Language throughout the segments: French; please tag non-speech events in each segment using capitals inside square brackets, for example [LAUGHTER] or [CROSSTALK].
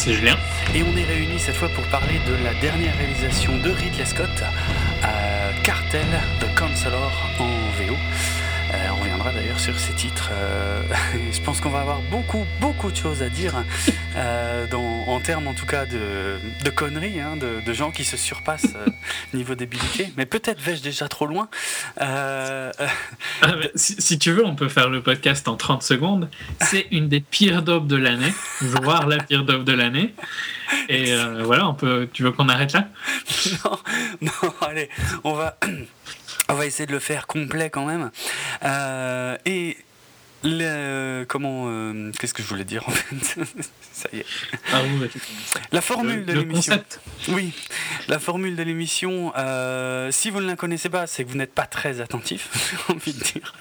c'est Julien. Beaucoup, de choses à dire, [LAUGHS] euh, dans, en termes en tout cas de, de conneries, hein, de, de, gens qui se surpassent niveau débilité. Mais peut-être vais-je déjà trop loin. Ah, si, si, tu veux, on peut faire le podcast en 30 secondes. C'est une des pires daubes de l'année, voire la pire daube de l'année. Et voilà, on peut. Tu veux qu'on arrête là? [LAUGHS] Non, non, allez, on va. [CLEARS THROAT] On va essayer de le faire complet quand même. Euh, et le, comment euh, qu'est-ce que je voulais dire en fait [LAUGHS] ça y est. Ah, oui, la formule de l'émission. oui. La formule de l'émission euh, si vous ne la connaissez pas c'est que vous n'êtes pas très attentif [LAUGHS] j'ai envie de dire.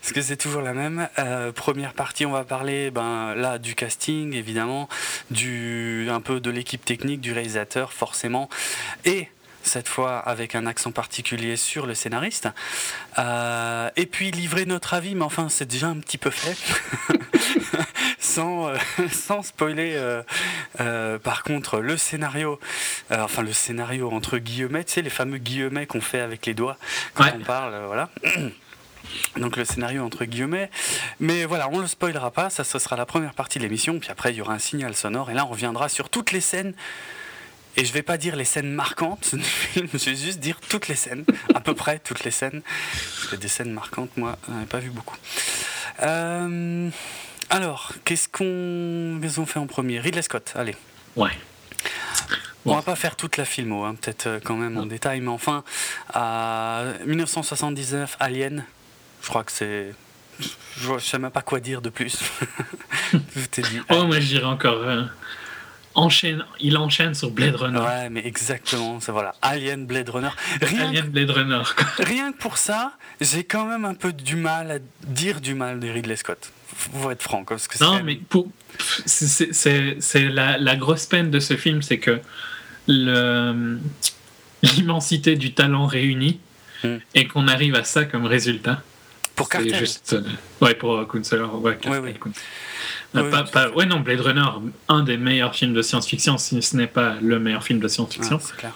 Parce que c'est toujours la même. Euh, première partie on va parler ben là du casting évidemment du un peu de l'équipe technique du réalisateur forcément. Et cette fois avec un accent particulier sur le scénariste. Euh, et puis livrer notre avis, mais enfin c'est déjà un petit peu fait. [LAUGHS] sans, euh, sans spoiler euh, par contre le scénario, enfin le scénario entre guillemets, tu sais les fameux guillemets qu'on fait avec les doigts quand ouais. on parle, voilà. Donc le scénario entre guillemets. Mais voilà, on ne le spoilera pas, ça ce sera la première partie de l'émission, puis après il y aura un signal sonore, et là on reviendra sur toutes les scènes et je vais pas dire les scènes marquantes du [LAUGHS] film, je vais juste dire toutes les scènes, à peu près toutes les scènes. Parce que des scènes marquantes, moi, j'en ai pas vu beaucoup. Euh, alors, qu'est-ce qu'on qu fait en premier? Ridley Scott, allez. Ouais. On va pas faire toute la filmo, hein, peut-être quand même en détail, mais enfin, à 1979, Alien, je crois que c'est je ne sais même pas quoi dire de plus. [LAUGHS] je t'ai dit. Oh, moi je dirais encore. Euh, enchaîne, il enchaîne sur Blade Runner. Ouais, mais exactement, ça voilà, Alien Blade Runner. Rien Alien Blade Runner. Que, [LAUGHS] rien que pour ça, j'ai quand même un peu du mal à dire du mal de Ridley Scott. Faut être franc, parce que non, mais pour c'est la, la grosse peine de ce film, c'est que l'immensité du talent réuni hmm. et qu'on arrive à ça comme résultat. Pour Cartel. Juste, ouais, pour Counselor. Ouais, oui, oui. Oui, pas, pas, ouais, non, Blade Runner, un des meilleurs films de science-fiction, si ce n'est pas le meilleur film de science-fiction. Ah, c'est clair.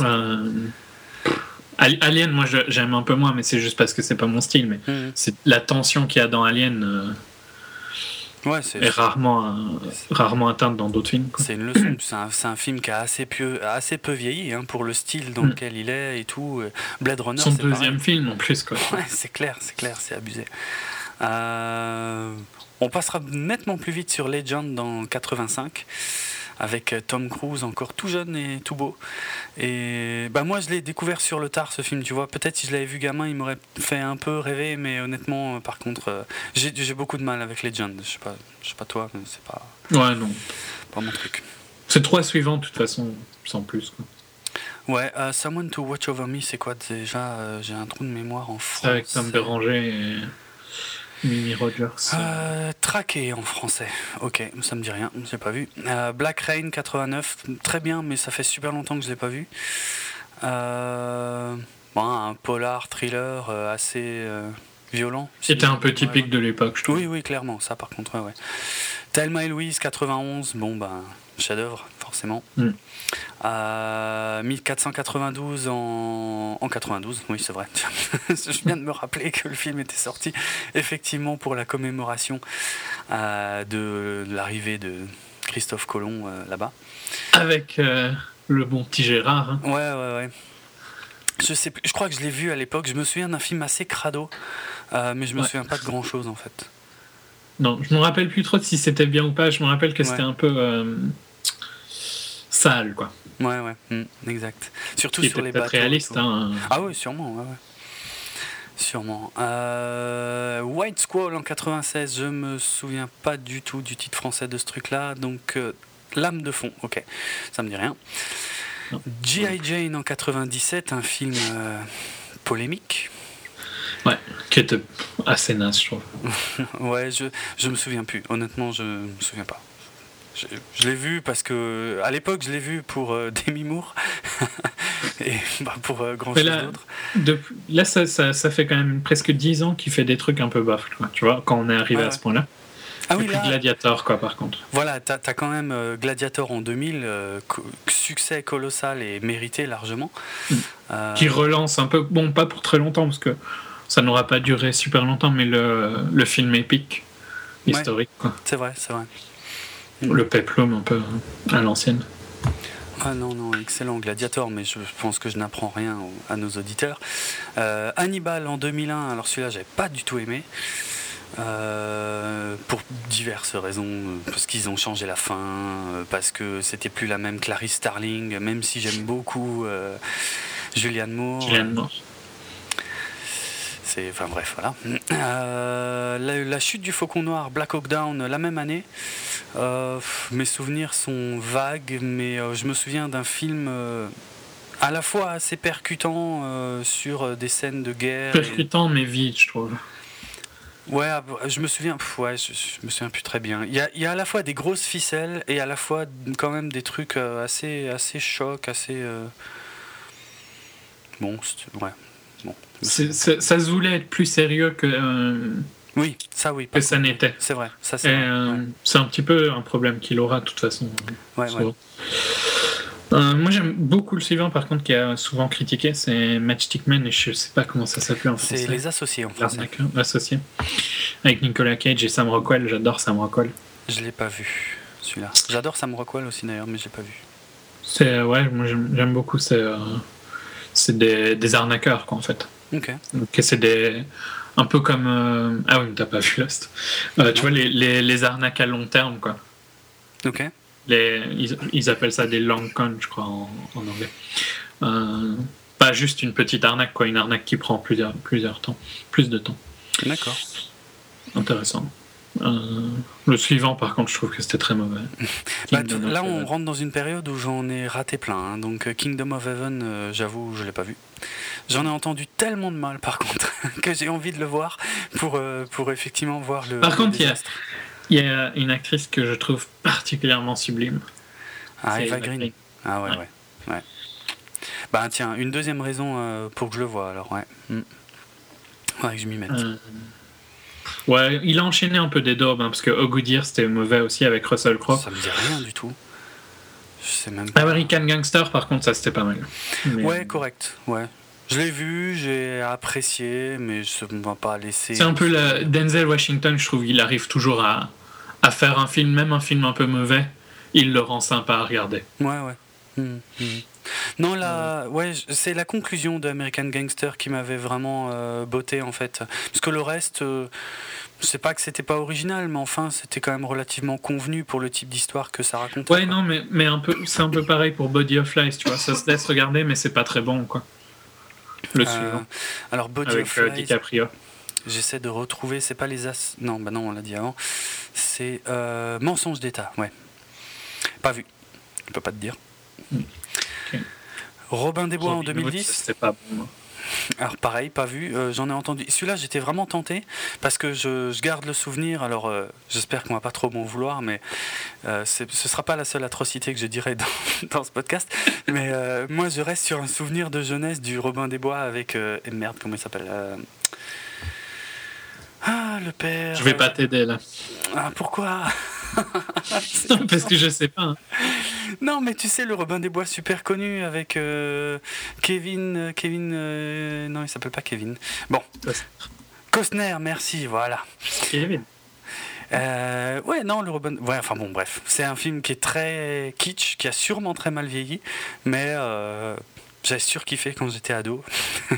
Euh, Alien, moi j'aime un peu moins, mais c'est juste parce que c'est pas mon style. Mais mmh. c'est la tension qu'il y a dans Alien euh, ouais, est, est, rarement, euh, rarement atteinte dans d'autres films. C'est une leçon. c'est un, un, film qui a assez peu, assez peu vieilli hein, pour le style dans mmh. lequel il est et tout. Blade Runner. Son deuxième pareil. film en plus. Quoi. Ouais, c'est clair, c'est clair, c'est abusé. Euh, on passera nettement plus vite sur Legend dans 85 avec Tom Cruise encore tout jeune et tout beau. Et bah moi je l'ai découvert sur le tard ce film, tu vois. Peut-être si je l'avais vu gamin, il m'aurait fait un peu rêver, mais honnêtement, par contre, euh, j'ai beaucoup de mal avec Legend. Je sais pas, je sais pas toi, mais c'est pas. Ouais non. Pas mon truc. C'est trois suivants de toute façon, sans plus. Quoi. Ouais, uh, Someone to Watch Over Me, c'est quoi déjà euh, J'ai un trou de mémoire en France. Avec Tom Béranger et. Mimi Rogers. Euh, traqué en français. Ok, ça me dit rien, j'ai pas vu. Euh, Black Rain 89, très bien, mais ça fait super longtemps que je l'ai pas vu. Euh, bon, un polar thriller assez violent. C'était un peu typique ouais. de l'époque, je trouve. Oui, oui, clairement, ça par contre, ouais. ouais. Thelma et Louise 91, bon ben chef-d'œuvre forcément. Mm. Euh, 1492 en, en 92, oui c'est vrai. [LAUGHS] Je viens de me rappeler que le film était sorti effectivement pour la commémoration euh, de, de l'arrivée de Christophe Colomb euh, là-bas. Avec le bon petit Gérard. Hein. Ouais, ouais, ouais. Je, sais plus, je crois que je l'ai vu à l'époque. Je me souviens d'un film assez crado, mais je me Ouais. souviens pas de grand chose en fait. Non, je me rappelle plus trop de si c'était bien ou pas. Je me rappelle que Ouais. c'était un peu sale, quoi. Ouais, ouais, mm, exact. Surtout sur les bateaux. réaliste. tout. Hein. Ah oui, sûrement, ouais, ouais. Sûrement. Euh, White Squall en 96, je me souviens pas du tout du titre français de ce truc-là, donc euh, Lame de fond, ok, ça me dit rien. G.I. Jane en 97, un film euh, polémique. Ouais, qui était assez naze, je trouve. [LAUGHS] ouais, je, je me souviens plus, honnêtement, je me souviens pas. Je, je l'ai vu parce que à l'époque je l'ai vu pour euh, [LAUGHS] Demi Moore [LAUGHS] et bah, pour grand chose d'autre. Là, ça, ça, fait quand même presque 10 ans qu'il fait des trucs un peu bof, tu vois, quand on est arrivé à ce point-là. Ah oui, Gladiator, quoi, par contre. Voilà, t'as as quand même euh, Gladiator en 2000, euh, succès colossal et mérité largement. Mm. Euh, Qui relance un peu, bon, pas pour très longtemps, parce que ça n'aura pas duré super longtemps, mais le, le film épique, historique, quoi. C'est vrai, c'est vrai. Le peplum un peu à l'ancienne. Ah non, non, excellent Gladiator, mais je pense que je n'apprends rien à nos auditeurs. Hannibal en 2001, alors celui-là, j'avais pas du tout aimé. Euh, pour diverses raisons, parce qu'ils ont changé la fin, euh, parce que c'était plus la même Clarice Starling, même si j'aime beaucoup euh, Julianne Moore. C'est, enfin bref, voilà. la, chute du Faucon Noir, Black Hawk Down, la même année. mes souvenirs sont vagues, mais je me souviens d'un film à la fois assez percutant sur des scènes de guerre. Percutant, mais vide, je trouve. Ouais, ah, je me souviens, ouais, je, me souviens plus très bien. Il y, a, il y, a, à la fois des grosses ficelles et à la fois quand même des trucs euh, assez, assez chocs, assez. Euh, bon, ouais. Ça se voulait être plus sérieux que. Euh, oui, ça oui. Que ça n'était. C'est vrai, ça c'est. C'est un petit peu un problème qu'il aura de toute façon. Ouais, ouais. Euh, moi j'aime beaucoup le suivant par contre qui a souvent critiqué, c'est Matchstick Men et je sais pas comment ça s'appelle en français. C'est Les Associés en français. Associés. Avec Nicolas Cage et Sam Rockwell, j'adore Sam Rockwell. Je l'ai pas vu celui-là. J'adore Sam Rockwell aussi d'ailleurs mais je l'ai pas vu. C'est ouais, moi j'aime beaucoup c'est euh, c'est des, des, arnaqueurs quoi en fait. OK. Donc c'est des un peu comme euh, ah oui, t'as pas vu Lost. tu vois les, les, les arnaques à long terme quoi. OK ils, appellent ça des long cons, je crois, en, anglais. Euh, pas juste une petite arnaque, quoi, une arnaque qui prend plusieurs, plusieurs temps, plus de temps. D'accord. Intéressant. Euh, le suivant, par contre, je trouve que c'était très mauvais. [LAUGHS] Bah, là, on rentre dans une période où j'en ai raté plein. Hein. Donc, euh, Kingdom of Heaven, j'avoue, je l'ai pas vu. J'en ai entendu tellement de mal, par contre, [LAUGHS] que j'ai envie de le voir pour, pour effectivement voir le. Par contre, il y a il y a une actrice que je trouve particulièrement sublime. Ah, Eva Green. Ah ouais, ouais. ouais. Bah tiens, une deuxième raison euh, pour que je le vois alors, ouais. Mm. que je m'y mette. Euh, ouais, il a enchaîné un peu des daubes, hein, parce que Good c'était mauvais aussi avec Russell Crowe. Ça me dit rien du tout. Je sais même pas. American Gangster, par contre, ça c'était pas mal. Ouais, correct, ouais. Je l'ai vu, j'ai apprécié, mais je ne m'a pas laissé. C'est un peu la Denzel Washington, je trouve, il arrive toujours à, à faire un film, même un film un peu mauvais, il le rend sympa à regarder. Ouais, ouais. Hum, hum. Non, là, ouais, c'est la conclusion de American Gangster qui m'avait vraiment euh, botté en fait. Parce que le reste, euh, sais pas que c'était pas original, mais enfin, c'était quand même relativement convenu pour le type d'histoire que ça racontait. Ouais, non, mais, mais un peu, c'est un peu pareil pour Body of Lies, tu vois. Ça se laisse regarder, mais c'est pas très bon, quoi. Le euh, suivant. Alors, Body Avec, of Lies. DiCaprio. J'essaie de retrouver, c'est pas les as. Non, bah non, on l'a dit avant. C'est euh, Mensonge d'État, ouais. Pas vu. Je peux pas te dire. Robin des Bois en 2010. C'est pas bon. Alors pareil, pas vu. Euh, j'en ai entendu. Celui-là, j'étais vraiment tenté parce que je, garde le souvenir. Alors euh, j'espère qu'on va pas trop m'en vouloir, mais euh, ce sera pas la seule atrocité que je dirais dans, [LAUGHS] dans ce podcast. Mais moi, je reste sur un souvenir de jeunesse du Robin des Bois avec et merde, comment il s'appelle ah, le père. Je vais pas t'aider là. Ah, pourquoi? Parce que je sais pas. Hein. Non, mais tu sais, le Robin des Bois super connu avec euh, Kevin. Euh, Kevin. Euh, non, il s'appelle pas Kevin. Bon. Costner, merci, voilà. Kevin. ouais, non, le Robin. Ouais, enfin bon, bref. C'est un film qui est très kitsch, qui a sûrement très mal vieilli, mais j'avais surkiffé quand j'étais ado. [LAUGHS]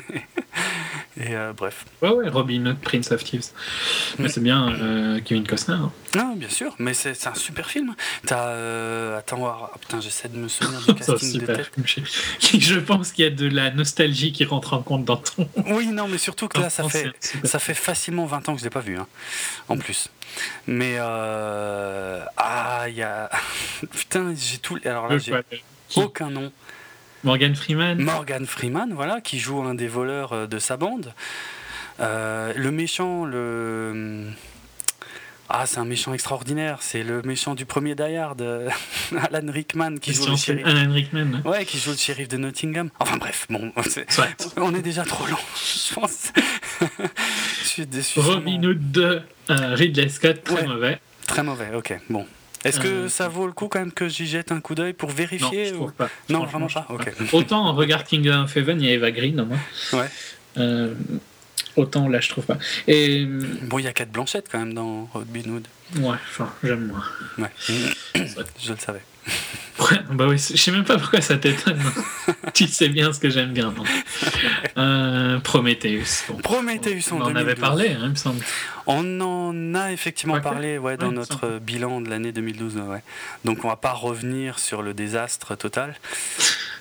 Et euh, bref. Ouais, ouais, Robin Hood, Prince of Thieves. Mais c'est bien euh, Kevin Costner. Hein. Non, bien sûr, mais c'est un super film. T'as. Euh, attends, voir. Oh, putain, j'essaie de me souvenir du [LAUGHS] casting de tête. [LAUGHS] Je pense qu'il y a de la nostalgie qui rentre en compte dans ton. Oui, non, mais surtout que là, ça fait, ça fait facilement 20 ans que je l'ai pas vu, hein, en plus. Mais. Ah, il y a. putain, j'ai tout. Alors là, j'ai aucun nom. Morgan Freeman. Morgan Freeman, voilà, qui joue un des voleurs euh, de sa bande. Euh, le méchant, le. Ah, c'est un méchant extraordinaire. C'est le méchant du premier Die Hard, euh, [LAUGHS] Alan Rickman, qui joue le shérif. Alan Rickman. Ouais, qui joue le shérif de Nottingham. Enfin bref, bon, [LAUGHS] on est déjà trop long, [LAUGHS] je pense. je suis déçu. Robin Hood de euh, Ridley Scott, très mauvais. Très mauvais, ok, bon. Est-ce que euh, ça vaut le coup quand même que j'y jette un coup d'œil pour vérifier Non, pas. non vraiment pas. [LAUGHS] Autant en regard Kingdom of Heaven, il y a Eva Green au moins. Ouais. Euh, autant là, je trouve pas. Et bon, il y a quatre blanchettes quand même dans Robin Hood. Ouais, enfin, j'aime moins. Ouais. [COUGHS] je le savais. Bah oui, je sais même pas pourquoi ça t'étonne. [LAUGHS] tu sais bien ce que j'aime bien. Euh, Prometheus. Prometheus, on, en avait parlé, hein, il me semble. On en a effectivement parlé ouais, dans notre bilan de l'année 2012. Ouais. Donc on va pas revenir sur le désastre total.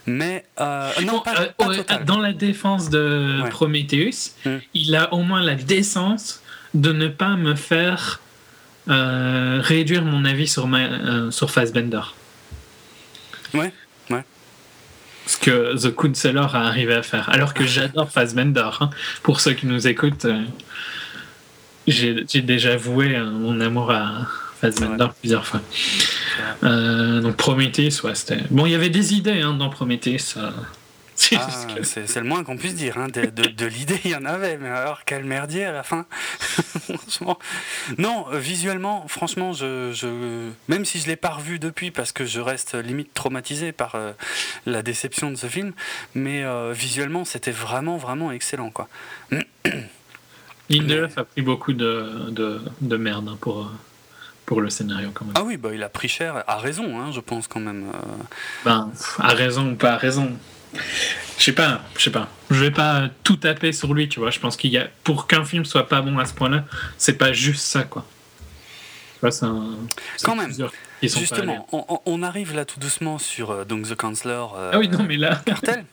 Mais euh, non, pas, euh, dans la défense de Prometheus, hmm. il a au moins la décence de ne pas me faire réduire mon avis sur, ma, sur Fassbender. Ouais, ouais. Ce que The Counselor a arrivé à faire. Alors que j'adore Fassbender. Hein. Pour ceux qui nous écoutent, euh, j'ai déjà voué mon amour à Fassbender plusieurs fois. Euh, donc Prometheus, ouais, c'était. Bon, il y avait des idées hein, dans Prometheus. [LAUGHS] Ah, c'est le moins qu'on puisse dire. Hein. De, l'idée, il y en avait, mais alors quel merdier à la fin. [LAUGHS] Non, euh, visuellement, franchement, je, même si je ne l'ai pas revu depuis, parce que je reste limite traumatisé par euh, la déception de ce film, mais euh, visuellement, c'était vraiment, vraiment excellent. Quoi. Lindelof a pris beaucoup de, de, merde hein, pour pour le scénario quand même. Ah oui, bah, il a pris cher, à raison, hein, je pense quand même. Ben, à raison ou pas à raison. Je sais pas, je sais pas. Je vais pas tout taper sur lui, tu vois. Je pense qu'il y a pour qu'un film soit pas bon à ce point-là, c'est pas juste ça, quoi. Tu vois, c'est un. Quand même. Justement, on, arrive là tout doucement sur euh, donc The Counselor. Euh, ah oui, non, mais là. Cartel.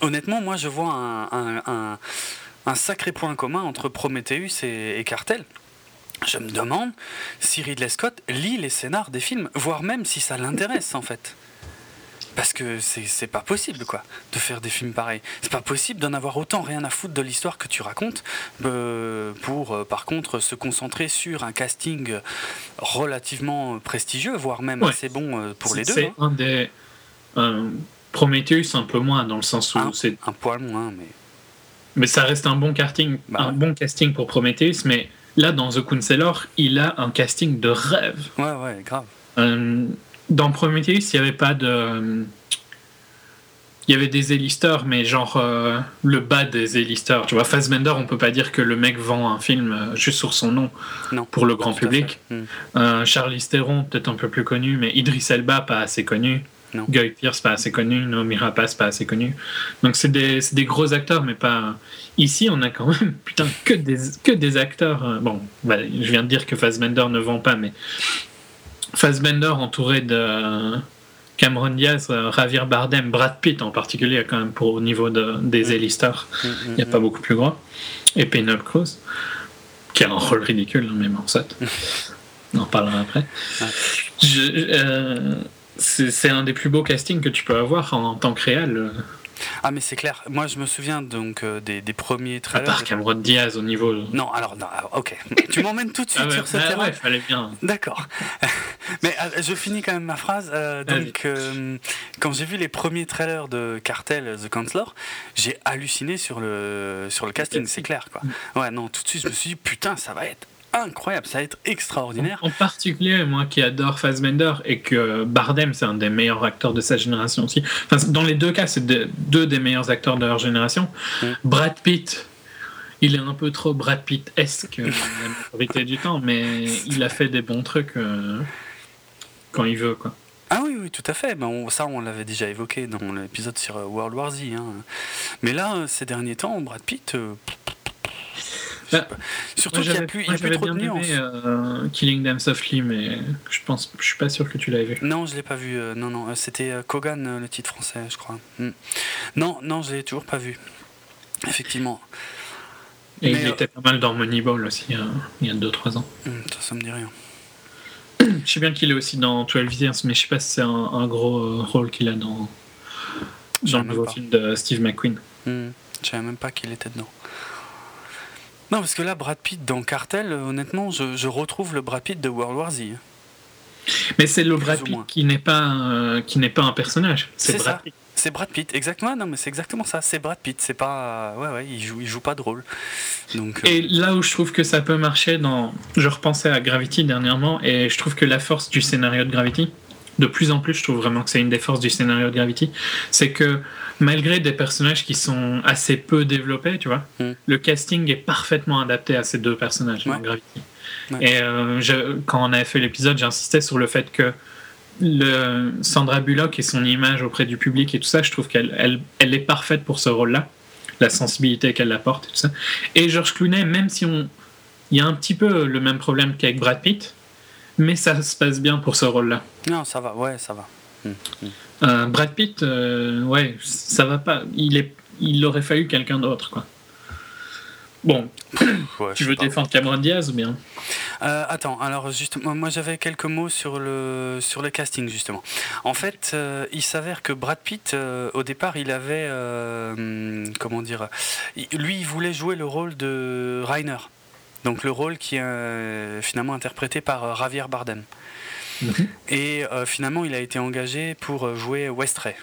Honnêtement, moi, je vois un, un, un, sacré point commun entre Prometheus et, et Cartel. Je me demande si Ridley Scott lit les scénars des films, voire même si ça l'intéresse en fait. Parce que c'est pas possible, quoi, de faire des films pareils. C'est pas possible d'en avoir autant rien à foutre de l'histoire que tu racontes euh, pour, euh, par contre, se concentrer sur un casting relativement prestigieux, voire même assez bon euh, pour les deux. C'est hein. un des. Prometheus, un peu moins, dans le sens où c'est. Un poil moins, mais. Mais ça reste un bon casting, bah un bon casting pour Prometheus, mais là, dans The Counselor, il a un casting de rêve. Ouais, ouais, grave dans Prometheus, il n'y avait pas de. Il y avait des élisteurs, mais genre euh, le bas des élisteurs. Tu vois, Fassbender, on peut pas dire que le mec vend un film euh, juste sur son nom non, pour le grand public. Hmm. Euh, Charlie Theron, peut-être un peu plus connu, mais Idris Elba, pas assez connu. Non. Guy Pierce, pas assez connu. Naomi Rapace, pas assez connu. Donc c'est des, des, gros acteurs, mais pas. Ici, on a quand même [LAUGHS] putain que des, que des acteurs. Bon, bah, je viens de dire que Fassbender ne vend pas, mais Fassbender entouré de Cameron Diaz, euh, Javier Bardem, Brad Pitt en particulier, quand même pour au niveau de, des A-listers, mm, mm, il n'y a pas mm. beaucoup plus grand. Et Penelope Cruz, qui a un rôle ridicule, même en fait. On en parlera après. Euh, c'est un des plus beaux castings que tu peux avoir en, tant que réel. Euh. Ah mais c'est clair. Moi je me souviens donc euh, des, des, premiers trailers. À part Cameron Diaz au niveau. Non alors non, ok. [LAUGHS] tu m'emmènes tout de suite ah sur ce bah terrain. Ouais, fallait bien. D'accord. [LAUGHS] mais euh, je finis quand même ma phrase. Euh, donc quand j'ai vu les premiers trailers de Cartel The Counselor, j'ai halluciné sur le sur le casting. C'est clair quoi. Ouais non tout de suite je me suis dit putain ça va être incroyable, ça va être extraordinaire. En particulier, moi qui adore Fassbender et que Bardem, c'est un des meilleurs acteurs de sa génération aussi. Enfin, dans les deux cas, c'est deux des meilleurs acteurs de leur génération. Brad Pitt, il est un peu trop Brad Pitt-esque la majorité du temps, mais il a fait des bons trucs euh, quand il veut, quoi. Ah oui, oui, tout à fait. Ben, ça, on l'avait déjà évoqué dans l'épisode sur euh, World War Z. Hein. Mais là, euh, ces derniers temps, Brad Pitt, bah, Surtout qu'il n'y a plus, y a plus trop de nuances. Euh, Killing Them Softly, mais je pense, je suis pas sûr que tu l'avais vu. Non, je l'ai pas vu. Euh, non, non, euh, c'était Kogan le titre français, je crois. Hmm. Non, non, je l'ai toujours pas vu. Effectivement. Et il était pas mal dans Moneyball aussi, il y a 2-3 ans. Hmm, ça, ça me dit rien. [CLEARS THROAT] Je sais bien qu'il est aussi dans 12 Years, mais je sais pas si c'est un, gros rôle qu'il a dans, dans le nouveau film de Steve McQueen. Hmm. Je savais même pas qu'il était dedans. Non, parce que là, Brad Pitt dans Cartel, honnêtement, je, retrouve le Brad Pitt de World War Z. Mais c'est le Brad Pitt qui n'est pas, qui n'est pas un personnage. C'est Brad Pitt. C'est Brad Pitt, exactement. Non, mais c'est exactement ça. C'est Brad Pitt. C'est pas, ouais, ouais, il joue, il joue pas de rôle. Donc. Euh, et là où je trouve que ça peut marcher, dans, je repensais à Gravity dernièrement, et je trouve que la force du scénario de Gravity, de plus en plus, je trouve vraiment que c'est une des forces du scénario de Gravity, c'est que malgré des personnages qui sont assez peu développés, tu vois, hmm. le casting est parfaitement adapté à ces deux personnages dans Gravity. Et euh, quand on avait fait l'épisode, j'insistais sur le fait que le Sandra Bullock et son image auprès du public et tout ça, je trouve qu'elle elle, elle est parfaite pour ce rôle-là, la sensibilité qu'elle apporte et tout ça. Et George Clooney, même si on, il y a un petit peu le même problème qu'avec Brad Pitt, mais ça se passe bien pour ce rôle-là. Non, ça va, ouais, ça va. Hum, hum. Euh, Brad Pitt, euh, ouais, ça va pas. Il est, il aurait fallu quelqu'un d'autre, quoi. Bon, tu veux défendre Cameron Diaz ou bien? Euh, Attends, alors justement, moi j'avais quelques mots sur le, sur le casting justement. En fait, euh, il s'avère que Brad Pitt, euh, au départ, il avait, comment dire, lui il voulait jouer le rôle de Rainer, donc le rôle qui est finalement interprété par Javier Bardem. Mhm. Et finalement, il a été engagé pour jouer Westray.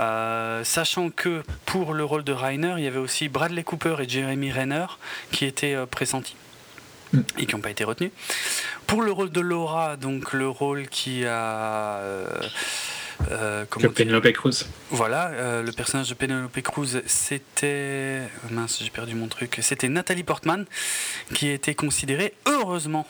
Euh, sachant que pour le rôle de Rainer, il y avait aussi Bradley Cooper et Jeremy Renner qui étaient euh, pressentis mm. et qui n'ont pas été retenus. Pour le rôle de Laura, donc le rôle qui a. Euh, euh Penelope Cruz. Voilà, le personnage de Penelope Cruz, c'était. Mince, j'ai perdu mon truc. C'était Nathalie Portman, qui était considérée, heureusement,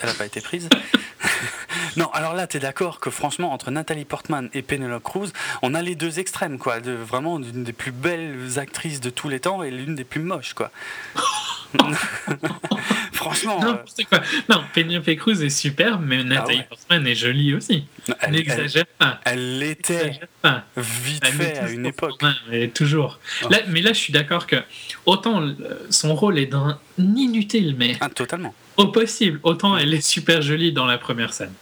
elle n'a pas été prise. [LAUGHS] non, alors là, tu es d'accord que franchement, entre Nathalie Portman et Penelope Cruz, on a les deux extrêmes, quoi. De, vraiment l'une des plus belles actrices de tous les temps et l'une des plus moches, quoi. [LAUGHS] franchement. Non, euh, non, Penelope Cruz est super, mais Nathalie ah Portman est jolie aussi. N'exagère pas. Elle l'était vite fait à une époque. Mais toujours. Oh. Là, mais là, je suis d'accord que autant son rôle est d'un inutile, mais. Ah, totalement au possible. Autant elle est super jolie dans la première scène.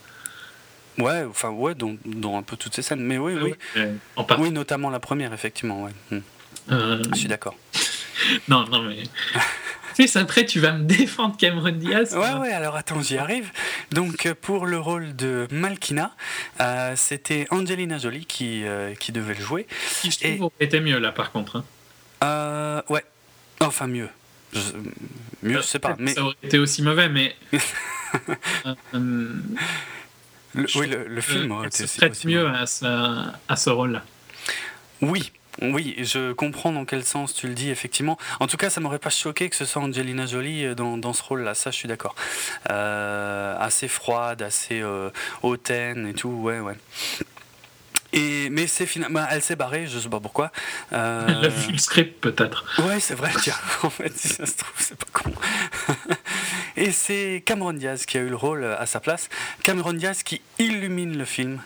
Ouais, enfin, ouais, dans, dans un peu toutes ces scènes. Mais oui, oui. en oui, notamment la première, effectivement, ouais. Hmm. Euh, Je suis d'accord. [LAUGHS] non, non, mais. [LAUGHS] sais, après, tu vas me défendre Cameron Diaz. Ouais, ouais, alors attends, j'y arrive. Donc, euh, pour le rôle de Malkina, euh, c'était Angelina Jolie qui, qui devait le jouer. Qui, je trouve, était mieux là, par contre. Hein. ouais. Enfin, mieux mieux, je sais pas. Mais... Ça aurait été aussi mauvais, mais. [LAUGHS] Euh, oui, le, film aurait été aussi, mieux à ce, à ce rôle-là. Oui, oui, je comprends dans quel sens tu le dis, effectivement. En tout cas, ça m'aurait pas choqué que ce soit Angelina Jolie euh, dans, dans ce rôle-là, ça je suis d'accord. Euh, assez froide, assez hautaine et tout, ouais, ouais mais c'est finalement, bah, elle s'est barrée, je sais pas pourquoi. Euh... Elle a vu le script peut-être. Ouais, c'est vrai. Tiens, [LAUGHS] en fait, si ça se trouve, c'est pas con. [LAUGHS] et c'est Cameron Diaz qui a eu le rôle à sa place. Cameron Diaz qui illumine le film.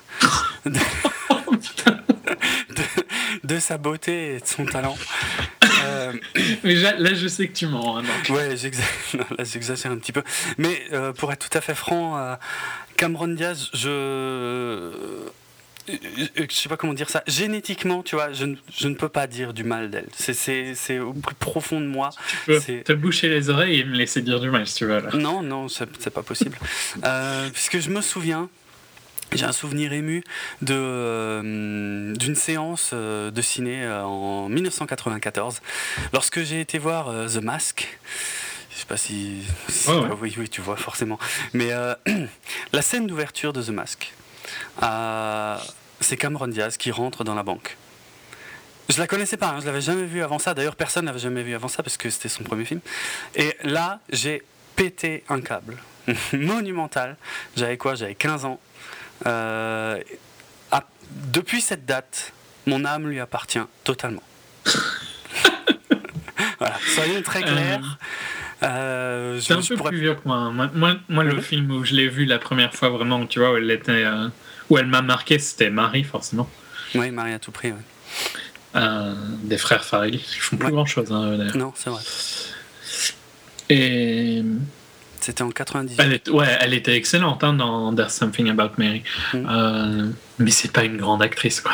[LAUGHS] De, sa beauté et de son talent. Euh, mais là, je sais que tu mens. Hein, ouais, j'exagère un petit peu. Mais euh, pour être tout à fait franc, euh, Cameron Diaz, je je sais pas comment dire ça, génétiquement, tu vois, je, je ne peux pas dire du mal d'elle. C'est au plus profond de moi. Tu peux te boucher les oreilles et me laisser dire du mal si tu veux. Là. Non, non, c'est pas possible. [LAUGHS] euh, puisque je me souviens, j'ai un souvenir ému de euh, d'une séance euh, de ciné euh, en 1994, lorsque j'ai été voir The Mask. Je sais pas si, oui, oui, tu vois forcément. Mais [CLEARS THROAT] la scène d'ouverture de The Mask c'est Cameron Diaz qui rentre dans la banque. Je la connaissais pas, hein, je l'avais jamais vue avant ça. D'ailleurs, personne l'avait jamais vue avant ça parce que c'était son premier film. Et là, j'ai pété un câble [LAUGHS] monumental. J'avais quoi? J'avais 15 ans. Euh, depuis cette date, mon âme lui appartient totalement. [LAUGHS] voilà, soyons très clairs. Euh, c'est un peu plus vieux que moi. Moi, moi, le mhm. film où je l'ai vu la première fois vraiment, tu vois, où elle était. Euh, où elle m'a marqué, c'était Marie, forcément. Oui, Marie à tout prix, oui. Euh, des frères Farrelly. Ils font plus grand chose, hein, d'ailleurs. Non, c'est vrai. Et. C'était en 98. Elle ouais, elle était excellente hein, dans There's Something About Mary. Mm. Euh, mais c'est pas une grande actrice, quoi.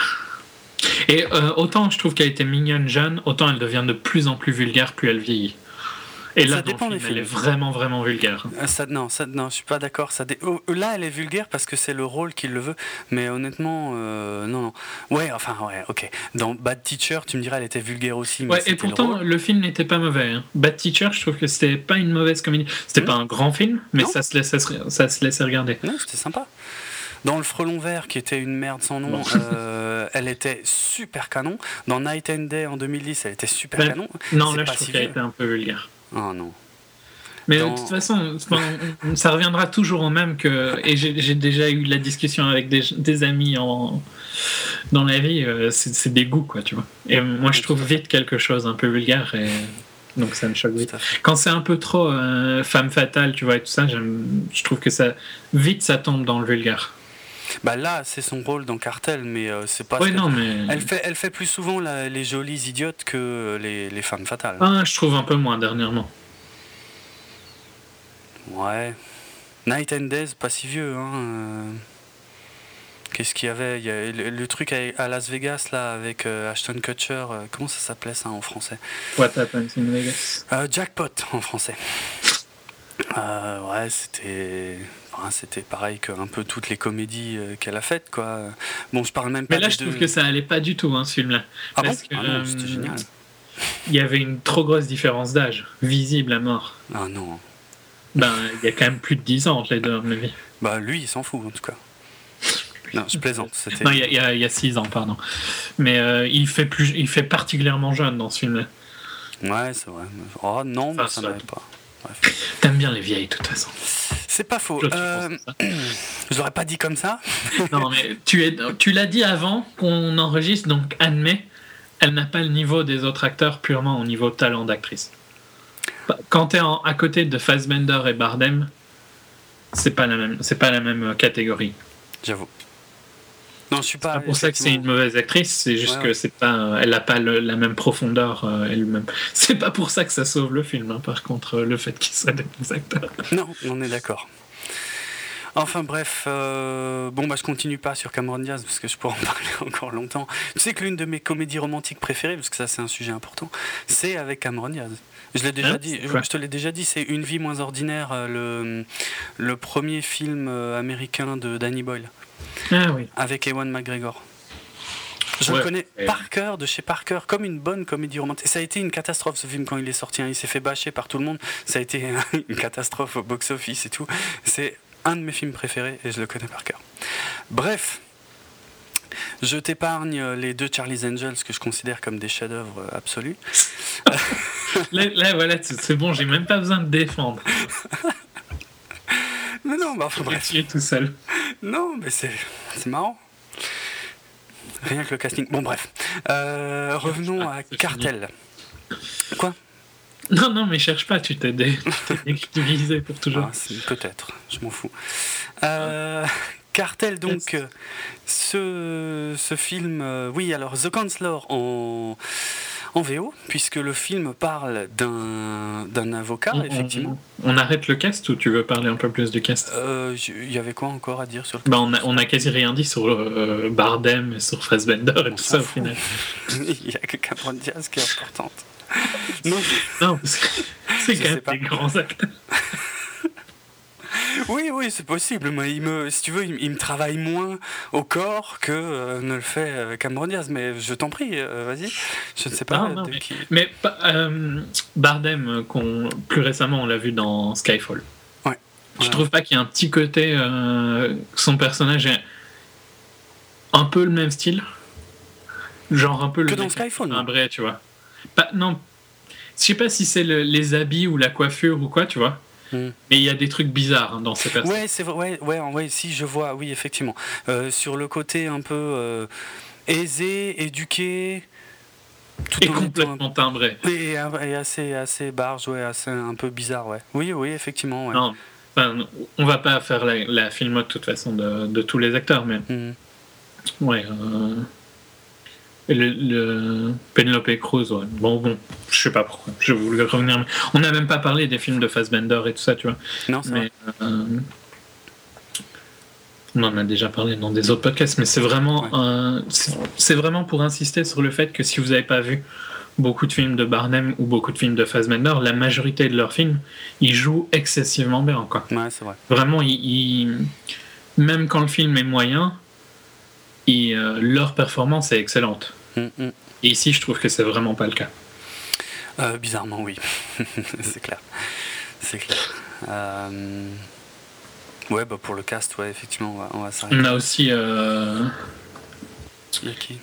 Et euh, autant je trouve qu'elle était mignonne jeune, autant elle devient de plus en plus vulgaire plus elle vieillit. Et là, ça dépend des films. Elle est vraiment, vraiment vulgaire. Ça, non, ça, non, je suis pas d'accord. Ça oh, là, elle est vulgaire parce que c'est le rôle qui le veut. Mais honnêtement, euh, non, non. Ouais, enfin, ouais, ok. Dans Bad Teacher, tu me dirais, elle était vulgaire aussi. ouais, et pourtant, le, film n'était pas mauvais. Hein. Bad Teacher, je trouve que c'était pas une mauvaise comédie. C'était pas un grand film, mais ça se, laissait, ça se laissait regarder. Non, c'était sympa. Dans Le Frelon Vert, qui était une merde sans nom, euh, elle était super canon. Dans Night and Day en 2010, elle était super canon. Non, là, je trouve qu'elle était un peu vulgaire. Oh non. Mais de toute façon, ça reviendra toujours au même que. Et j'ai déjà eu la discussion avec des, amis en, dans la vie, euh, c'est des goûts, quoi, tu vois. Et moi, je trouve vite quelque chose un peu vulgaire et. Donc ça me choque vite. Quand c'est un peu trop euh, femme fatale, tu vois, et tout ça, je trouve que ça vite ça tombe dans le vulgaire. Bah là, c'est son rôle dans Cartel, mais euh, c'est pas. Oui, non, mais... Elle fait, elle fait plus souvent les jolies idiotes que les, les, femmes fatales. Ah, je trouve un peu moins dernièrement. Ouais. Night and Days, pas si vieux, hein. Euh. Qu'est-ce qu'il y avait? Il y a le, truc à, Las Vegas, là, avec euh, Ashton Kutcher. comment ça s'appelait, ça, en français? What Happens in Vegas? Jackpot, en français. ouais, c'était c'était pareil qu'un peu toutes les comédies euh, qu'elle a faites, quoi. Bon, je parle même pas. Mais là, je trouve que ça allait pas du tout, hein, ce film-là. Ah parce que, ah c'était euh, génial. Il y avait une trop grosse différence d'âge, visible à mort. Ah non. Ben, il y a quand même plus de 10 ans entre les deux, à mon avis. Bah, lui, il s'en fout, en tout cas. Non, je plaisante. [LAUGHS] Non, il y, a, 6 ans, pardon. Mais euh, il, fait plus, il fait particulièrement jeune dans ce film-là. Ouais, c'est vrai. Oh non, bah, ça n'avait pas. T'aimes bien les vieilles, de toute façon. C'est pas faux. Euh, je [CLEARS THROAT] l'aurais pas dit comme ça. [LAUGHS] non, mais tu, es, tu l'as dit avant qu'on enregistre, donc admets, elle n'a pas le niveau des autres acteurs purement au niveau talent d'actrice. Quand tu es à côté de Fassbender et Bardem, c'est pas la même, c'est pas la même catégorie. J'avoue. Non, je suis pas. pour ça que c'est une mauvaise actrice, c'est juste que c'est pas, elle n'a pas la même profondeur euh, elle-même. [LAUGHS] C'est pas pour ça que ça sauve le film, hein, par contre, le fait qu'il soit des bons acteurs. Non, on est d'accord. Enfin bref, euh, bon bah je continue pas sur Cameron Diaz parce que je pourrais en [LAUGHS] parler encore longtemps. Tu sais que l'une de mes comédies romantiques préférées, parce que ça c'est un sujet important, c'est avec Cameron Diaz. Je l'ai déjà ah, dit, je te l'ai déjà dit, c'est Une vie moins ordinaire, euh, le, le premier film américain de Danny Boyle. Ah, oui. Avec Ewan McGregor. Je le connais par cœur, de chez Parker, comme une bonne comédie romantique. Ça a été une catastrophe ce film quand il est sorti. Hein. Il s'est fait bâcher par tout le monde. Ça a été [LAUGHS] une catastrophe au box-office et tout. C'est un de mes films préférés et je le connais par cœur. Bref, je t'épargne les deux Charlie's Angels que je considère comme des chefs-d'œuvre absolus. [LAUGHS] là, voilà, c'est bon, j'ai même pas besoin de défendre. [LAUGHS] Mais non, bah, faudrait. Tu es tout seul. Non, mais c'est marrant. Rien que le casting. Bon, bref. Euh, revenons à Cartel. Quoi? Non, non, mais cherche pas, tu t'es utilisé [LAUGHS] pour toujours. Ah, peut-être, je m'en fous. Euh, Cartel, donc, ce, ce film. Euh, oui, alors, The Counselor en en VO, puisque le film parle d'un avocat, effectivement. On, arrête le cast ou tu veux parler un peu plus du cast? Il euh, y avait quoi encore à dire sur le bah, on, a, on a quasi rien dit sur euh, Bardem et sur Fassbender et tout ça au final. [LAUGHS] Il n'y a que Cameron Diaz qui est importante. non, non c'est quand même des grands acteurs. [LAUGHS] Oui, oui, c'est possible. Mais il me, si tu veux, il, me travaille moins au corps que euh, ne le fait euh, Cameron Diaz. Mais je t'en prie, euh, vas-y. Je ne sais pas mais, qui. Mais Bardem, plus récemment, on l'a vu dans Skyfall. Ouais. Je trouve pas qu'il y a un petit côté. son personnage est un peu le même style. Genre un peu le. Que dans Skyfall. Un vrai, tu vois. Pas, non. Je sais pas si c'est les habits ou la coiffure ou quoi, tu vois. Mm. Mais il y a des trucs bizarres hein, dans ces personnes. Ouais, c'est vrai. Ouais, ouais, si je vois, oui, effectivement. Euh, sur le côté un peu euh, aisé, éduqué. Tout et complètement timbré. Et, assez, assez barge, ouais, assez un peu bizarre, ouais. Oui, oui, effectivement. Ouais. Non, on va pas faire la, la filmo de toute façon de, de tous les acteurs, mais. Mm. Ouais. Euh, le, le Penelope Cruz, ouais. Bon, bon, je sais pas pourquoi. Je voulais revenir. On n'a même pas parlé des films de Fassbender et tout ça, tu vois. Non, c'est mais, euh, on en a déjà parlé dans des autres podcasts, mais c'est vraiment, c'est vraiment pour insister sur le fait que si vous n'avez pas vu beaucoup de films de Barnum ou beaucoup de films de Fassbender, la majorité de leurs films, ils jouent excessivement bien. Quoi. Ouais, c'est vrai. Vraiment, ils, même quand le film est moyen, euh, leur performance est excellente. Mm, mm. Et ici, je trouve que c'est vraiment pas le cas. Euh, bizarrement, oui. [LAUGHS] c'est clair. C'est clair. Euh, ouais, bah pour le cast, ouais, effectivement, on va, on On a aussi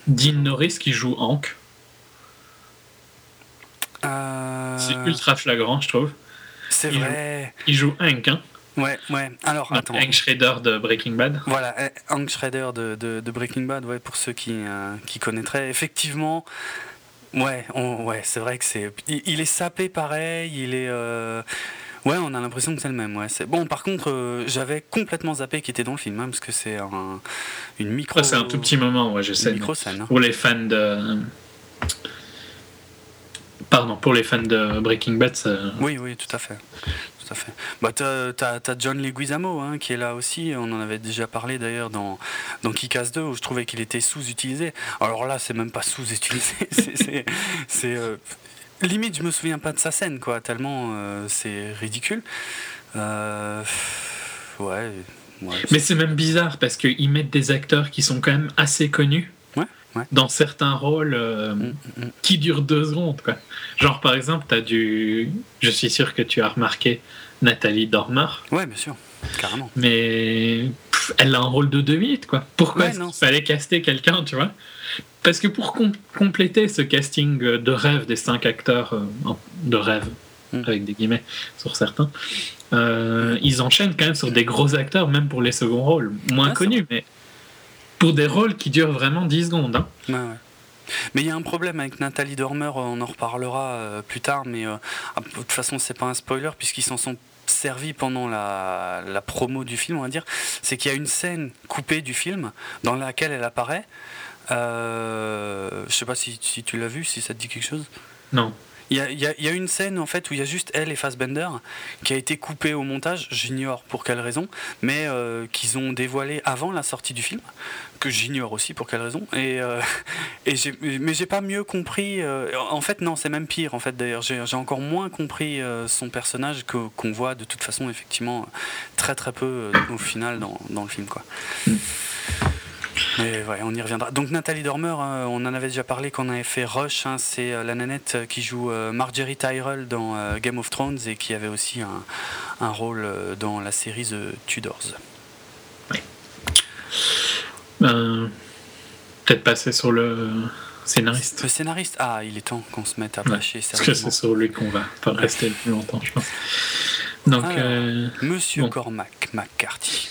Dean Norris qui joue Hank. C'est ultra flagrant, je trouve. C'est vrai. il joue Hank, hein. Ouais, ouais. Alors, attends. Hank Schrader de Breaking Bad. Voilà, eh, Hank Schrader de, de, Breaking Bad, ouais, pour ceux qui, euh, qui connaîtraient. Effectivement, ouais, ouais c'est vrai que c'est. Il, est sapé pareil, il est. Euh, ouais, on a l'impression que c'est le même. Ouais. Bon, par contre, euh, j'avais complètement zappé qui était dans le film, hein, parce que c'est un, une micro. c'est un tout petit moment, ouais, je sais. micro scène. Hein. Pour les fans de. Pardon, pour les fans de Breaking Bad, ça... Oui, oui, tout à fait Bah, t'as, as, John Leguizamo hein, qui est là aussi. On en avait déjà parlé d'ailleurs dans, dans Kick-Ass 2 où je trouvais qu'il était sous-utilisé. Alors là, c'est même pas sous-utilisé. [LAUGHS] c'est, euh, limite, je me souviens pas de sa scène, quoi, tellement euh, c'est ridicule. Euh, ouais. Mais c'est même bizarre parce qu'ils mettent des acteurs qui sont quand même assez connus. Dans certains rôles mm, mm, mm. qui durent deux secondes. Quoi. Genre, par exemple, tu as du. Je suis sûr que tu as remarqué Nathalie Dormer. Ouais, bien sûr, carrément. Mais elle a un rôle de deux minutes, quoi. Pourquoi il fallait caster quelqu'un, tu vois? Parce que pour compléter ce casting de rêve des cinq acteurs, euh, de rêve, avec des guillemets sur certains, euh, ils enchaînent quand même sur des gros acteurs, même pour les seconds rôles, moins connus, mais pour des rôles qui durent vraiment 10 secondes. Hein. Ouais, ouais. Mais il y a un problème avec Nathalie Dormer, on en reparlera euh, plus tard, mais de toute façon, c'est pas un spoiler puisqu'ils s'en sont servi pendant la, la, promo du film, on va dire, c'est qu'il y a une scène coupée du film dans laquelle elle apparaît. Euh, je sais pas si, si tu l'as vu, si ça te dit quelque chose? Non. Il y, a, une scène en fait où il y a juste elle et Fassbender qui a été coupée au montage, j'ignore pour quelle raison, mais euh, qu'ils ont dévoilé avant la sortie du film, que j'ignore aussi pour quelle raison. Et, euh, j'ai pas mieux compris. Euh, en fait, non, c'est même pire en fait d'ailleurs. J'ai encore moins compris son personnage qu'on voit de toute façon effectivement très très peu au final dans, le film quoi. Mais ouais, on y reviendra. Donc Nathalie Dormer, euh, on en avait déjà parlé quand on avait fait Rush. Hein, c'est euh, la nanette euh, qui joue Marjorie Tyrell dans Game of Thrones et qui avait aussi un, un rôle dans la série The Tudors. Oui. Ben, Peut-être passer sur le scénariste. Le scénariste Ah, il est temps qu'on se mette à bâcher ouais, Parce que c'est sur lui qu'on va pas rester le plus longtemps, je pense. Donc, Monsieur Cormac McCarthy.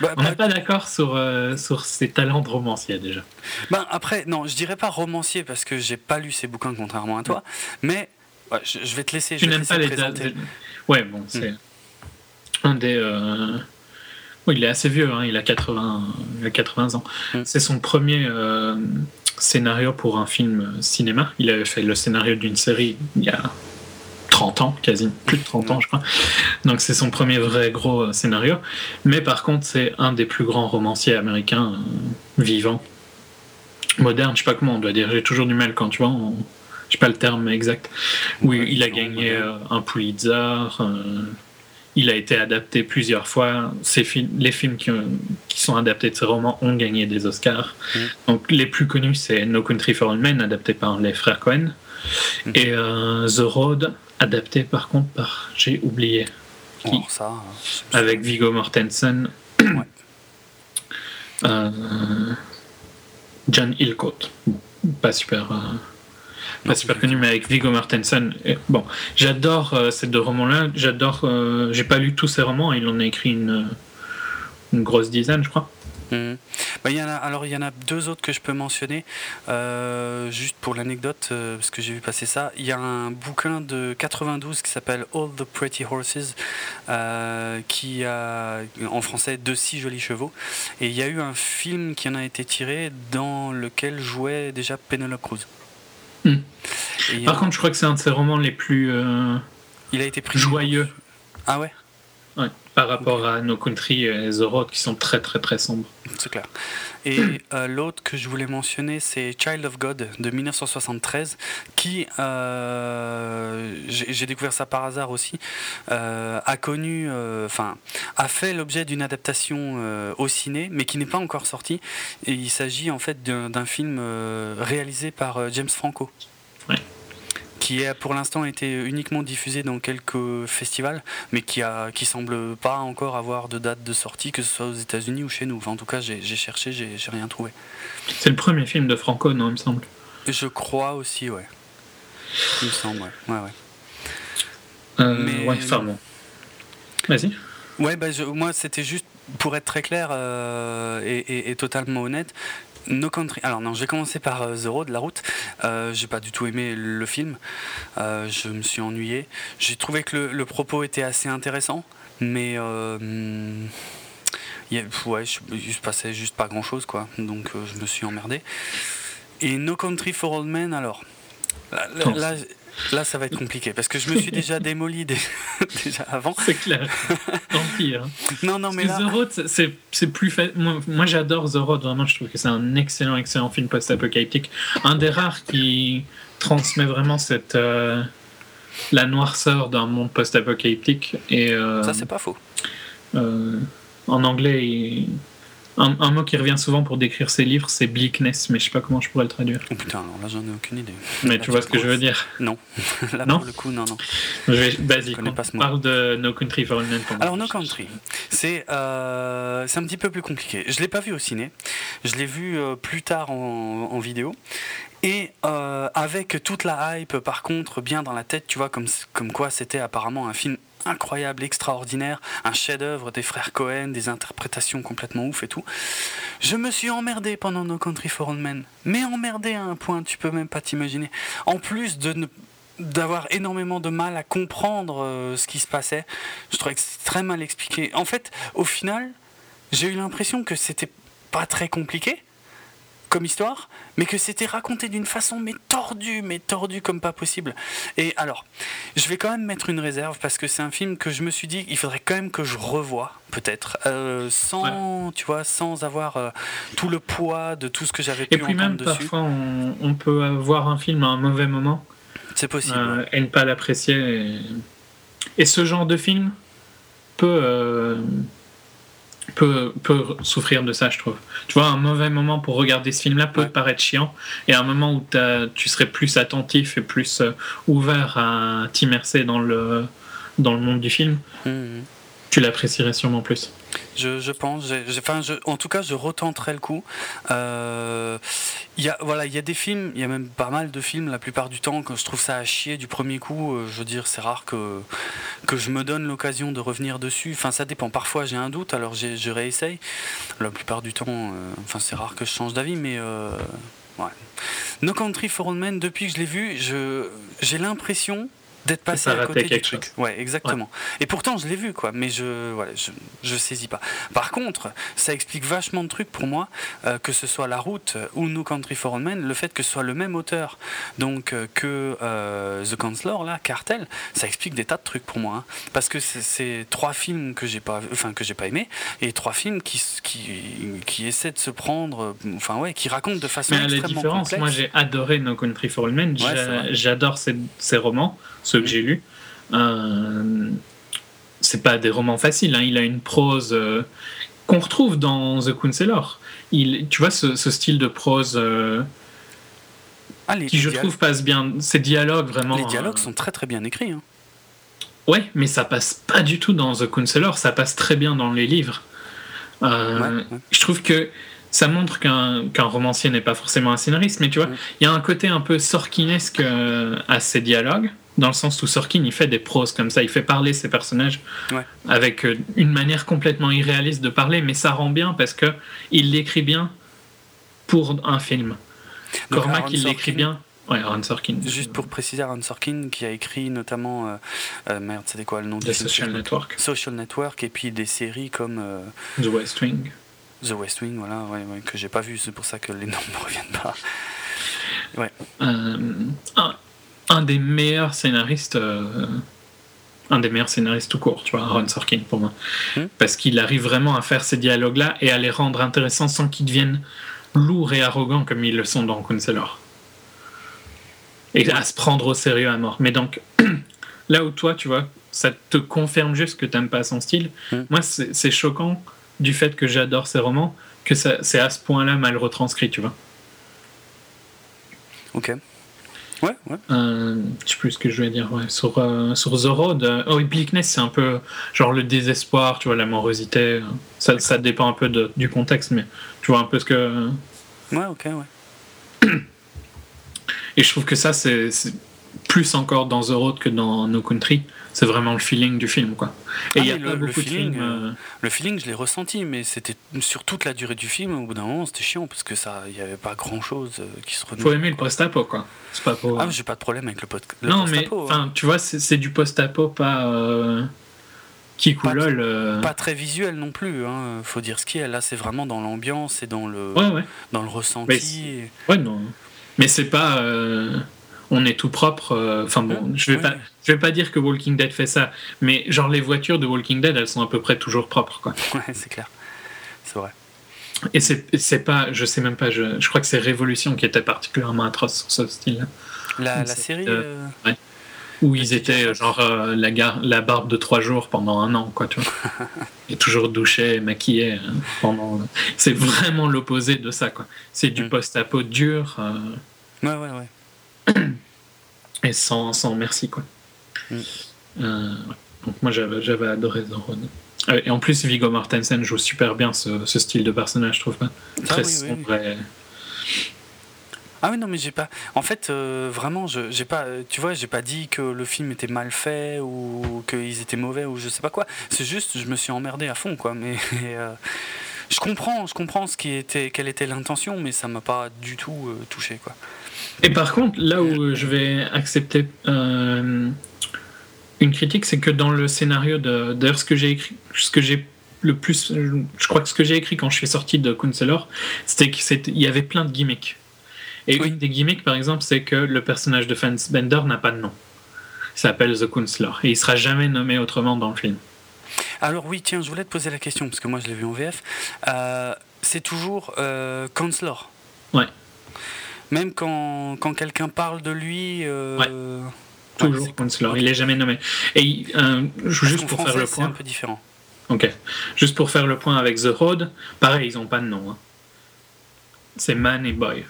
Bah, on n'est pas d'accord sur, euh, sur ses talents de romancier déjà. Ben, après, non, je dirais pas romancier parce que j'ai pas lu ses bouquins contrairement à toi, mais je, vais te laisser. Tu n'aimes pas les présenter. Ouais, bon, hmm. c'est un des. Euh, oui, il est assez vieux, hein, il, a 80, il a 80 ans. Hmm. C'est son premier euh, scénario pour un film cinéma. Il avait fait le scénario d'une série il y a 30 ans, quasi plus de 30 ans, je crois. Donc c'est son premier vrai gros euh, scénario. Mais par contre, c'est un des plus grands romanciers américains euh, vivants, moderne, je sais pas comment on doit dire. J'ai toujours du mal quand tu vois, on, je sais pas le terme exact. Oui, il a gagné euh, un Pulitzer. il a été adapté plusieurs fois. les films qui, qui, sont adaptés de ses romans ont gagné des Oscars. Mm. Donc les plus connus, c'est No Country for Old Men, adapté par les frères Cohen. Mm. Et The Road, adapté par contre par, j'ai oublié qui, oh, ça, avec Viggo Mortensen, [CLEARS THROAT] euh, John Hillcoat, pas super, euh, pas super connu, mais avec Viggo Mortensen. bon, j'adore euh, ces deux romans-là. J'adore. j'ai pas lu tous ces romans. Il en a écrit une, une grosse dizaine, je crois. Bah, y en a, alors il y en a deux autres que je peux mentionner, euh, juste pour l'anecdote, euh, parce que j'ai vu passer ça. Il y a un bouquin de 92 qui s'appelle All the Pretty Horses, euh, qui a en français De si jolis chevaux. Et il y a eu un film qui en a été tiré dans lequel jouait déjà Penelope Cruz. Hmm. Par contre, je crois que c'est un de ses romans les plus. il a été pris joyeux. Ah ouais? Par rapport à No Country et The Road qui sont très très très sombres. C'est clair. Et euh, l'autre que je voulais mentionner, c'est Child of God de 1973, qui, euh, j'ai découvert ça par hasard aussi, euh, a connu, enfin, a fait l'objet d'une adaptation au ciné, mais qui n'est pas encore sorti. Et il s'agit en fait d'un film réalisé par James Franco. Ouais qui a pour l'instant été uniquement diffusé dans quelques festivals, mais qui a qui semble pas encore avoir de date de sortie, que ce soit aux États-Unis ou chez nous. en tout cas, j'ai cherché, j'ai rien trouvé. C'est le premier film de Franco, non, il me semble. Je crois aussi, ouais. Il me semble, ouais, ouais, ouais. Euh, mais... ouais bon. Vas-y. Ouais, bah, moi, c'était juste pour être très clair euh, et, totalement honnête, No Country. Alors non, j'ai commencé par euh, The Road, la route. Euh, j'ai pas du tout aimé le film. Euh, je me suis ennuyé. J'ai trouvé que le, propos était assez intéressant, mais euh, ouais, je, se passait juste pas grand chose quoi. Donc je me suis emmerdé. Et No Country for Old Men, alors? Là Là, ça va être compliqué parce que je me suis déjà démoli [LAUGHS] déjà avant. C'est clair. Tant pis. Hein. [LAUGHS] Non, non, mais là... The Road, c'est plus fait. Moi, j'adore The Road. Vraiment, je trouve que c'est un excellent, excellent film post-apocalyptique. Un des rares qui transmet vraiment cette euh, la noirceur d'un monde post-apocalyptique. Et euh, ça, c'est pas faux. Euh, en anglais, il un, mot qui revient souvent pour décrire ces livres, c'est bleakness, mais je sais pas comment je pourrais le traduire. Oh putain, alors là j'en ai aucune idée. Mais tu vois ce que je veux dire Non. [LAUGHS] là non pour le coup, non, non. Je vais, vas-y, on parle de No Country for Old Men. Alors No Country, c'est euh, un petit peu plus compliqué. Je l'ai pas vu au ciné, je l'ai vu euh, plus tard en, en vidéo. Et euh, avec toute la hype, par contre, bien dans la tête, tu vois, comme, comme quoi c'était apparemment un film incroyable, extraordinaire, un chef-d'œuvre des frères Cohen, des interprétations complètement ouf et tout. Je me suis emmerdé pendant No Country for Old Men, mais emmerdé à un point, tu peux même pas t'imaginer. En plus de d'avoir énormément de mal à comprendre euh, ce qui se passait, je trouvais que c'était très mal expliqué. En fait, au final, j'ai eu l'impression que c'était pas très compliqué comme histoire, mais que c'était raconté d'une façon mais tordue, mais tordue comme pas possible. Et alors, je vais quand même mettre une réserve parce que c'est un film que je me suis dit il faudrait quand même que je revoie peut-être euh, sans tu vois sans avoir euh, tout le poids de tout ce que j'avais pu et puis même parfois on, peut avoir un film à un mauvais moment. C'est possible euh, et ne pas l'apprécier. Et... ce genre de film peut peut, peut souffrir de ça, je trouve. Tu vois, un mauvais moment pour regarder ce film-là peut paraître chiant, et un moment où tu serais plus attentif et plus euh, ouvert à t'immerser dans le, dans le monde du film, mmh, mmh. tu l'apprécierais sûrement plus. Je, pense. en tout cas, je retenterai le coup. Euh, y a, voilà, il y a des films, il y a même pas mal de films la plupart du temps que je trouve ça à chier du premier coup. Euh, je veux dire, c'est rare que que je me donne l'occasion de revenir dessus. Enfin, ça dépend. Parfois, j'ai un doute, alors je réessaye. La plupart du temps, euh, enfin, c'est rare que je change d'avis, mais ouais. No Country for Old Men, depuis que je l'ai vu, j'ai l'impression d'être passé à côté du truc. Ouais, exactement. Et pourtant, je l'ai vu, quoi, mais je, voilà, je, je saisis pas. Par contre, ça explique vachement de trucs pour moi, euh, que ce soit La Route ou No Country for Old Men, le fait que ce soit le même auteur, donc euh, que euh, The Counselor, là, Cartel, ça explique des tas de trucs pour moi, hein. parce que c'est trois films que j'ai pas, enfin que j'ai pas aimé, et trois films qui, qui, qui essaient de se prendre, enfin ouais, qui racontent de façon mais extrêmement la différence, moi j'ai adoré No Country for Old Men, j'adore ces, ces romans ceux que j'ai lus. Euh, c'est pas des romans faciles, hein. il a une prose euh, qu'on retrouve dans The Counselor. Il, tu vois, ce, style de prose euh, ah, qui, je trouve, passe bien. Ces dialogues, vraiment. Les dialogues sont très très bien écrits. Hein. Ouais, mais ça passe pas du tout dans The Counselor, ça passe très bien dans les livres. Je trouve que ça montre qu'un romancier n'est pas forcément un scénariste, mais tu vois, il y a un côté un peu sorkinesque à ces dialogues dans le sens où Sorkin il fait des proses comme ça, il fait parler ses personnages avec euh, une manière complètement irréaliste de parler, mais ça rend bien parce que il l'écrit bien pour un film. Cormac il l'écrit bien. Ouais, Aaron Sorkin. Juste pour préciser, Aaron Sorkin qui a écrit notamment euh, euh, merde, c'était quoi le nom du Social Network. Social Network et puis des séries comme The West Wing. The West Wing, voilà, ouais, ouais, que j'ai pas vu, c'est pour ça que les [LAUGHS] noms ne reviennent pas. Ouais. Un des meilleurs scénaristes euh, un des meilleurs scénaristes tout court, tu vois, Ron Sorkin pour moi. Hmm. Parce qu'il arrive vraiment à faire ces dialogues-là et à les rendre intéressants sans qu'ils deviennent lourds et arrogants comme ils le sont dans Counselor. Et à se prendre au sérieux à mort. Mais donc, [CLEARS THROAT] là où toi, tu vois, ça te confirme juste que t'aimes pas son style. Hmm. Moi, c'est choquant du fait que j'adore ses romans que c'est à ce point-là mal retranscrit, tu vois. Ok. Ouais, ouais. Euh, je sais plus ce que je voulais dire. Ouais. Sur, euh, sur The Road, euh, oh, Bleakness, c'est un peu genre le désespoir, tu vois, la morosité. euh, Ça, ça dépend un peu de- du contexte, mais tu vois un peu ce que. Ouais, ok, ouais. Et je trouve que ça, c'est plus encore dans The Road que dans No Country. C'est vraiment le feeling du film, quoi. Et Ah, il y a mais pas le- le beaucoup de feeling, films. euh, Le feeling, je l'ai ressenti, mais c'était sur toute la durée du film. Au bout d'un moment, c'était chiant parce que ça, il y avait pas grand chose qui se faut renouvelait. aimer le post-apo, quoi. C'est pas pour. Ah, mais j'ai pas de problème avec le, pod- le non, mais post-apo, hein. tu vois, c'est c'est du post-apo, pas. Euh, qui Pas- coulole. euh, Pas très visuel non plus, hein, faut dire ce qui est. Là, c'est vraiment dans l'ambiance et dans le, Ouais, ouais. dans le Mais ressenti. et- Ouais, non. Mais c'est pas. On est tout propre. euh, Enfin bon, je vais Ouais. pas. Je vais pas dire que Walking Dead fait ça, mais genre les voitures de Walking Dead, elles sont à peu près toujours propres, quoi. [LAUGHS] Ouais, c'est clair. C'est vrai. Et c'est c'est pas, je sais même pas, je, je crois que c'est Révolution qui était particulièrement atroce sur ce style-là, La, la série. euh, euh, où ils étaient genre euh, la, gar- la barbe de trois jours pendant un an, quoi, tu vois. [LAUGHS] Et toujours douchés, maquillés pendant. C'est vraiment l'opposé de ça, quoi. C'est du Mm. post-apo dur. euh, Ouais, ouais, ouais. Et sans, sans merci quoi. Mm. Euh, ouais. donc moi j'avais j'avais adoré Road. Euh, et en plus Viggo Mortensen joue super bien ce, ce style de personnage je trouve pas très Ah oui, oui, sombre et- Ah oui non mais j'ai pas en fait euh, vraiment je j'ai pas euh, tu vois j'ai pas dit que le film était mal fait ou qu'ils étaient mauvais ou je sais pas quoi c'est juste je me suis emmerdé à fond quoi mais [LAUGHS] euh, je comprends je comprends ce qui était quelle était l'intention mais ça m'a pas du tout touché quoi Et par contre là où je vais accepter euh, une critique c'est que dans le scénario de d'ailleurs ce que j'ai écrit ce que j'ai le plus je crois que ce que j'ai écrit quand je suis sorti de Counselor c'était qu'il y avait plein de gimmicks. Et Oui. une des gimmicks par exemple c'est que le personnage de Fansbender n'a pas de nom. Il s'appelle The Counselor. Et il sera jamais nommé autrement dans le film. Alors oui tiens je voulais te poser la question parce que moi je l'ai vu en VF Euh, c'est toujours euh, Counselor. Ouais. Même quand, quand quelqu'un parle de lui euh, Ouais. toujours Counselor il est jamais nommé et euh, juste pour français, faire le c'est un point peu différent ok juste pour faire le point avec The Road pareil ils ont pas de nom hein. c'est Man et Boy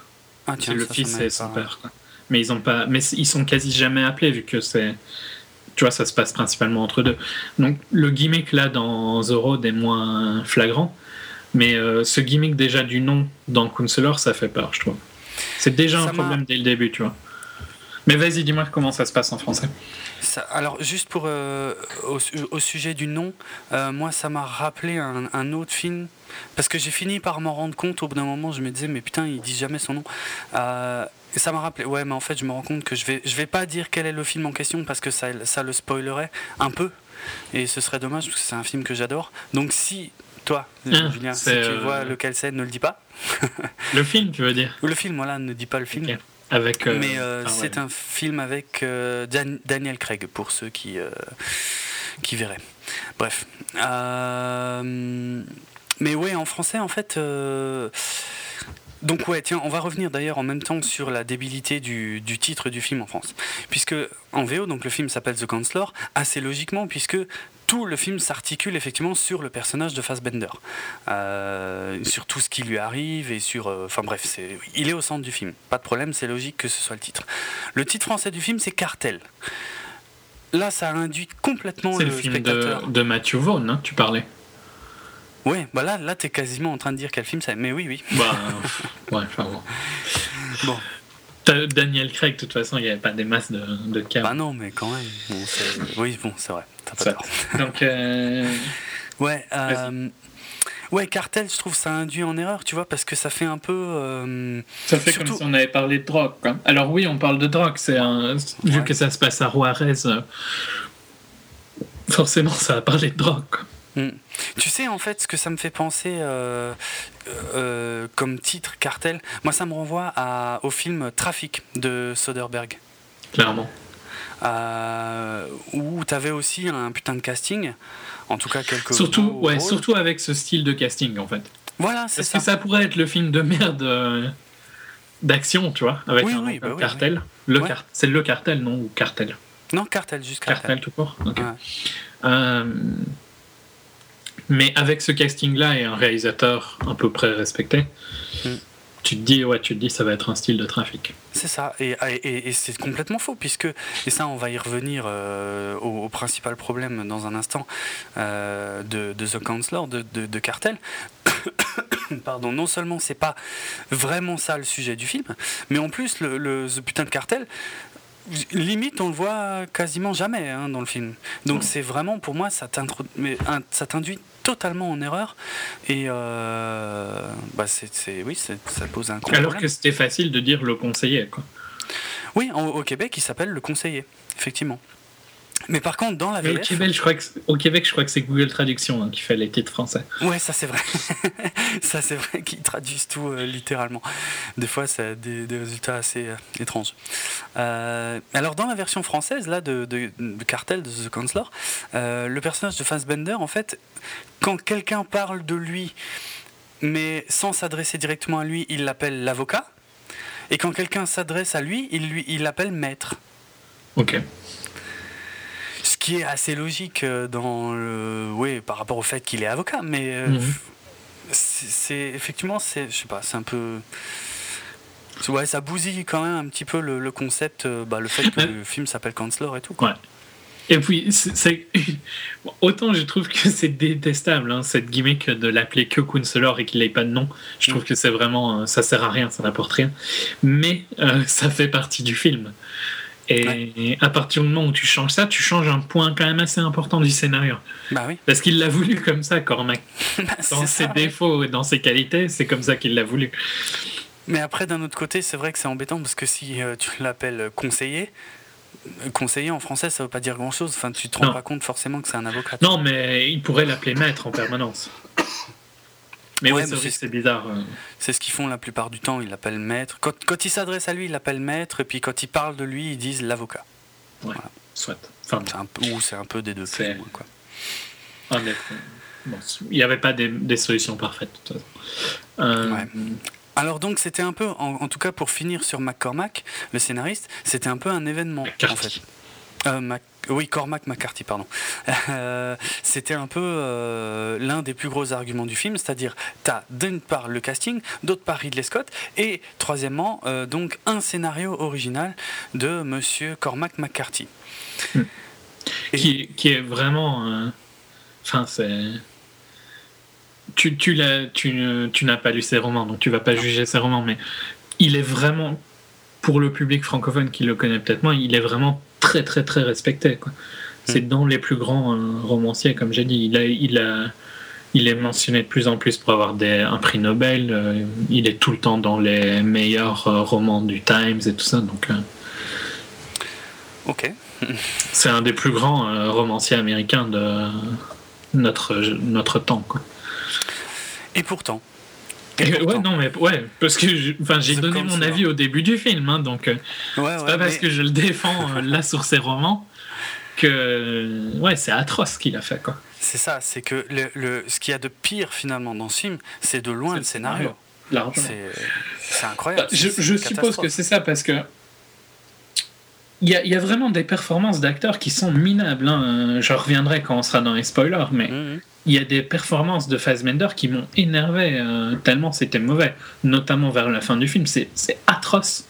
ah C'est tiens le ça, fils et son pas- père. quoi. Mais ils ont pas, mais ils sont quasi jamais appelés vu que c'est, tu vois, ça se passe principalement entre deux. Donc le gimmick là dans The Road est moins flagrant, mais euh, ce gimmick déjà du nom dans Counselor, ça fait peur, je trouve. C'est déjà Ça un problème dès le début, tu vois. Mais vas-y, dis-moi comment ça se passe en français. Ça- alors, juste pour euh, au, su- au sujet du nom, euh, moi, ça m'a rappelé un, un autre film parce que j'ai fini par m'en rendre compte. Au bout d'un moment, je me disais, mais putain, il dit jamais son nom. Euh, et ça m'a rappelé. Ouais, mais en fait, je me rends compte que je vais, je vais pas dire quel est le film en question parce que ça, ça le spoilerait un peu et ce serait dommage parce que c'est un film que j'adore. Donc, si toi, Ah, Julien, si tu vois lequel c'est, ne le dis pas. Le film, tu veux dire le film, voilà, ne dis pas le film. Avec. euh, Mais euh, ah ouais. c'est un film avec euh, Dan- Daniel Craig, pour ceux qui, qui verraient. Bref. Mais ouais, en français, en fait. donc ouais, tiens, on va revenir d'ailleurs en même temps sur la débilité du, du titre du film en France. Puisque en VO, donc le film s'appelle The Counselor, assez logiquement, puisque tout le film s'articule effectivement sur le personnage de Fassbender. Euh, sur tout ce qui lui arrive et sur... euh, Enfin bref, c'est, il est au centre du film. Pas de problème, c'est logique que ce soit le titre. Le titre français du film, c'est Cartel. Là, ça induit complètement C'est le, le film spectateur. de, de Matthew Vaughn, hein, tu parlais. Ouais, bah là, là t'es quasiment en train de dire quel film c'est. Mais oui, oui. Bah, ouais, enfin bon. [LAUGHS] Bon. T'as Daniel Craig, de toute façon, il n'y avait pas des masses de, de cas. Bah non, mais quand même. Bon, oui, bon, c'est vrai. T'as pas Ça. tort. Donc, euh, Ouais, euh, ouais, Cartel, je trouve ça induit en erreur, tu vois, parce que ça fait un peu. euh, ça fait Surtout- comme si on avait parlé de drogue. Quoi. Alors oui, on parle de drogue, c'est un... vu Ouais. que ça se passe à Juarez, euh, forcément ça a parlé de drogue. quoi. hmm. Tu sais, en fait, ce que ça me fait penser euh, euh, comme titre Cartel, moi, ça me renvoie à, au film Trafic de Soderbergh. Clairement. Où tu avais aussi un putain de casting, en tout cas quelques. Surtout, ouais, surtout avec ce style de casting en fait. Voilà, c'est ça. que ça pourrait être le film de merde d'action, tu vois, avec un, bah cartel. Le c'est le cartel, non Ou cartel Non, cartel, juste cartel. Cartel tout court. Euh, mais avec ce casting-là et un réalisateur à peu près respecté, mm. Tu te dis, ouais, tu te dis, ça va être un style de trafic. C'est ça, et, c'est complètement faux, puisque, et ça, on va y revenir euh, au, principal problème dans un instant euh, de, The Counselor, de, Cartel. [COUGHS] Pardon, non seulement c'est pas vraiment ça le sujet du film, mais en plus, le, ce putain de cartel, limite on le voit quasiment jamais hein, dans le film. Donc c'est vraiment pour moi ça t'induit totalement en erreur et euh, bah c'est oui ça pose un alors que c'était facile de dire le conseiller quoi. Oui, au Québec il s'appelle le conseiller effectivement. Mais par contre, dans la VF... Au Québec, je crois que, au Québec, je crois que c'est Google Traduction hein, qui fait les titres français. Ouais, ça c'est vrai. [LAUGHS] ça c'est vrai qu'ils traduisent tout euh, littéralement. Des fois, ça a des, résultats assez euh, étranges. Euh, alors, dans la version française là, de, de, Cartel, de The Counselor, le personnage de Fassbender, en fait, quand quelqu'un parle de lui, mais sans s'adresser directement à lui, il l'appelle l'avocat. Et quand quelqu'un s'adresse à lui, il lui il l'appelle maître. Ok qui est assez logique euh, dans le, oui, par rapport au fait qu'il est avocat, mais euh, mhm. c'est effectivement, c'est, je sais pas, c'est un peu. Ouais, ça bousille quand même un petit peu le, concept, euh, bah, le fait que le film s'appelle Counselor et tout. Quoi. Et puis, c'est, [LAUGHS] autant je trouve que c'est détestable, hein, cette gimmick de l'appeler que Counselor et qu'il n'ait pas de nom. Je trouve mm. que c'est vraiment, ça sert à rien, ça n'apporte rien. Mais ça fait partie du film. Et à partir du moment où tu changes ça, tu changes un point quand même assez important du scénario. Bah oui. Parce qu'il l'a voulu comme ça, Cormac. [LAUGHS] Bah, dans ses défauts et dans ses qualités, c'est comme ça qu'il l'a voulu. Mais après, d'un autre côté, c'est vrai que c'est embêtant parce que si euh, tu l'appelles conseiller, euh, conseiller en français, ça veut pas dire grand chose. Enfin, tu te rends pas compte forcément que c'est un avocat. Non, mais il pourrait l'appeler maître en permanence. Mais ouais, c'est bizarre. Euh. C'est ce qu'ils font la plupart du temps, ils l'appellent maître. Quand, quand ils s'adressent à lui, ils l'appellent maître, et puis quand ils parlent de lui, ils disent l'avocat. Ouais, soit. Enfin, un peu, ou c'est un peu des deux. C'est... quoi. Bon, il n'y avait pas des, des, solutions parfaites, de toute façon. Euh, Alors donc c'était un peu, en, tout cas pour finir sur McCormack, le scénariste, c'était un peu un événement en fait. Euh, oui, Cormac McCarthy, pardon. [LAUGHS] Euh, c'était un peu euh, l'un des plus gros arguments du film, c'est-à-dire, tu as d'une part le casting, d'autre part Ridley Scott, et troisièmement, donc un scénario original de monsieur Cormac McCarthy. Hmm. Qui, qui, est vraiment. Enfin, c'est. Tu, tu, tu, tu n'as pas lu ses romans, donc tu vas pas juger ses romans, mais il est vraiment, pour le public francophone qui le connaît peut-être moins, il est vraiment très très très respecté. Quoi. C'est mm. dans les plus grands euh, romanciers, comme j'ai dit. Il, a, il, a, il est mentionné de plus en plus pour avoir des, un prix Nobel. Euh, il est tout le temps dans les meilleurs euh, romans du Times et tout ça. Donc, ok. [LAUGHS] c'est un des plus grands romanciers américains de notre, notre temps. Quoi. Et pourtant, ouais, non, mais ouais, parce que j'ai donné mon avis au début du film, hein, donc euh, c'est pas parce que je le défends euh, là sur ses romans que ouais, c'est atroce ce qu'il a fait quoi. C'est ça, c'est que le, le, ce qu'il y a de pire finalement dans ce film, c'est de loin le scénario. C'est incroyable. Bah, je, je suppose que c'est ça parce que il y, a, y, a, vraiment des performances d'acteurs qui sont minables. Hein. Je reviendrai quand on sera dans les spoilers, mais mmh, mmh il y a des performances de Fassbender qui m'ont énervé euh, tellement c'était mauvais, notamment vers la fin du film. C'est atroce.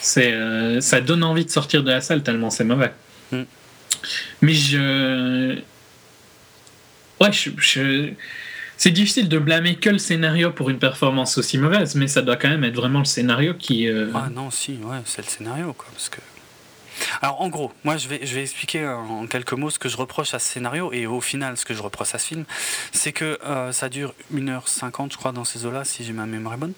C'est euh, ça donne envie de sortir de la salle tellement c'est mauvais. Mm. Mais je. Ouais, je, c'est difficile de blâmer que le scénario pour une performance aussi mauvaise, mais ça doit quand même être vraiment le scénario qui. Euh, ah non, si, ouais, c'est le scénario, quoi. Parce que alors en gros, moi je vais, je vais expliquer en quelques mots ce que je reproche à ce scénario et au final ce que je reproche à ce film, c'est que euh, ça dure 1h50 je crois dans ces eaux-là si j'ai ma mémoire bonne.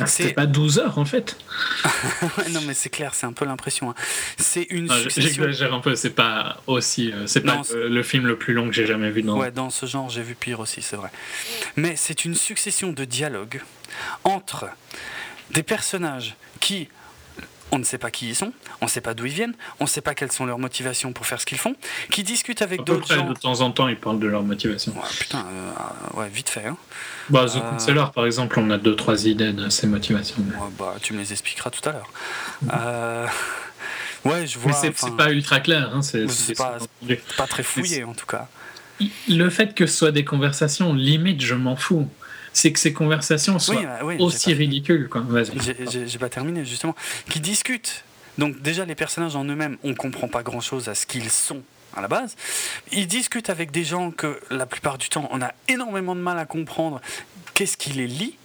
Ah, c'est pas 12 heures en fait. [LAUGHS] non mais c'est clair, c'est un peu l'impression. Hein. C'est une J'exagère un peu, c'est pas aussi, euh, c'est pas le film le plus long que j'ai jamais vu. Non. Ouais, dans ce genre j'ai vu pire aussi, c'est vrai. Mais c'est une succession de dialogues entre des personnages qui on ne sait pas qui ils sont, on ne sait pas d'où ils viennent, on ne sait pas quelles sont leurs motivations pour faire ce qu'ils font, qui discutent avec d'autres gens. De temps en temps, ils parlent de leur motivation. Ouais, putain, ouais, vite fait. Hein. Bah, The Counselor, par exemple, on a deux, trois idées de ses motivations. bah, tu me les expliqueras tout à l'heure. euh... [LAUGHS] Ouais, je vois. Mais c'est pas ultra clair. Hein, c'est pas, pas, très fouillé, en tout cas. Le fait que ce soit des conversations, limite, je m'en fous. C'est que ces conversations soient aussi ridicules. J'ai pas terminé, justement. Qui discutent. Donc, déjà, les personnages en eux-mêmes, on comprend pas grand-chose à ce qu'ils sont à la base. Ils discutent avec des gens que la plupart du temps, on a énormément de mal à comprendre qu'est-ce qui les lie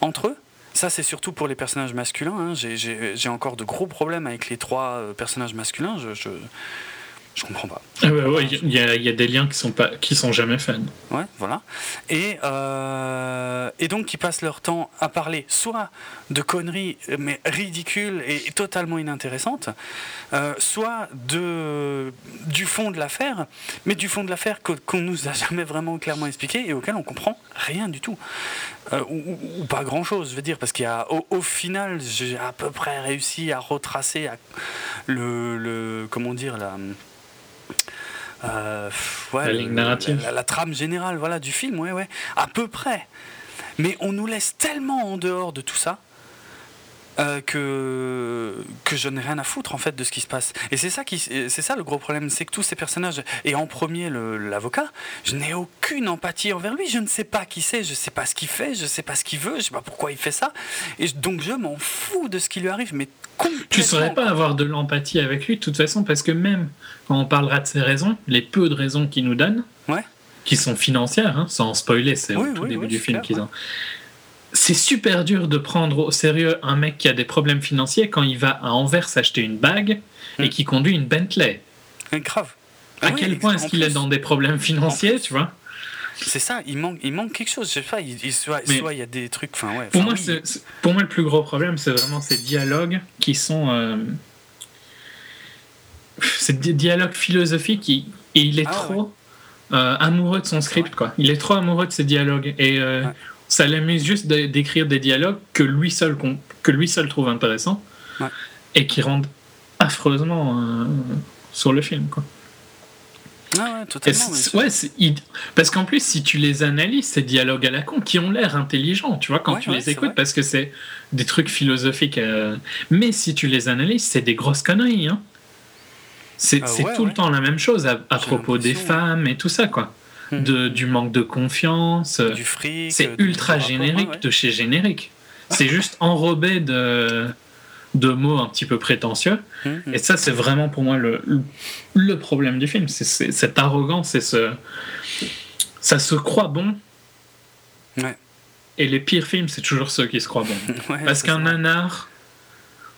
entre eux. Ça, c'est surtout pour les personnages masculins. Hein. J'ai encore de gros problèmes avec les trois euh, personnages masculins. Je, je, je comprends pas. Ah il y, a, des liens qui sont pas, qui sont jamais faits. Ouais, voilà. Et euh, et donc qui passent leur temps à parler soit de conneries mais ridicules et totalement inintéressantes, euh, soit de du fond de l'affaire, mais du fond de l'affaire qu'on nous a jamais vraiment clairement expliqué et auquel on comprend rien du tout. Euh, ou, pas grand chose, je veux dire, parce qu'il y a au, au final, j'ai à peu près réussi à retracer le, le comment dire la euh, la ligne narrative. La, trame générale voilà, du film, ouais, ouais, à peu près. Mais on nous laisse tellement en dehors de tout ça euh, que, que je n'ai rien à foutre en fait de ce qui se passe. Et c'est ça, qui, c'est ça le gros problème, c'est que tous ces personnages, et en premier l'avocat, je n'ai aucune empathie envers lui, je ne sais pas qui c'est, je ne sais pas ce qu'il fait, je ne sais pas ce qu'il veut, je ne sais pas pourquoi il fait ça, et donc je m'en fous de ce qui lui arrive, mais complètement. Tu ne saurais pas avoir de l'empathie avec lui de toute façon, parce que même quand on parlera de ses raisons, les peu de raisons qu'il nous donne, ouais. qui sont financières, hein, sans spoiler, c'est au tout début du film qu'ils ont c'est super dur de prendre au sérieux un mec qui a des problèmes financiers quand il va à Anvers acheter une bague et hmm. qui conduit une Bentley. Grave. À ah quel point est-ce qu'il est dans des problèmes financiers, tu vois? c'est ça, il manque, il manque quelque chose. Je sais pas, il, soit, il y a des trucs. Enfin, ouais, pour, moi, pour moi, le plus gros problème, c'est vraiment ces dialogues qui sont. Euh, ces dialogues philosophiques, et il est ah, trop euh, amoureux de son script, quoi. Il est trop amoureux de ces dialogues. Et euh, ça l'amuse juste d'écrire des dialogues que lui seul, que lui seul trouve intéressants et qui rendent affreusement euh, sur le film. Quoi. Ah ouais, totalement. Ouais, parce qu'en plus, si tu les analyses, ces dialogues à la con, qui ont l'air intelligents, tu vois, quand tu les écoutes, parce que c'est des trucs philosophiques. Euh, mais si tu les analyses, c'est des grosses conneries. Hein. C'est ah tout le temps la même chose à, à propos des femmes et tout ça, quoi de, du manque de confiance. Du fric. C'est ultra générique de chez générique. C'est juste enrobé de, de mots un petit peu prétentieux. Hum, hum. Et ça, c'est vraiment pour moi le, le problème du film. C'est cette arrogance et ce. Ça se croit bon. Et les pires films, c'est toujours ceux qui se croient bons. [LAUGHS] Parce qu'un nanar,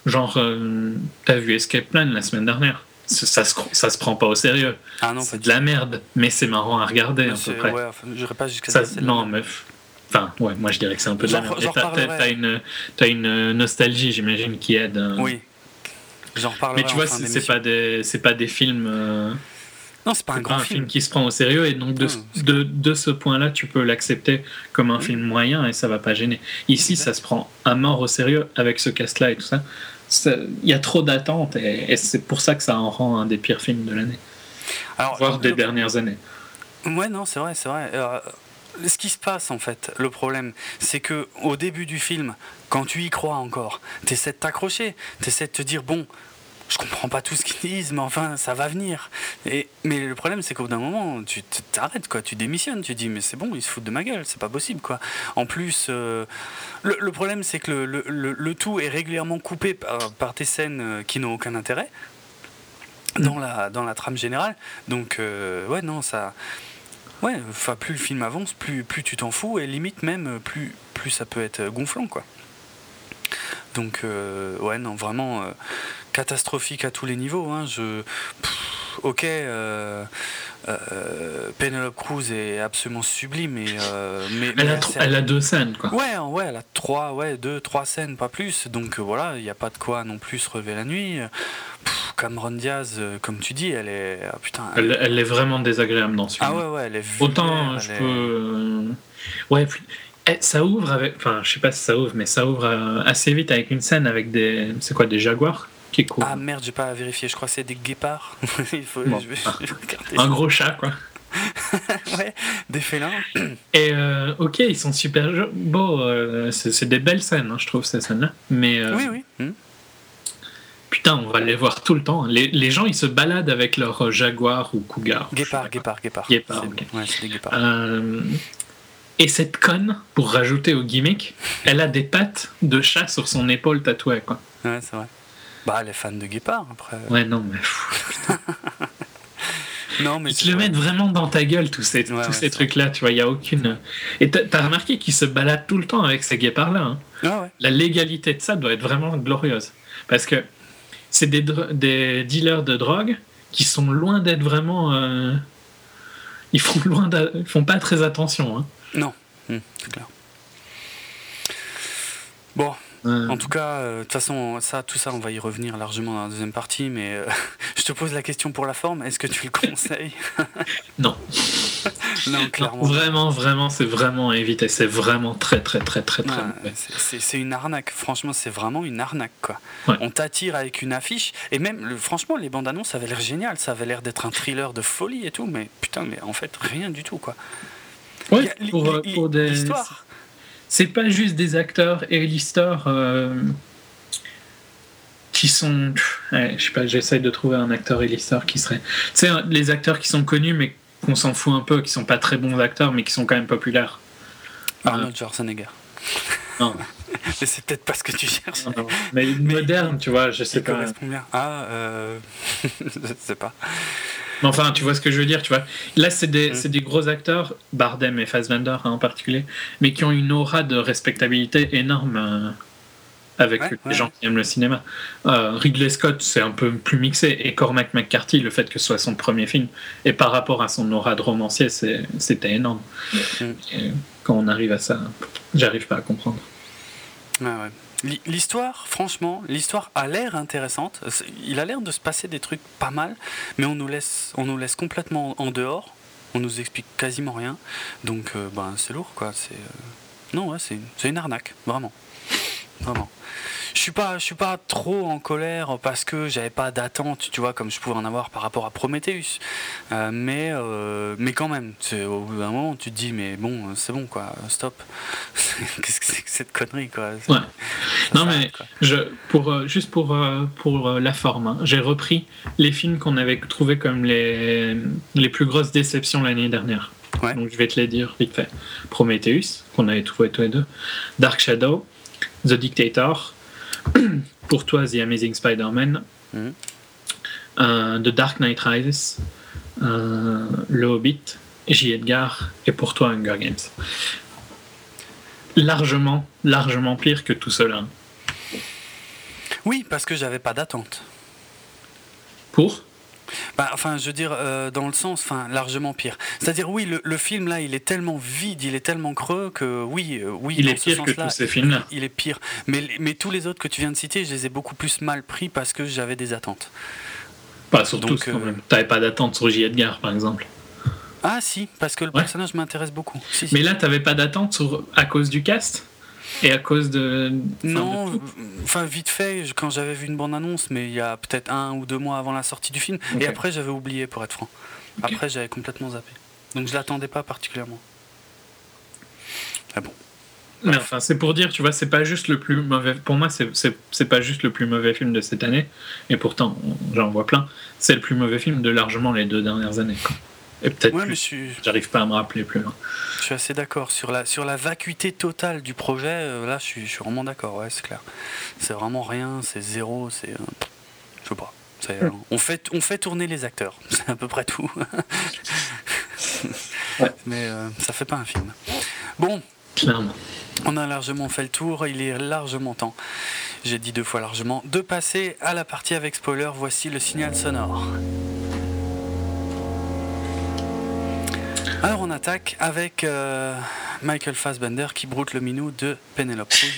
genre, euh, t'as vu Escape Plan la semaine dernière ça se, ça se prend pas au sérieux. Ah c'est de la merde, mais c'est marrant à regarder à peu près. Ouais, enfin, pas jusqu'à ça. Non, mais. Enfin, ouais, moi je dirais que c'est un peu de la merde. T'as une, as une nostalgie, j'imagine, qui aide. Hein. Oui. J'en reparlerai. Mais tu vois, c'est pas, des, pas des films. Euh, non, c'est pas un grand film. qui se prend au sérieux, et donc de, de, de ce point-là, tu peux l'accepter comme un film moyen et ça va pas gêner. Ici, ça se prend à mort au sérieux avec ce cast-là et tout ça il y a trop d'attentes et, c'est pour ça que ça en rend un des pires films de l'année. Voire des dernières années. Ouais, non, c'est vrai, c'est vrai. Euh, ce qui se passe en fait, le problème, c'est que au début du film, quand tu y crois encore, tu essaies de t'accrocher, tu essaies de te dire bon, je comprends pas tout ce qu'ils disent, mais enfin, ça va venir. Et, mais le problème, c'est qu'au bout d'un moment, tu t'arrêtes, quoi. Tu démissionnes, tu dis, mais c'est bon, ils se foutent de ma gueule, c'est pas possible, quoi. En plus, euh, le, problème, c'est que le, tout est régulièrement coupé par, par des scènes euh, qui n'ont aucun intérêt dans la, dans la trame générale. Donc, euh, ouais, non, ça. Ouais, enfin, plus le film avance, plus, plus tu t'en fous, et limite même, plus, plus ça peut être gonflant, quoi. Donc, ouais, non, vraiment catastrophique à tous les niveaux. Hein. Je, ok, euh, euh, Penelope Cruz est absolument sublime, mais, euh, mais, elle, a elle, a deux scènes, quoi. Ouais, ouais, elle a trois, ouais, deux, trois scènes, pas plus. Donc voilà, il n'y a pas de quoi non plus se relever la nuit. Cameron Diaz, comme tu dis, elle est, ah, putain. Elle, elle, est vraiment désagréable dans ce film. Ah ouais, ouais, elle est. Autant je peux, ouais, Eh, ça ouvre avec. Enfin, je sais pas si ça ouvre, mais ça ouvre euh, assez vite avec une scène avec des. C'est quoi, des jaguars? Qui Ah merde, j'ai pas vérifié, je crois que c'est des guépards. [LAUGHS] Il faut... Bon, je vais- je vais regarder Un gros chat, quoi. [LAUGHS] ouais, des félins. Et euh, ok, ils sont super beaux. euh, c'est des belles scènes, hein, je trouve, ces scènes-là. Mais euh, Oui, oui. hmm. putain, on va les voir tout le temps. Les, les gens, ils se baladent avec leur jaguar ou cougar. Guépard, guépard, guépard. Guépard, C'est- ok. Ouais, c'est des guépards. Et cette conne, pour rajouter au gimmick, elle a des pattes de chat sur son épaule tatouée, quoi. Ouais, c'est vrai. Bah, les fans de guépard, après. Ouais, non, mais. [LAUGHS] Non, mais Ils te le vrai. mettent vraiment dans ta gueule, tous ces, Ouais, tous ouais, ces trucs-là, tu vois, il n'y a aucune... Et t'as remarqué qu'ils se baladent tout le temps avec ces guépards-là, hein. Ouais. La légalité de ça doit être vraiment glorieuse. Parce que c'est des, des dealers de drogue qui sont loin d'être vraiment... euh, Ils font, loin ils font pas très attention, hein. Non, c'est clair. Bon, En tout cas, euh, de toute façon, ça, tout ça, on va y revenir largement dans la deuxième partie, mais euh, [LAUGHS] je te pose la question pour la forme, est-ce que tu le conseilles? [LAUGHS] Non. [LAUGHS] Non, non, clairement. vraiment, vraiment, c'est vraiment à éviter. C'est vraiment très, très, très, très, très mauvais. c'est- une arnaque, franchement, c'est vraiment une arnaque quoi. Ouais. On t'attire avec une affiche, et même, le, franchement, les bandes annonces, ça avait l'air génial, ça avait l'air d'être un thriller de folie et tout, mais putain, mais en fait, rien du tout quoi. Li- pour, euh, pour des... L'histoire, c'est pas juste des acteurs et l'histoire euh, qui sont ouais, je sais pas j'essaye de trouver un acteur et l'histoire qui serait tu sais les acteurs qui sont connus mais qu'on s'en fout un peu qui sont pas très bons acteurs mais qui sont quand même populaires Arnold Schwarzenegger. non, [LAUGHS] Mais c'est peut-être pas ce que tu cherches. non, non. mais moderne tu vois je sais pas bien. Ah, euh... [LAUGHS] je sais pas. Mais enfin tu vois ce que je veux dire tu vois là c'est des, Mm. des gros acteurs Bardem et Fassbender hein, en particulier mais qui ont une aura de respectabilité énorme euh, avec Ouais, les ouais. gens qui aiment le cinéma. Euh, Ridley Scott, c'est un peu plus mixé. Et Cormac McCarthy, le fait que ce soit son premier film, et par rapport à son aura de romancier, c'était énorme. Mm. Et quand on arrive à ça, j'arrive pas à comprendre. Ouais. L'hi- L'histoire, franchement, l'histoire a l'air intéressante. Il a l'air de se passer des trucs pas mal, mais on nous laisse, complètement en dehors. On nous explique quasiment rien. Donc, euh, ben, c'est lourd, quoi. C'est euh, non, ouais, c'est une arnaque, vraiment, vraiment. Je suis pas, je suis pas trop en colère parce que j'avais pas d'attente, tu vois, comme je pouvais en avoir par rapport à Prometheus. Euh, mais, euh, mais quand même, au bout d'un moment, tu te dis, mais bon, c'est bon, quoi, stop. [LAUGHS] Qu'est-ce que c'est que cette connerie, quoi? Ouais. Non, mais quoi. je, pour, euh, juste pour, euh, pour euh, la forme, hein, j'ai repris les films qu'on avait trouvés comme les, les plus grosses déceptions l'année dernière. Ouais. Donc je vais te les dire vite fait. Prometheus, qu'on avait trouvé tous les deux. Dark Shadow, The Dictator, [CLEARS THROAT] pour toi The Amazing Spider-Man, Mhm. euh, The Dark Knight Rises, euh, Le Hobbit, J. Edgar, et pour toi Hunger Games. Largement, largement pire que tout cela. Oui, parce que j'avais pas d'attente. Pour? Bah, enfin, je veux dire, euh, dans le sens, enfin, largement pire. C'est-à-dire, oui, le, le film là, il est tellement vide, il est tellement creux que oui, euh, oui. Il est pire que tous ces films-là. Il est pire. Mais, mais tous les autres que tu viens de citer, je les ai beaucoup plus mal pris parce que j'avais des attentes. Pas sur Donc, tous quand euh, même. T'avais pas d'attente sur J. Edgar par exemple. Ah si, parce que le Ouais. personnage m'intéresse beaucoup. Si, si. Mais là, t'avais pas d'attente sur... à cause du cast? Et à cause de. Non, enfin vite fait, quand j'avais vu une bande-annonce, mais il y a peut-être un ou deux mois avant la sortie du film, et après j'avais oublié pour être franc. Après j'avais complètement zappé. Donc je l'attendais pas particulièrement. Ah bon. Mais enfin, c'est pour dire, tu vois, c'est pas juste le plus mauvais. Pour moi, c'est- pas juste le plus mauvais film de cette année. Et pourtant, j'en vois plein. C'est le plus mauvais film de largement les deux dernières années. quoi. Et peut-être Ouais, suis, J'arrive pas à me rappeler plus loin. je suis assez d'accord sur la sur la vacuité totale du projet. euh, là, je suis, je suis vraiment d'accord. Ouais, c'est clair. C'est vraiment rien. C'est zéro. C'est, euh, je sais pas. Euh, on fait on fait tourner les acteurs. [LAUGHS] C'est à peu près tout. [LAUGHS] Ouais. Mais euh, ça fait pas un film. Bon, Clairement. On a largement fait le tour, il est largement temps, j'ai dit deux fois largement, de passer à la partie avec spoiler. Voici le signal sonore. Alors on attaque avec euh, Michael Fassbender qui broute le minou de Penelope Cruz.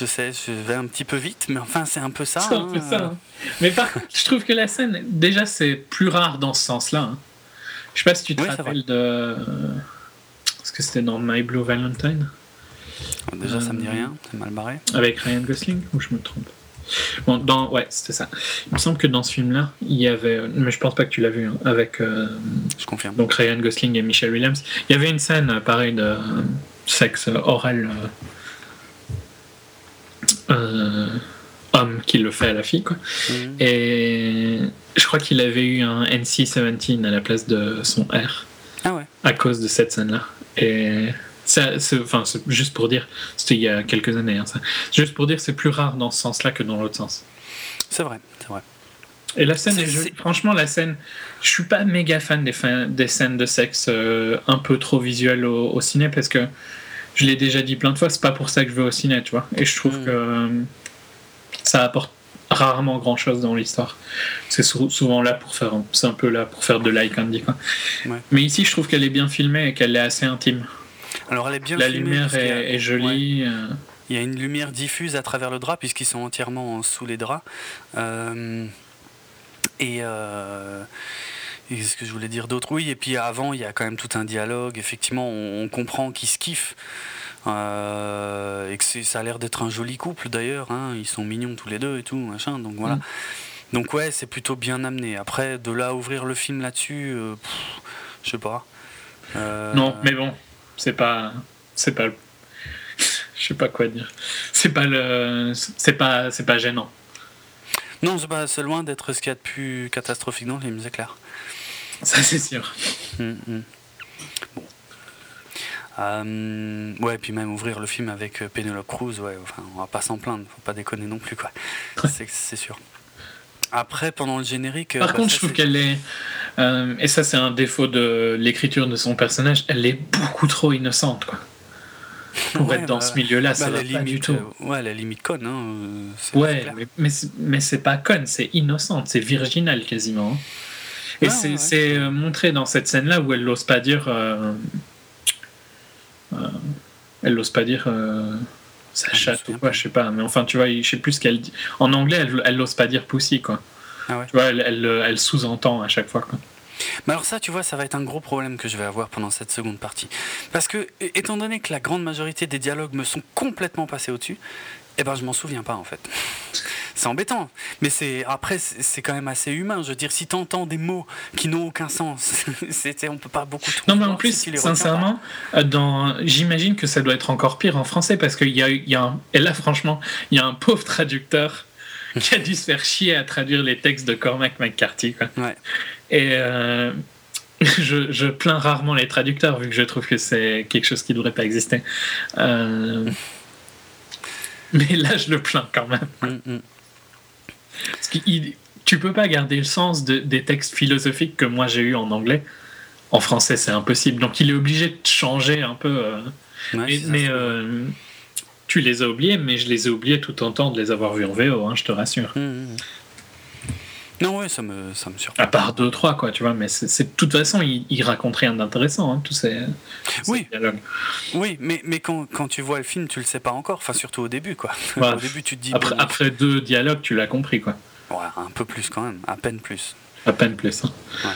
Je sais, je vais un petit peu vite, mais enfin c'est un peu ça. [LAUGHS] Un hein, peu ça. euh, hein. Mais par contre, je trouve que la scène, déjà, c'est plus rare dans ce sens-là. hein. Je sais pas si tu te Oui, rappelles de. que c'était dans My Blue Valentine? Déjà, ça me dit rien, c'est mal barré. Avec Ryan Gosling ou je me trompe? Bon, dans, ouais, c'était ça. Il me semble que dans ce film-là, il y avait, mais je pense pas que tu l'as vu, hein, avec. je confirme. Donc Ryan Gosling et Michelle Williams. Il y avait une scène, pareil, de sexe oral. Euh, homme qui le fait à la fille, quoi. Mhm. Et je crois qu'il avait eu un NC-17 à la place de son R. Ah ouais. À cause de cette scène-là. Et ça, enfin, juste pour dire, c'était il y a quelques années, hein, ça. Juste pour dire, c'est plus rare dans ce sens-là que dans l'autre sens. C'est vrai, c'est vrai. Et la scène, franchement, la scène, je suis pas méga fan des, des scènes de sexe euh, un peu trop visuelles au, ciné parce que je l'ai déjà dit plein de fois, c'est pas pour ça que je vais au ciné, tu vois. Et je trouve hmm. que euh, ça apporte rarement grand chose dans l'histoire. C'est souvent là pour faire, c'est un peu là pour faire de like candy, quoi. Mais ici, je trouve qu'elle est bien filmée et qu'elle est assez intime. Alors elle est bien La lumière est, jolie. Euh. Il y a une lumière diffuse à travers le drap puisqu'ils sont entièrement sous les draps. Euh, et, euh, ce que je voulais dire d'autre Oui, et puis avant, il y a quand même tout un dialogue. Effectivement, on, comprend qu'ils se kiffent. Euh, et que ça a l'air d'être un joli couple d'ailleurs. Hein. Ils sont mignons tous les deux et tout, machin. Donc voilà. Mm. Donc ouais, c'est plutôt bien amené. Après, de là ouvrir le film là-dessus, je sais pas. Non, mais bon, c'est pas, c'est pas, [LAUGHS] je sais pas quoi dire. C'est pas le, c'est pas, c'est pas gênant. Non, c'est pas, c'est loin d'être ce qu'il y a de plus catastrophique dans le film, c'est clair. Ça, c'est sûr. Hum. Bon. Euh, ouais, puis même ouvrir le film avec euh, Penelope Cruz, ouais, enfin, on va pas s'en plaindre, faut pas déconner non plus, quoi. c'est, sûr. Après, pendant le générique. Par bah, contre, je trouve qu'elle est. Euh, et ça, c'est un défaut de l'écriture de son personnage, elle est beaucoup trop innocente, quoi [LAUGHS] pour être dans bah, ce milieu-là, ça bah, va pas du tout. Euh, ouais, la limite conne. Hein, euh, ouais, mais, mais, c'est pas conne, c'est innocente, c'est virginal quasiment. Hein. Et c'est euh, montré dans cette scène-là où elle n'ose pas dire. elle n'ose pas dire. Sa ah, chatte ou quoi, je sais pas. Mais enfin, tu vois, je sais plus ce qu'elle dit. En anglais, elle n'ose pas dire pussy, quoi. Ah tu vois, elle, elle, elle sous-entend à chaque fois, quoi. Mais alors ça, tu vois, ça va être un gros problème que je vais avoir pendant cette seconde partie. Parce que, étant donné que la grande majorité des dialogues me sont complètement passés au-dessus, eh ben je m'en souviens pas en fait. [LAUGHS] C'est embêtant, mais c'est après c'est quand même assez humain. Je veux dire, si tu entends des mots qui n'ont aucun sens, [LAUGHS] c'était on peut pas beaucoup. Non, mais en plus, sincèrement, dans j'imagine que ça doit être encore pire en français parce qu'il y a, y a un... et là franchement, il y a un pauvre traducteur [LAUGHS] qui a dû se faire chier à traduire les textes de Cormac McCarthy. Quoi. Ouais. Et euh, je, plains rarement les traducteurs, vu que je trouve que c'est quelque chose qui ne devrait pas exister. Euh, [LAUGHS] mais là, je le plains quand même. Mm, mm. Parce que tu peux pas garder le sens des textes philosophiques que moi j'ai eu en anglais. En français, c'est impossible. Donc, il est obligé de changer un peu. Euh, mais, tu les as oubliés, mais je les ai oubliés tout en temps de les avoir vus en VO, hein, je te rassure. Mm, non, ouais, ça me, ça me surprend. À part deux, trois, quoi, tu vois, mais c'est de toute façon, il, il raconte rien d'intéressant, hein, tous ces, oui. dialogues. Oui, mais, mais quand, quand, tu vois le film, tu le sais pas encore, enfin, surtout au début, quoi. [LAUGHS] au début, tu te dis. Après, après deux dialogues, tu l'as compris, quoi. Ouais, un peu plus quand même, à peine plus. À peine plus. Hein. Ouais.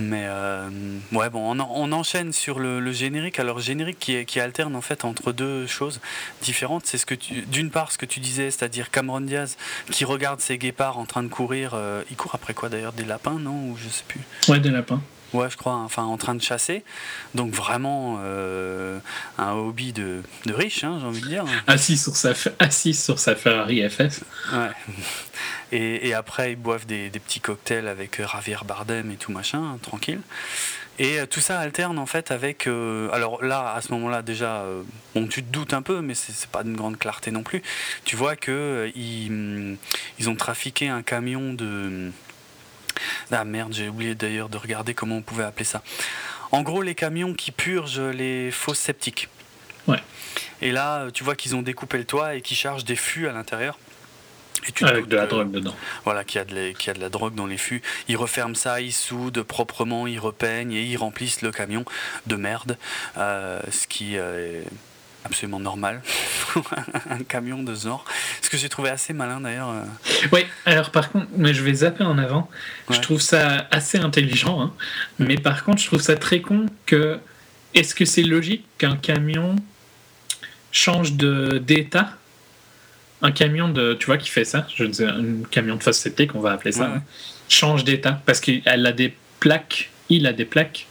Mais euh, ouais, bon, on, enchaîne sur le, générique. Alors, générique qui, qui, alterne en fait entre deux choses différentes. C'est ce que d'une part, ce que tu disais, c'est-à-dire Cameron Diaz qui regarde ses guépards en train de courir. Euh, il court après quoi d'ailleurs Des lapins, non? Je sais plus. Ouais, des lapins. Ouais, je crois, enfin en train de chasser. Donc vraiment euh, un hobby de, de riche, hein, j'ai envie de dire. Assis sur sa, [LAUGHS] assis sur sa Ferrari FS. Ouais. [LAUGHS] Et, et après, ils boivent des, des, petits cocktails avec euh, Javier Bardem et tout machin, tranquille. Et euh, tout ça alterne en fait avec. alors là, à ce moment-là, déjà, bon, tu te doutes un peu, mais c'est pas d'une grande clarté non plus. Tu vois que ils, ils ont trafiqué un camion de ah merde, j'ai oublié d'ailleurs de regarder comment on pouvait appeler ça. En gros, les camions qui purgent les fausses sceptiques. Ouais. Et là, tu vois qu'ils ont découpé le toit et qu'ils chargent des fûts à l'intérieur. Avec de la drogue dedans. Voilà, qu'il y, a de y a de la drogue dans les fûts. Ils referment ça, ils soudent proprement, ils repeignent et ils remplissent le camion de merde. Euh, ce qui euh, absolument normal [LAUGHS] un camion de Zor. Ce que j'ai trouvé assez malin d'ailleurs. Euh. Oui, alors par contre, mais je vais zapper en avant. Je trouve ça assez intelligent, hein. mais par contre, je trouve ça très con que est-ce que c'est logique qu'un camion change de d'état? Un camion de, tu vois, qui fait ça, je sais, un camion de phase septique, on va appeler ça, hein, change d'état parce qu'elle a des plaques, il a des plaques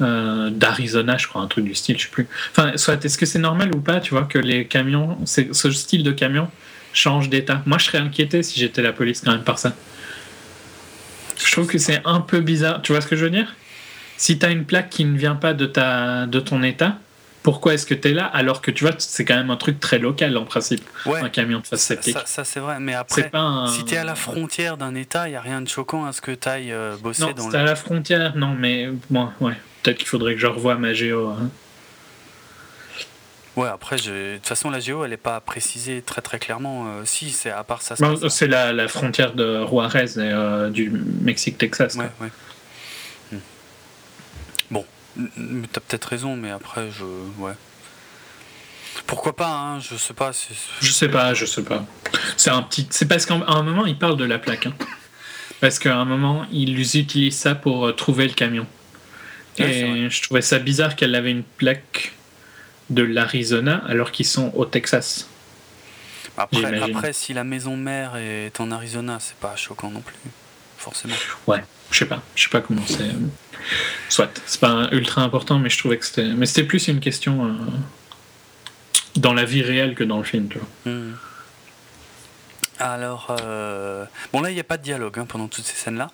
euh, d'Arizona, je crois, un truc du style, je sais plus. Enfin, soit, est-ce que c'est normal ou pas, tu vois, que les camions, ce style de camion change d'état? Moi, je serais inquiété si j'étais la police quand même par ça. Je trouve que c'est un peu bizarre. Tu vois ce que je veux dire? Si tu as une plaque qui ne vient pas de, ta, de ton état, pourquoi est-ce que tu es là alors que tu vois, c'est quand même un truc très local en principe, un camion de face septique. Ça, ça c'est vrai, mais après, si tu es à la frontière d'un état, il n'y a rien de choquant à ce que tu ailles euh, bosser non, dans le. à la frontière, non, mais bon, ouais. Peut-être qu'il faudrait que je revoie ma géo. Hein. Ouais, après, de toute façon, la géo, elle n'est pas précisée très très clairement. Euh, si, c'est à part ça. c'est la, la, frontière de Juarez et euh, du Mexique-Texas. Ouais, ouais. T'as peut-être raison, mais après, je. Ouais. Pourquoi pas, hein, je sais pas. Je sais pas, je sais pas. C'est un petit. C'est parce qu'à un moment, il parle de la plaque. Hein. Parce qu'à un moment, ils utilisent ça pour euh, trouver le camion. Et je trouvais ça bizarre qu'elle avait une plaque de l'Arizona alors qu'ils sont au Texas. Après, après, si la maison mère est en Arizona, c'est pas choquant non plus, forcément. Ouais, je sais pas, je sais pas comment c'est. Soit, c'est pas ultra important, mais je trouvais que c'était. Mais c'était plus une question euh, dans la vie réelle que dans le film, tu vois. Hmm. Alors, euh, bon là, il n'y a pas de dialogue hein, pendant toutes ces scènes-là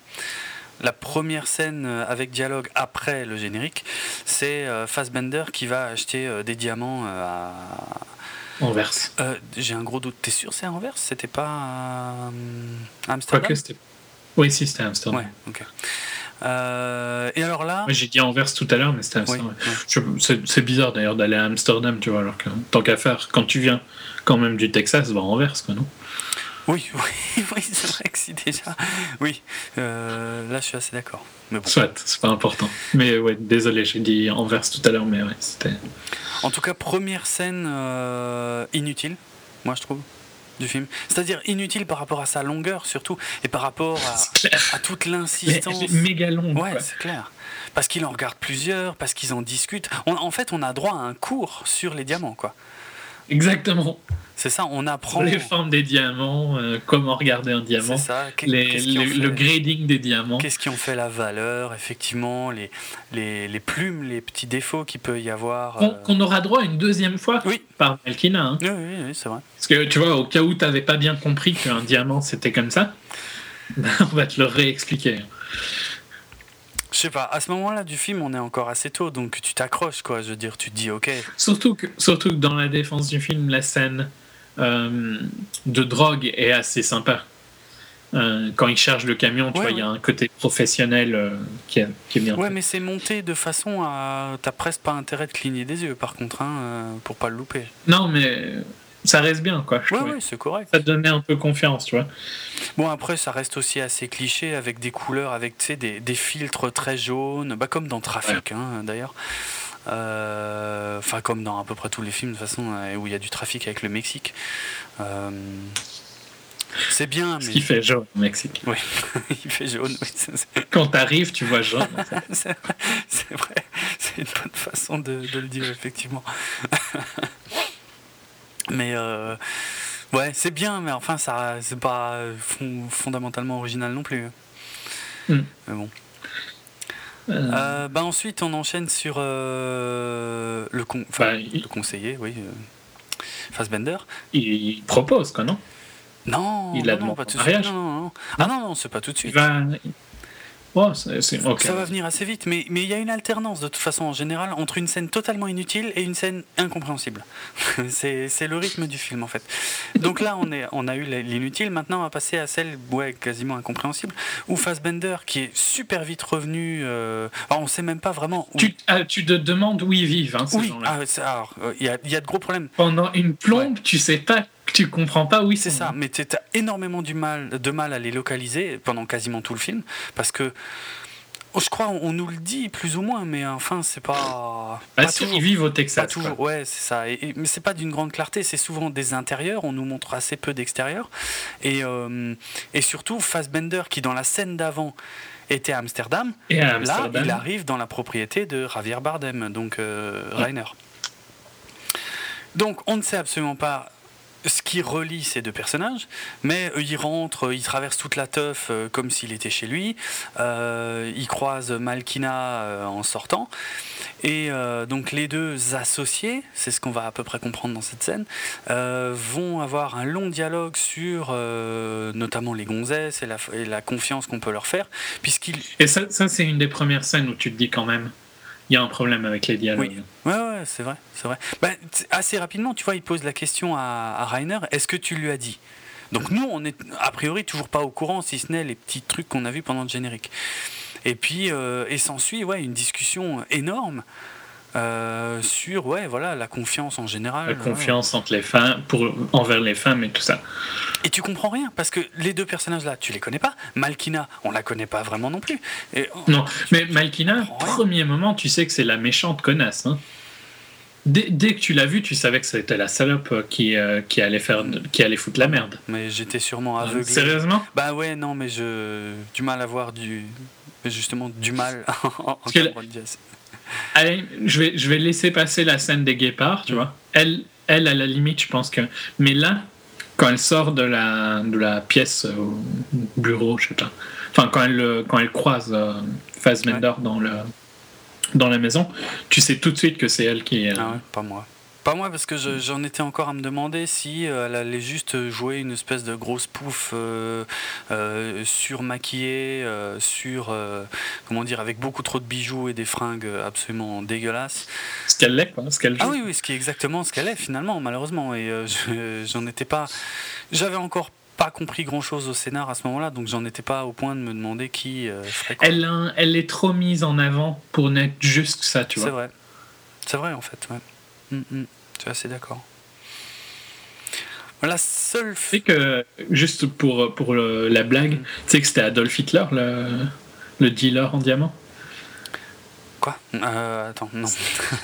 la première scène euh, avec dialogue après le générique, c'est euh, Fassbender qui va acheter euh, des diamants à. Anvers. J'ai un gros doute. T'es sûr c'est Anvers C'était pas à Amsterdam? Oui, si, c'était Amsterdam. Ouais, ok. et alors là. J'ai dit Anvers tout à l'heure, mais c'était Amsterdam. C'est bizarre d'ailleurs d'aller à Amsterdam, tu vois, alors que tant qu'à faire, quand tu viens quand même du Texas, va à Anvers, quoi, non? Oui, [LAUGHS] oui, oui c'est vrai que si déjà. Oui, euh, là je suis assez d'accord. Bon. Soit, c'est pas important. Mais ouais, désolé, j'ai dit Anvers tout à l'heure, mais ouais, c'était. En tout cas, première scène euh, inutile, moi je trouve, du film. C'est-à-dire inutile par rapport à sa longueur surtout, et par rapport à, à toute l'insistance. Méga. Ouais, c'est clair. Parce qu'il en regarde plusieurs, parce qu'ils en discutent. en fait, on a droit à un cours sur les diamants, quoi. Exactement. C'est ça, on apprend. Les formes des diamants, euh, comment regarder un diamant, ça. le grading des diamants. Qu'est-ce qui en fait la valeur, effectivement, les, les, plumes, les petits défauts qu'il peut y avoir. Qu'on aura droit une deuxième fois oui. par Melkina. Hein. Oui, oui, oui c'est vrai. Parce que tu vois, au cas où tu n'avais pas bien compris qu'un diamant c'était comme ça, [LAUGHS] on va te le réexpliquer. Je sais pas, à ce moment-là du film, on est encore assez tôt, donc tu t'accroches, quoi. Je veux dire, tu te dis, ok. Surtout que, surtout que dans la défense du film, la scène euh, de drogue est assez sympa. Euh, quand il charge le camion, tu vois, il y a un côté professionnel euh, qui, est, qui, est, bien. Ouais, mais c'est monté de façon à. T'as presque pas intérêt de cligner des yeux, par contre, hein, pour pas le louper. Non, mais ça reste bien, quoi. ouais, ouais, c'est correct. Ça te donnait un peu confiance, tu vois. Bon, après, ça reste aussi assez cliché avec des couleurs, avec des, des filtres très jaunes, bah, comme dans Trafic, hein, d'ailleurs. Euh, enfin, comme dans à peu près tous les films, de toute façon, euh, où il y a du trafic avec le Mexique. Euh, c'est bien, mais. Ce qui fait jaune au Mexique. Oui, [LAUGHS] il fait jaune. Oui, Quand t'arrives, tu vois jaune. [LAUGHS] c'est vrai, c'est une bonne façon de, de, le dire, effectivement. [LAUGHS] mais ouais, c'est bien, mais enfin, ça, c'est pas fondamentalement original non plus. Mm. Mais bon. Euh. Euh, bah ensuite, on enchaîne sur euh, le, con bah, le conseiller, oui, Fassbender. Il propose, quoi, non? Non, il a non, pas tout de suite. Non, non, non. Ah non, non, c'est pas tout de suite. Ça va venir assez vite, mais il y a une alternance de toute façon en général entre une scène totalement inutile et une scène incompréhensible. [LAUGHS] c'est le rythme du film en fait. Donc là, on, est, on a eu l'inutile, maintenant on va passer à celle ouais, quasiment incompréhensible, où Fassbender, qui est super vite revenu, euh, alors on sait même pas vraiment où... Tu, ah, tu te demandes où ils vivent, hein, oui, ah, alors euh, il y, a, y, a, de gros problèmes. Pendant une plombe, tu sais pas tu comprends pas ils C'est ça, mais tu as énormément du mal, de mal à les localiser pendant quasiment tout le film, parce que je crois on nous le dit plus ou moins, mais enfin c'est pas. Bah, pas toujours, ils vivent au Texas. Pas toujours, ouais, c'est ça. Et, mais c'est pas d'une grande clarté. C'est souvent des intérieurs. On nous montre assez peu d'extérieur. Et, euh, et surtout Fassbender qui dans la scène d'avant était à Amsterdam. Et à Amsterdam. Là, il arrive dans la propriété de Javier Bardem, donc euh, Rainer. Donc on ne sait absolument pas ce qui relie ces deux personnages, mais euh, il rentre, il traverse toute la teuf euh, comme s'il était chez lui, euh, il croise Malkina en sortant, et donc les deux associés, c'est ce qu'on va à peu près comprendre dans cette scène, vont avoir un long dialogue sur notamment les gonzesses et la, confiance qu'on peut leur faire, puisqu'ils... Et ça, ça c'est une des premières scènes où tu te dis quand même, il y a un problème avec les dialogues. Oui, ouais, ouais c'est vrai, c'est vrai. Bah, assez rapidement, tu vois, il pose la question à, à Rainer est-ce que tu lui as dit? Donc nous, on est a priori toujours pas au courant, si ce n'est les petits trucs qu'on a vus pendant le générique. Et puis, euh, et s'ensuit, ouais, une discussion énorme. Euh, sur ouais voilà la confiance en général la confiance entre les femmes pour envers les femmes et tout ça. Et tu comprends rien parce que les deux personnages là tu les connais pas. Malkina on la connaît pas vraiment non plus. Et, oh, non mais Malkina premier moment tu sais que c'est la méchante connasse hein. Dès, dès, que tu l'as vu, tu savais que c'était la salope qui, euh, qui, allait faire, qui allait foutre la merde. Mais j'étais sûrement aveuglé. Sérieusement? Bah ouais, non, mais je du mal à voir du justement du mal [LAUGHS] en, en Allez, je vais, je vais laisser passer la scène des guépards, tu vois. Elle, elle, à la limite, je pense que. Mais là, quand elle sort de la, de la pièce au bureau, je sais pas. Enfin, quand elle, quand elle croise euh, Fassbender dans, le, dans la maison, tu sais tout de suite que c'est elle qui est. Ah ouais, pas moi. Pas moi, parce que j'en étais encore à me demander si euh, elle allait juste jouer une espèce de grosse pouffe euh, euh surmaquillée, euh, sur. comment dire, avec beaucoup trop de bijoux et des fringues absolument dégueulasses. Ce qu'elle est, quoi. Ce qu'elle Ah oui, oui, ce qui est exactement ce qu'elle est, finalement, malheureusement. Et j'en étais pas. J'avais encore pas compris grand chose au scénar à ce moment-là, donc j'en étais pas au point de me demander qui ferait quoi. Elle, elle est trop mise en avant pour n'être juste ça, tu vois. C'est vrai. C'est vrai, en fait, ouais. Mm, mm. tu es assez d'accord. La seule. C'est que, juste pour, pour la blague, mm. tu sais que c'était Adolf Hitler, le, le dealer en diamant? Quoi? Euh, Attends, non.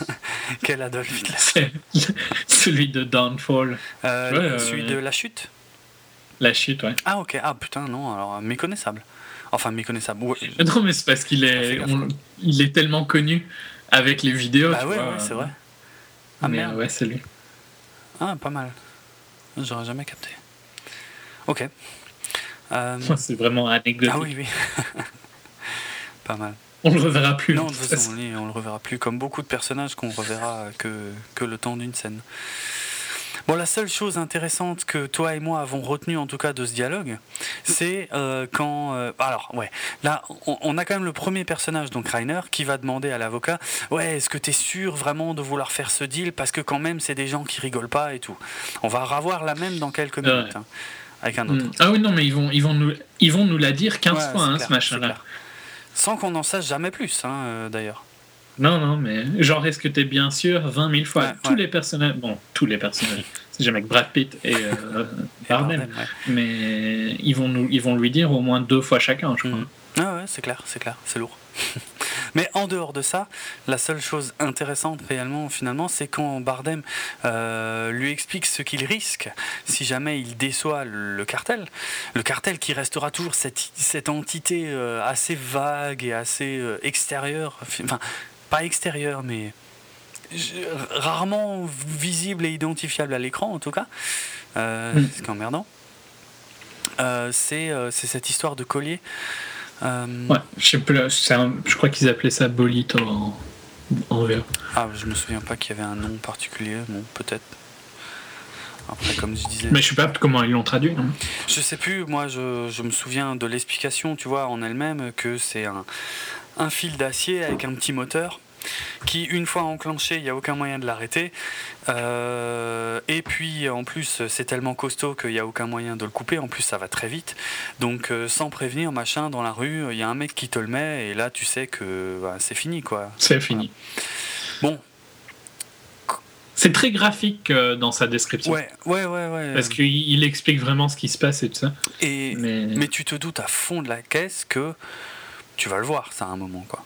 [LAUGHS] Quel Adolf Hitler? Celui de Downfall. Euh, celui de La Chute? La Chute, ouais. Ah, ok. Ah, putain, non, alors méconnaissable. Enfin, méconnaissable. Non, mais c'est parce qu'il est, il est tellement connu avec les vidéos. Bah ouais, ouais c'est vrai. Ah merde. ouais, c'est lui. Ah, pas mal. J'aurais jamais capté. Ok. Euh... [LAUGHS] C'est vraiment anecdotique. Ah oui, oui. [LAUGHS] pas mal. On le reverra plus. Non, de toute façon, on le reverra plus. Comme beaucoup de personnages qu'on reverra que, que le temps d'une scène. Bon, la seule chose intéressante que toi et moi avons retenue, en tout cas, de ce dialogue, c'est euh, quand. Euh, alors, ouais, là, on, a quand même le premier personnage, donc Rainer, qui va demander à l'avocat Ouais, est-ce que tu es sûr vraiment de vouloir faire ce deal? Parce que, quand même, c'est des gens qui rigolent pas et tout. On va revoir la même dans quelques minutes. Hein, avec un autre. Hmm. Ah oui, non, mais ils vont, ils vont, nous, ils vont nous la dire 15 fois, hein, ce machin-là. Sans qu'on en sache jamais plus, hein, euh, d'ailleurs. Non, non, mais genre, est-ce que bien sûr 20 000 fois? Tous les personnages, bon, tous les personnages, c'est jamais que Brad Pitt et euh, Bardem, mais ils vont, nous, ils vont lui dire au moins deux fois chacun, je crois. Mm. Ah ouais, c'est clair, c'est clair, c'est lourd. [LAUGHS] Mais en dehors de ça, la seule chose intéressante réellement, finalement, c'est quand Bardem euh, lui explique ce qu'il risque si jamais il déçoit le, cartel. Le cartel qui restera toujours cette, cette entité euh, assez vague et assez extérieure, enfin, pas extérieur, mais rarement visible et identifiable à l'écran en tout cas, euh, mm. c'est emmerdant. Euh, euh, c'est cette histoire de collier. Euh, ouais, je, sais plus, je crois qu'ils appelaient ça bolito en, en Ah, je me souviens pas qu'il y avait un nom particulier, bon, peut-être. Après, comme je disais. Mais je sais pas comment ils l'ont traduit. Non? Je sais plus, moi je, je me souviens de l'explication, tu vois, en elle-même, que c'est un, un fil d'acier avec un petit moteur qui, une fois enclenché, il n'y a aucun moyen de l'arrêter. Euh, et puis, en plus, c'est tellement costaud qu'il n'y a aucun moyen de le couper. En plus, ça va très vite. Donc, euh, sans prévenir, machin, dans la rue, il y a un mec qui te le met, et là, tu sais que bah, c'est fini, quoi. C'est fini. Bon, c'est très graphique euh, dans sa description. Ouais, ouais, ouais. ouais. Parce qu'il explique vraiment ce qui se passe et tout ça. Et, mais... mais tu te doutes à fond de la caisse que tu vas le voir, ça, à un moment, quoi.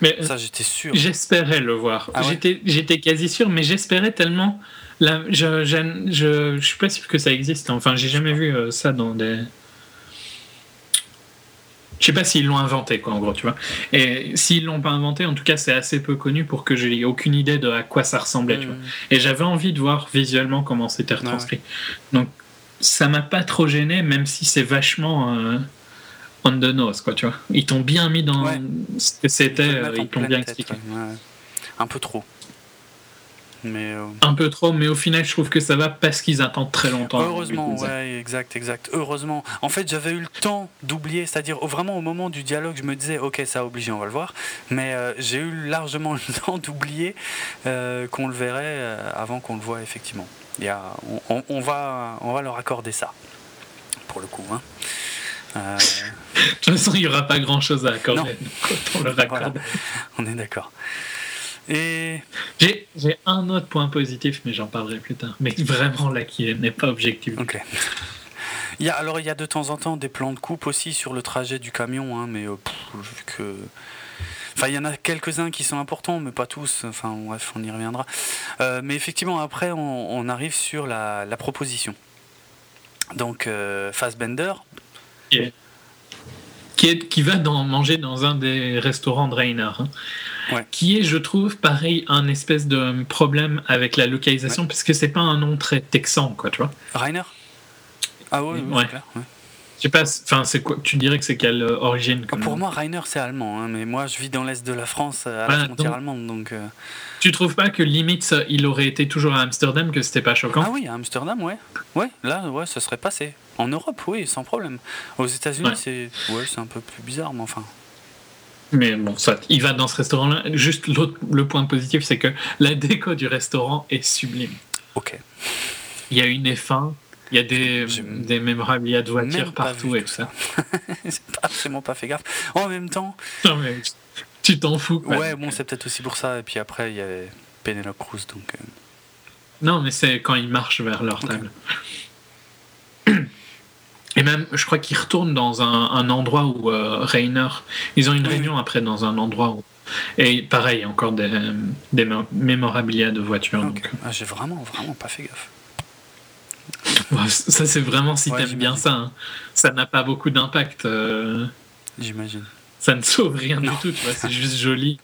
Mais ça, j'étais sûr. J'espérais le voir. Ah j'étais, j'étais quasi sûr, mais j'espérais tellement. Là, je, je, je, je, suis pas sûr que ça existe. Enfin, j'ai jamais vu euh, ça dans des. Je sais pas s'ils l'ont inventé, quoi, en gros, tu vois. Et s'ils l'ont pas inventé, en tout cas, c'est assez peu connu pour que j'ai aucune idée de à quoi ça ressemblait, tu vois. Mm. Et j'avais envie de voir visuellement comment c'était retranscrit. Donc, ça m'a pas trop gêné, même si c'est vachement euh, on the nose, quoi, tu vois. Ils t'ont bien mis dans Ouais. ce que c'était, Ils euh, ils t'ont bien expliqué. ouais. Un peu trop. Mais euh, Un peu trop, mais au final, je trouve que ça va parce qu'ils attendent très longtemps. de heureusement, ouais, exact, exact. Heureusement. En fait, j'avais eu le temps d'oublier, c'est-à-dire vraiment au moment du dialogue, je me disais, ok, ça a obligé, on va le voir. Mais euh, j'ai eu largement [LAUGHS] le temps d'oublier euh, qu'on le verrait avant qu'on le voit effectivement. Il y a, on, on- on va, on va leur accorder ça, pour le coup. hein. De toute façon, il n'y aura pas grand chose à accorder. Donc autant le on est d'accord. Et J'ai j'ai un autre point positif, mais j'en parlerai plus tard. Mais vraiment là, qui n'est pas objectif. Ok. Il y a, alors il y a de temps en temps des plans de coupe aussi sur le trajet du camion, hein, mais euh, pff, que... Enfin, il y en a quelques-uns qui sont importants, mais pas tous. Enfin, bref, on y reviendra. Euh, mais effectivement, après, on, on arrive sur la, la proposition. Donc, euh, Fassbender, qui, est- qui va dans, manger dans un des restaurants de Reiner. hein. Ouais. Qui est, je trouve, pareil, un espèce de problème avec la localisation, parce que c'est pas un nom très texan, quoi, tu vois. Rainer? Ah oui, oui, Ouais. clair. Sais pas, enfin, c'est quoi, tu dirais que c'est quelle euh, origine comme Pour moi, Rainer, c'est allemand, hein, mais moi, je vis dans l'est de la France, à Voilà, la frontière donc- allemande, donc... euh, Tu trouves pas que limite, ça, il aurait été toujours à Amsterdam, que c'était pas choquant Ah oui, à Amsterdam, ouais. Ouais, là, ouais, ça serait passé. En Europe, oui, sans problème. Aux États-Unis, Ouais. c'est ouais, c'est un peu plus bizarre, mais enfin. Mais bon, soit, il va dans ce restaurant-là. Juste l'autre, le point positif, c'est que la déco du restaurant est sublime. Ok. Il y a une F1, il y a des, des mémorabilia de voitures partout et tout ça. [LAUGHS] Pas- absolument pas fait gaffe. En même temps, Non, mais tu t'en fous. quoi. ouais, bon, c'est peut-être aussi pour ça. Et puis après, il y avait Penelope Cruz, donc. euh, Non, mais c'est quand ils marchent vers leur table. Et même, je crois qu'ils retournent dans un, un endroit où euh, Rainer. Ils ont une Oui, réunion après dans un endroit où. Et pareil, encore des, des mé- mémorabilia de voitures. donc, Ah, J'ai vraiment, vraiment pas fait gaffe. Ouais, ça, c'est vraiment si Ouais, t'aimes bien ça. hein. Ça n'a pas beaucoup d'impact. euh, J'imagine. ça ne sauve rien Non. du tout, tu vois. C'est juste joli.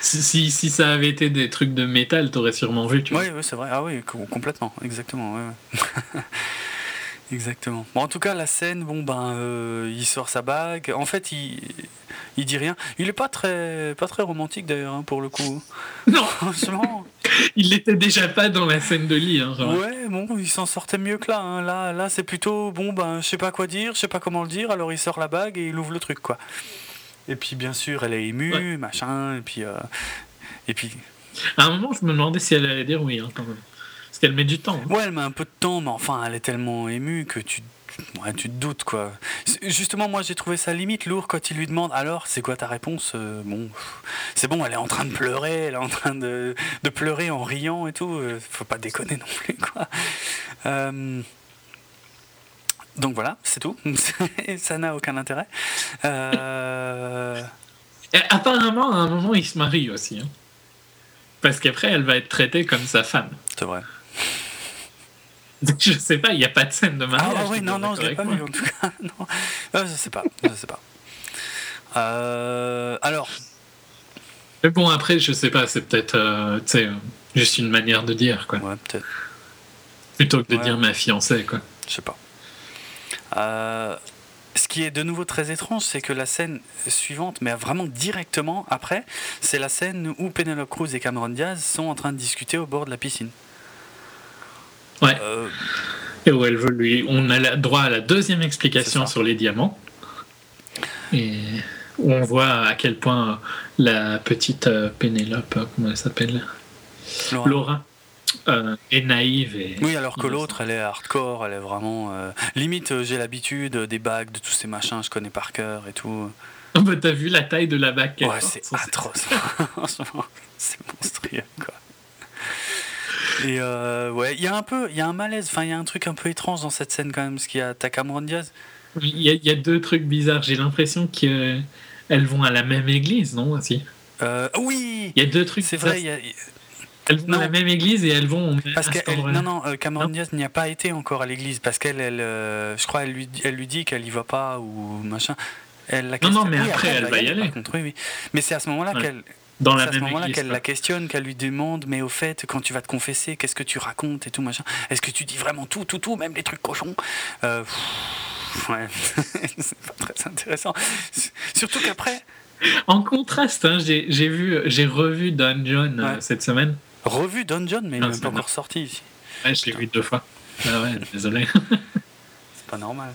Si, si, si ça avait été des trucs de métal, t'aurais sûrement vu, tu vois. Oui, oui, c'est vrai. Ah oui, co- complètement, exactement. ouais, ouais. [LAUGHS] exactement. Bon, en tout cas, la scène, bon ben, euh, il sort sa bague. En fait, il, il dit rien. Il est pas très, pas très romantique d'ailleurs, hein, pour le coup. [LAUGHS] Non, [LAUGHS] Franchement. il l'était déjà pas dans la scène de lit. Hein. Ouais, bon, il s'en sortait mieux que là. hein. Là, là, c'est plutôt bon, ben, je sais pas quoi dire, je sais pas comment le dire. Alors il sort la bague et il ouvre le truc, quoi. Et puis bien sûr, elle est émue, Ouais. machin. Et puis, euh, et puis, À un moment, je me demandais si elle allait dire oui, quand même. Parce qu'elle met du temps. hein. Ouais, elle met un peu de temps, mais enfin, elle est tellement émue que tu, ouais, tu te doutes, quoi. Justement, moi, j'ai trouvé ça limite lourd quand il lui demande alors, c'est quoi ta réponse Euh, Bon, c'est bon, elle est en train de pleurer, elle est en train de, de pleurer en riant et tout. euh, Faut pas déconner non plus, quoi. Euh, donc voilà, c'est tout. [LAUGHS] ça n'a aucun intérêt. Euh, Et apparemment, à un moment, il se marie aussi. hein. Parce qu'après, elle va être traitée comme sa femme. c'est vrai. [LAUGHS] Je sais pas, il n'y a pas de scène de mariage. ah oui, non, non, je l'ai pas vu en tout cas. [LAUGHS] Non. Ah, je sais pas, je sais pas. Euh, alors. Mais bon, après, je sais pas, c'est peut-être euh, juste une manière de dire, quoi. ouais, peut-être. Plutôt que de Ouais. dire ma fiancée, quoi. Je sais pas. Euh, ce qui est de nouveau très étrange, c'est que la scène suivante, mais vraiment directement après, c'est la scène où Penelope Cruz et Cameron Diaz sont en train de discuter au bord de la piscine. Ouais. Euh, Et où elle veut lui. On a droit à la deuxième explication sur les diamants. Et où on voit à quel point la petite euh, Pénélope, euh, comment elle s'appelle? Laura. Laura, euh, est naïve et. Oui, alors que l'autre, elle est hardcore, elle est vraiment. euh, limite, euh, j'ai l'habitude des bagues, de tous ces machins, je connais par cœur et tout. Oh, bah, T'as vu la taille de la bague Ouais, c'est atroce. [LAUGHS] C'est monstrueux, quoi. Et euh, ouais, il y a un peu, il y a un malaise, enfin, il y a un truc un peu étrange dans cette scène quand même, parce qu'il y a ta Cameron Diaz Il y, a, deux trucs bizarres. J'ai l'impression qu'elles vont à la même église, non aussi? Euh, Oui Il y a deux trucs. C'est vrai, Elles vont à la même église et elles vont. Parce que non, non, euh, Cameron Diaz n'y a pas été encore à l'église parce qu'elle, elle, euh, je crois, elle lui, elle lui dit qu'elle y va pas ou machin. Elle la non, non, mais après, elle, va y aller. Contre, oui, oui. Mais c'est à ce moment-là qu'elle dans la à ce moment-là qu'elle la questionne, qu'elle lui demande, mais au fait, quand tu vas te confesser, qu'est-ce que tu racontes et tout machin? Est-ce que tu dis vraiment tout, tout, tout, même les trucs cochons? Euh, Ouais, [LAUGHS] c'est pas très intéressant. Surtout qu'après. En contraste, hein, j'ai vu, j'ai revu Don John euh, cette semaine. Revu Don John, mais il n'est pas encore sorti ici. Ouais, je l'ai vu deux fois. Ah ouais, désolé. [LAUGHS] normal.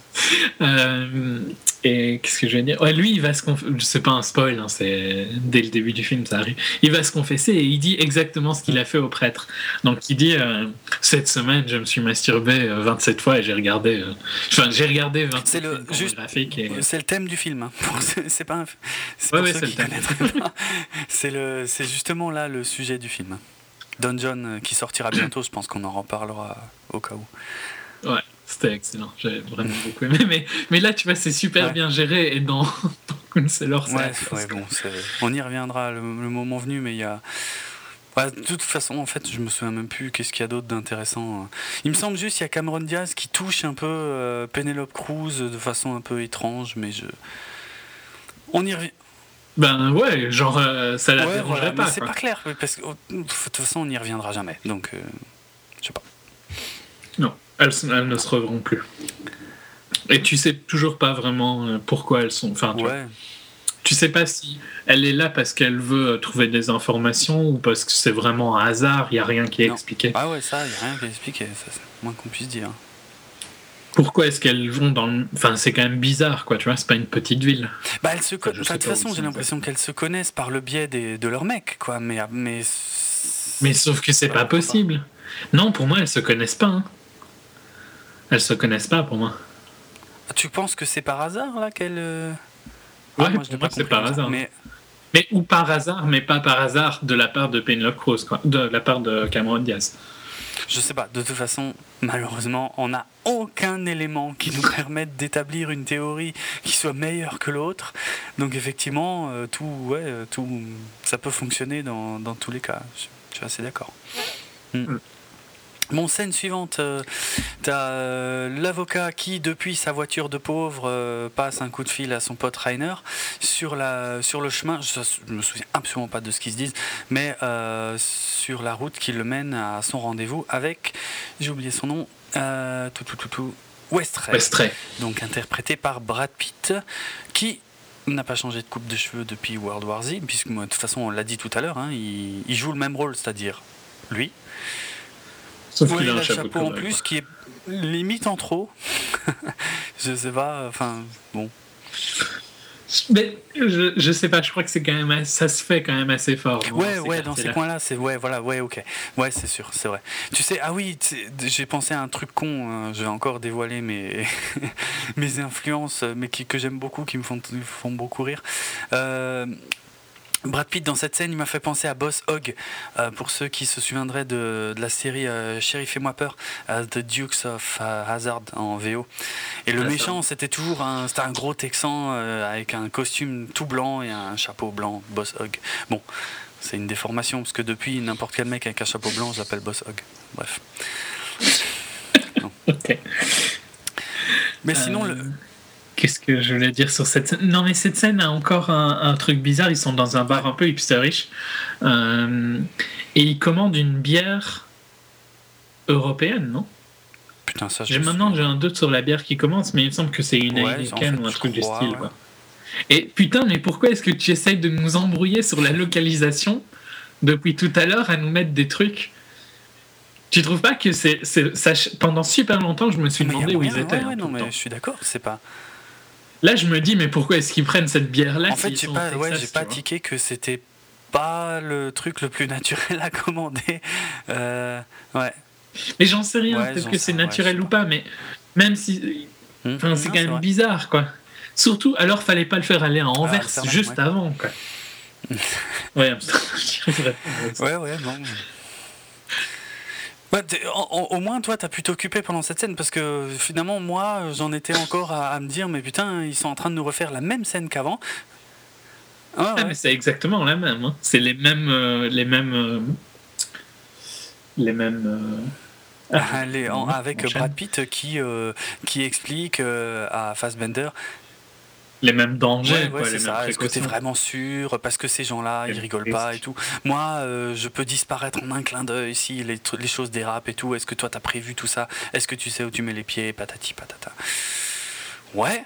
Euh, et qu'est-ce que je vais dire? Ouais, Lui, il va se confesser. C'est pas un spoil, hein, c'est dès le début du film, ça arrive. Il va se confesser et il dit exactement ce qu'il a fait au prêtre. Donc il dit euh, Cette semaine, je me suis masturbé 27 euh, fois et j'ai regardé. Enfin, j'ai regardé 27 C'est le, c'est le thème du film. Hein. C'est pas un. C'est ouais, c'est le C'est le... justement là le sujet du film. Don John qui sortira bientôt, je pense qu'on en reparlera au cas où. Ouais. C'était excellent, j'avais vraiment beaucoup aimé. Mais, mais là, tu vois, c'est super bien géré et dans, [LAUGHS] dans Counselor, ouais, ouais, bon, on y reviendra le, moment venu, mais il y a. de toute façon, en fait, je me souviens même plus qu'est-ce qu'il y a d'autre d'intéressant. Il me semble juste qu'il y a Cameron Diaz qui touche un peu euh, Penelope Cruz de façon un peu étrange, mais je. On y revient. Ben ouais, genre euh, ça la dérangerait pas. C'est pas clair, parce que de toute façon on n'y reviendra jamais. Donc, euh, je sais pas. Non. Elles, ne se reverront plus. Et tu sais toujours pas vraiment euh, pourquoi elles sont. Enfin, tu, ouais. tu sais pas si elle est là parce qu'elle veut euh, trouver des informations ou parce que c'est vraiment un hasard, il n'y a rien qui est expliqué. Ah ouais, ça, il n'y a rien qui est expliqué, c'est moins qu'on puisse dire. Pourquoi est-ce qu'elles vont dans le... Enfin, c'est quand même bizarre, quoi, tu vois, c'est pas une petite ville. Bah, elles se de toute façon, j'ai l'impression qu'elles se connaissent par le biais des... de leurs mecs, quoi, mais... Mais, mais sauf que c'est pas possible. Non, pour moi, elles se connaissent pas. Hein. Elles se connaissent pas pour moi. Tu penses que c'est par hasard là qu'elles. Euh, ouais, ah, moi, pour moi c'est par hasard. Mais... mais ou par hasard, mais pas par hasard de la part de Penelope Cruz, quoi, de la part de Cameron Diaz. Je sais pas. De toute façon, malheureusement, on n'a aucun élément qui nous [LAUGHS] permette d'établir une théorie qui soit meilleure que l'autre. Donc effectivement, euh, tout, ouais, euh, tout, ça peut fonctionner dans, dans tous les cas. Je, suis assez d'accord. Hmm. Mm. Mon scène suivante, euh, t'as euh, l'avocat qui, depuis sa voiture de pauvre, euh, passe un coup de fil à son pote Rainer sur, la, sur le chemin. Je, ne me souviens absolument pas de ce qu'ils se disent, mais sur la route qui le mène à son rendez-vous avec, j'ai oublié son nom, tout, tout, tout, tout, Westray, Donc interprété par Brad Pitt, qui n'a pas changé de coupe de cheveux depuis World War Z, puisque de toute façon on l'a dit tout à l'heure, hein, il, il joue le même rôle, c'est-à-dire lui. Sauf qu'il a un chapeau, en plus qui est limite en trop. [LAUGHS] je sais pas, enfin, bon. Mais je, je sais pas, je crois que c'est quand même ça se fait quand même assez fort. Ouais, ouais, dans ces coins-là, c'est ouais, voilà, ouais, ok, ouais, c'est sûr, c'est vrai. Tu sais, ah oui, j'ai pensé à un truc con. Hein, je vais encore dévoiler mes [LAUGHS] mes influences, mais qui, que j'aime beaucoup, qui me font, font beaucoup rire. Euh, Brad Pitt dans cette scène, il m'a fait penser à Boss Hogg, euh, pour ceux qui se souviendraient de, la série euh, Chérie fais-moi peur, euh, The Dukes of Hazard en VO. Et le méchant, c'était toujours un, un gros Texan avec un costume tout blanc et un chapeau blanc, Boss Hogg. Bon, c'est une déformation parce que depuis n'importe quel mec avec un chapeau blanc, je l'appelle Boss Hogg. Bref. [LAUGHS] Mais sinon le Qu'est-ce que je voulais dire sur cette scène? Non, mais cette scène a encore un, truc bizarre. Ils sont dans un bar un peu hipsterish. Euh, et ils commandent une bière européenne, non? Putain, ça j'ai Maintenant, j'ai un doute sur la bière qui commence, mais il me semble que c'est une Heineken ou un truc du style. Et putain, mais pourquoi est-ce que tu essayes de nous embrouiller sur la localisation depuis tout à l'heure à nous mettre des trucs? Tu trouves pas que c'est, pendant super longtemps je me suis demandé où ils étaient ouais, hein, non mais je suis d'accord c'est pas Là, je me dis, mais pourquoi est-ce qu'ils prennent cette bière-là En fait, j'ai pas, ouais, j'ai pas tiqué que c'était pas le truc le plus naturel [LAUGHS] à commander. Euh, ouais. Mais j'en sais rien, peut-être que c'est naturel ou pas, mais même si. Hum, enfin, c'est quand même bizarre, quoi. Surtout, alors, fallait pas le faire aller en Anvers ah, juste avant, quoi. [LAUGHS] ouais, [LAUGHS] ouais, ouais, non. Bah, au moins, toi, t'as pu t'occuper pendant cette scène parce que finalement, moi, j'en étais encore à, me dire, mais putain, ils sont en train de nous refaire la même scène qu'avant. Ah, mais c'est exactement la même. Hein. C'est les mêmes, euh, les mêmes, euh, les mêmes. Euh, ah, [LAUGHS] avec Brad Pitt qui qui explique à Fassbender les mêmes dangers. Ouais, c'est ça. Est-ce que t'es vraiment sûr Parce que ces gens-là, ils rigolent pas et tout? Moi, euh, je peux disparaître en un clin d'œil si les, les, choses dérapent et tout. Est-ce que toi, t'as prévu tout ça? Est-ce que tu sais où tu mets les pieds? Patati patata. Ouais,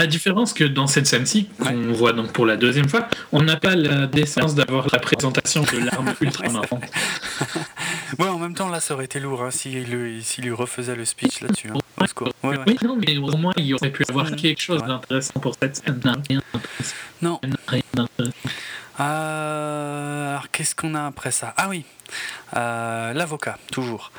la différence que dans cette scène-ci, qu'on voit donc pour la deuxième fois, on n'a pas la décence d'avoir la présentation de l'arme [LAUGHS] ultra marrante. ouais, en même temps, là, ça aurait été lourd hein, s'il lui refaisait le speech là-dessus. Hein. oui, non, mais au moins, il aurait pu avoir quelque chose d'intéressant pour cette scène. Non. Euh, alors, qu'est-ce qu'on a après ça? Ah oui, euh, l'avocat, toujours,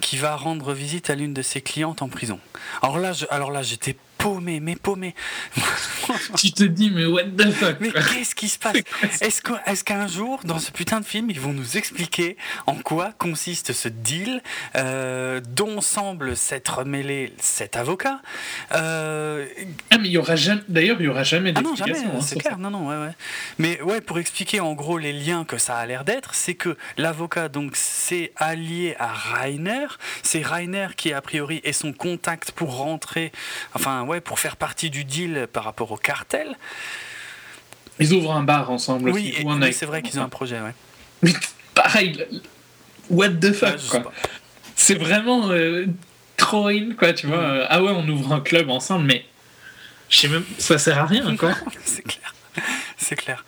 qui va rendre visite à l'une de ses clientes en prison. Alors là, alors là j'étais paumé, mais paumé. [LAUGHS] tu te dis, mais what the fuck Mais qu'est-ce qui se passe Est-ce qu'un jour, dans ce putain de film, ils vont nous expliquer en quoi consiste ce deal euh, dont semble s'être mêlé cet avocat euh, Ah, mais il y aura jamais. D'ailleurs, il y aura jamais Ah non, jamais, hein, c'est clair. Non, non, ouais, ouais. Mais ouais, pour expliquer en gros les liens que ça a l'air d'être, c'est que l'avocat, donc, c'est allié à Rainer. C'est Rainer qui, a priori, est son contact pour rentrer. Enfin, pour faire partie du deal par rapport au cartel. Ils ouvrent un bar ensemble. Oui, c'est vrai qu'ils ont un projet, ouais. Mais pareil, what the fuck, quoi. C'est vraiment euh, trop in, quoi, tu vois. Mm. Ah ouais, on ouvre un club ensemble, mais je sais même, ça sert à rien, quoi. [LAUGHS] c'est clair, c'est clair.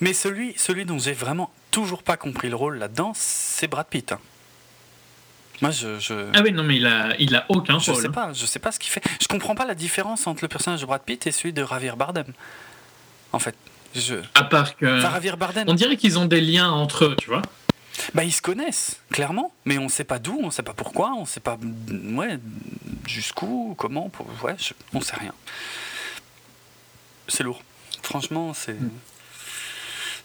Mais celui, celui dont j'ai vraiment toujours pas compris le rôle là-dedans, c'est Brad Pitt. Hein. Moi, je, Ah oui, non, mais il a, il a aucun je rôle. Sais pas, je sais pas ce qu'il fait. Je comprends pas la différence entre le personnage de Brad Pitt et celui de Javier Bardem. En fait, je. À part que. Javier Bardem. On dirait qu'ils ont des liens entre eux, tu vois. Bah, ils se connaissent, clairement, mais on sait pas d'où, on sait pas pourquoi, on sait pas. Ouais, jusqu'où, comment, pour... ouais, je... on sait rien. C'est lourd. Franchement, c'est. Hmm.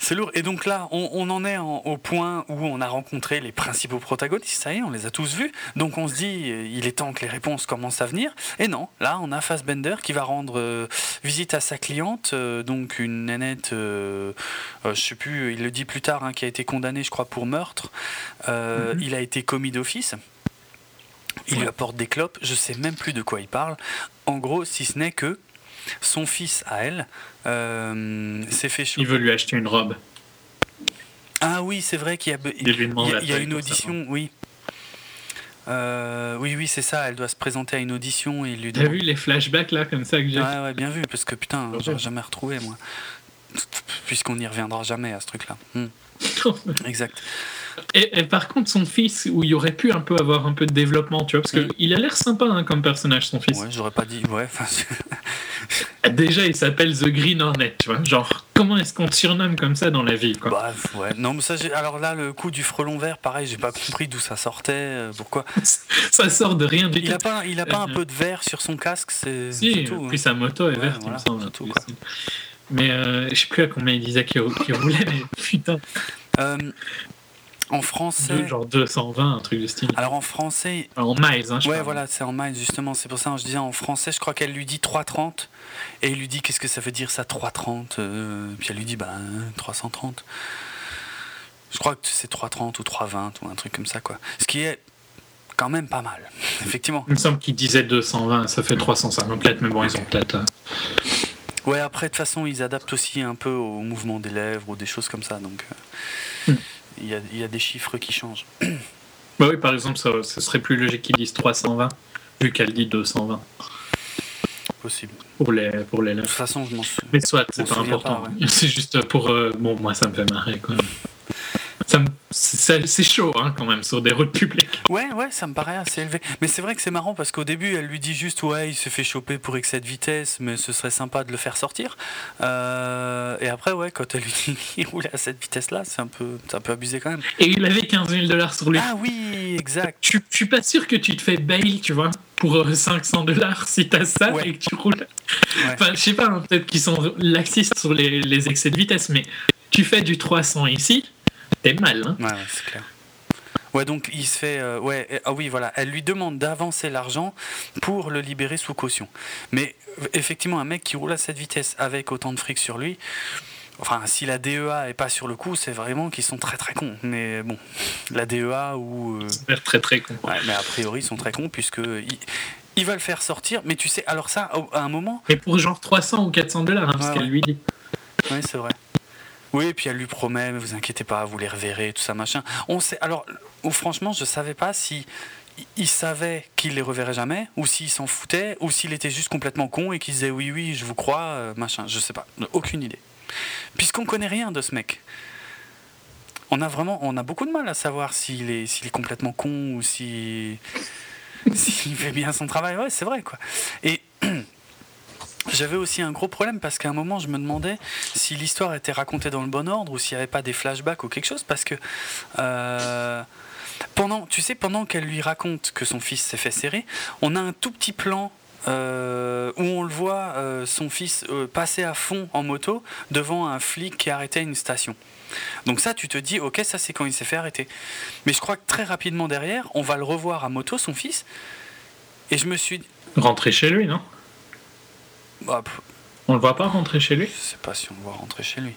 C'est lourd. Et donc là, on, en est au point où on a rencontré les principaux protagonistes. Ça y est, on les a tous vus. Donc on se dit, euh, il est temps que les réponses commencent à venir. Et non, là, on a Fassbender qui va rendre euh, visite à sa cliente, euh, donc une nénette, je sais plus, il le dit plus tard, hein, qui a été condamnée, je crois, pour meurtre. Mhm. Il a été commis d'office. Il lui apporte des clopes. Je sais même plus de quoi il parle. En gros, si ce n'est que son fils à elle euh, s'est fait Il veut lui acheter une robe. Ah oui, c'est vrai qu'il y a, il y a, une audition, oui. Euh, oui, oui, c'est ça. Elle doit se présenter à une audition et il lui. T'as vu les flashbacks là, comme ça que j'ai. Ouais, ouais, bien vu, parce que putain, j'aurais jamais retrouvé moi. Puisqu'on n'y reviendra jamais à ce truc-là. Hmm. [LAUGHS] exact. Et, par contre, son fils, où il aurait pu un peu avoir un peu de développement, tu vois, parce qu'il mm. a l'air sympa hein, comme personnage, son fils. Ouais, j'aurais pas dit, ouais. [LAUGHS] Déjà, il s'appelle The Green Hornet, tu vois. Genre, comment est-ce qu'on te surnomme comme ça dans la vie, quoi? Bah, ouais. Non, mais ça, alors là, le coup du frelon vert, pareil, j'ai pas compris d'où ça sortait, euh, pourquoi. [LAUGHS] ça sort de rien du il tout. A pas, il a pas un euh, peu de vert sur son casque, c'est. Si, tout, puis sa moto est verte, il me semble. Tout, mais euh, je sais plus à combien il disait qu'il roulait, mais putain. Euh, en français. genre 220, un truc de style. Alors en français. En miles, hein, je Ouais, voilà, c'est en miles, justement. C'est pour ça que je disais en français, je crois qu'elle lui dit 330. Et il lui dit qu'est-ce que ça veut dire ça, 330 euh, Puis elle lui dit, bah, 330. Je crois que c'est 330 ou 320 ou un truc comme ça, quoi. Ce qui est quand même pas mal, [LAUGHS] effectivement. Il me semble qu'il disait 220, ça fait 354, mais bon, ils ont peut-être. Euh, ouais, après, de toute façon, ils adaptent aussi un peu au mouvement des lèvres ou des choses comme ça, donc. Euh, hmm il y, a, des chiffres qui changent. [CLEARS THROAT] Bah oui, par exemple, ça, serait plus logique qu'ils disent 320, vu qu'elle dit 220. Possible. Pour les, pour les De toute façon, je m'en souviens. Mais soit, c'est pas important. [LAUGHS] C'est juste pour. Euh, bon, moi, ça me fait marrer, quoi c'est chaud hein, quand même sur des routes publiques. Ouais, ouais, ça me paraît assez élevé. Mais c'est vrai que c'est marrant parce qu'au début, elle lui dit juste ouais, il se fait choper pour excès de vitesse, mais ce serait sympa de le faire sortir. Euh, et après, ouais, quand elle lui dit [LAUGHS] qu'il roulait à cette vitesse-là, c'est un peu, un peu abusé quand même. Et il avait 15 000 dollars sur lui. Ah oui, exact. Je, suis pas sûr que tu te fais bail, tu vois, pour 500 euh, dollars si t'as ça et que tu roules. Enfin, je sais pas, hein, peut-être qu'ils sont laxistes sur les, les excès de vitesse, mais tu fais du 300 ici T'es mal, hein Ouais, c'est clair. Ouais, donc il se fait. Euh, ouais, ah oui, voilà. Elle lui demande d'avancer l'argent pour le libérer sous caution. Mais effectivement, un mec qui roule à cette vitesse avec autant de fric sur lui. Enfin, si la DEA est pas sur le coup, c'est vraiment qu'ils sont très très cons. Mais bon, la DEA ou. Euh... Très très con. Ouais, mais a priori, ils sont très cons puisque. Il va le faire sortir, mais tu sais, alors ça, à un moment. Mais pour genre 300 ou 400 dollars, hein, parce qu'elle lui dit. Oui, c'est vrai. Oui, et puis elle lui promet, mais vous inquiétez pas, vous les reverrez, tout ça, machin. On sait, alors, franchement, je savais pas si il savait qu'il les reverrait jamais, ou s'il s'en foutait, ou s'il était juste complètement con et qu'il disait oui, oui, je vous crois, euh, machin. Je sais pas, aucune idée. Puisqu'on connaît rien de ce mec. On a vraiment, on a beaucoup de mal à savoir s'il est, s'il est complètement con ou si, [LAUGHS] s'il fait bien son travail. Ouais, c'est vrai, quoi. Et [CLEARS THROAT] J'avais aussi un gros problème parce qu'à un moment, je me demandais si l'histoire était racontée dans le bon ordre ou s'il n'y avait pas des flashbacks ou quelque chose. Parce que euh, pendant, tu sais, pendant qu'elle lui raconte que son fils s'est fait serrer, on a un tout petit plan euh, où on le voit, euh, son fils, passer à fond en moto devant un flic qui arrêtait une station. Donc ça, tu te dis, ok, ça c'est quand il s'est fait arrêter. Mais je crois que très rapidement derrière, on va le revoir à moto, son fils. Et je me suis... Rentrer chez lui, non? Bah, on le voit pas rentrer chez lui Je sais pas si on le voit rentrer chez lui.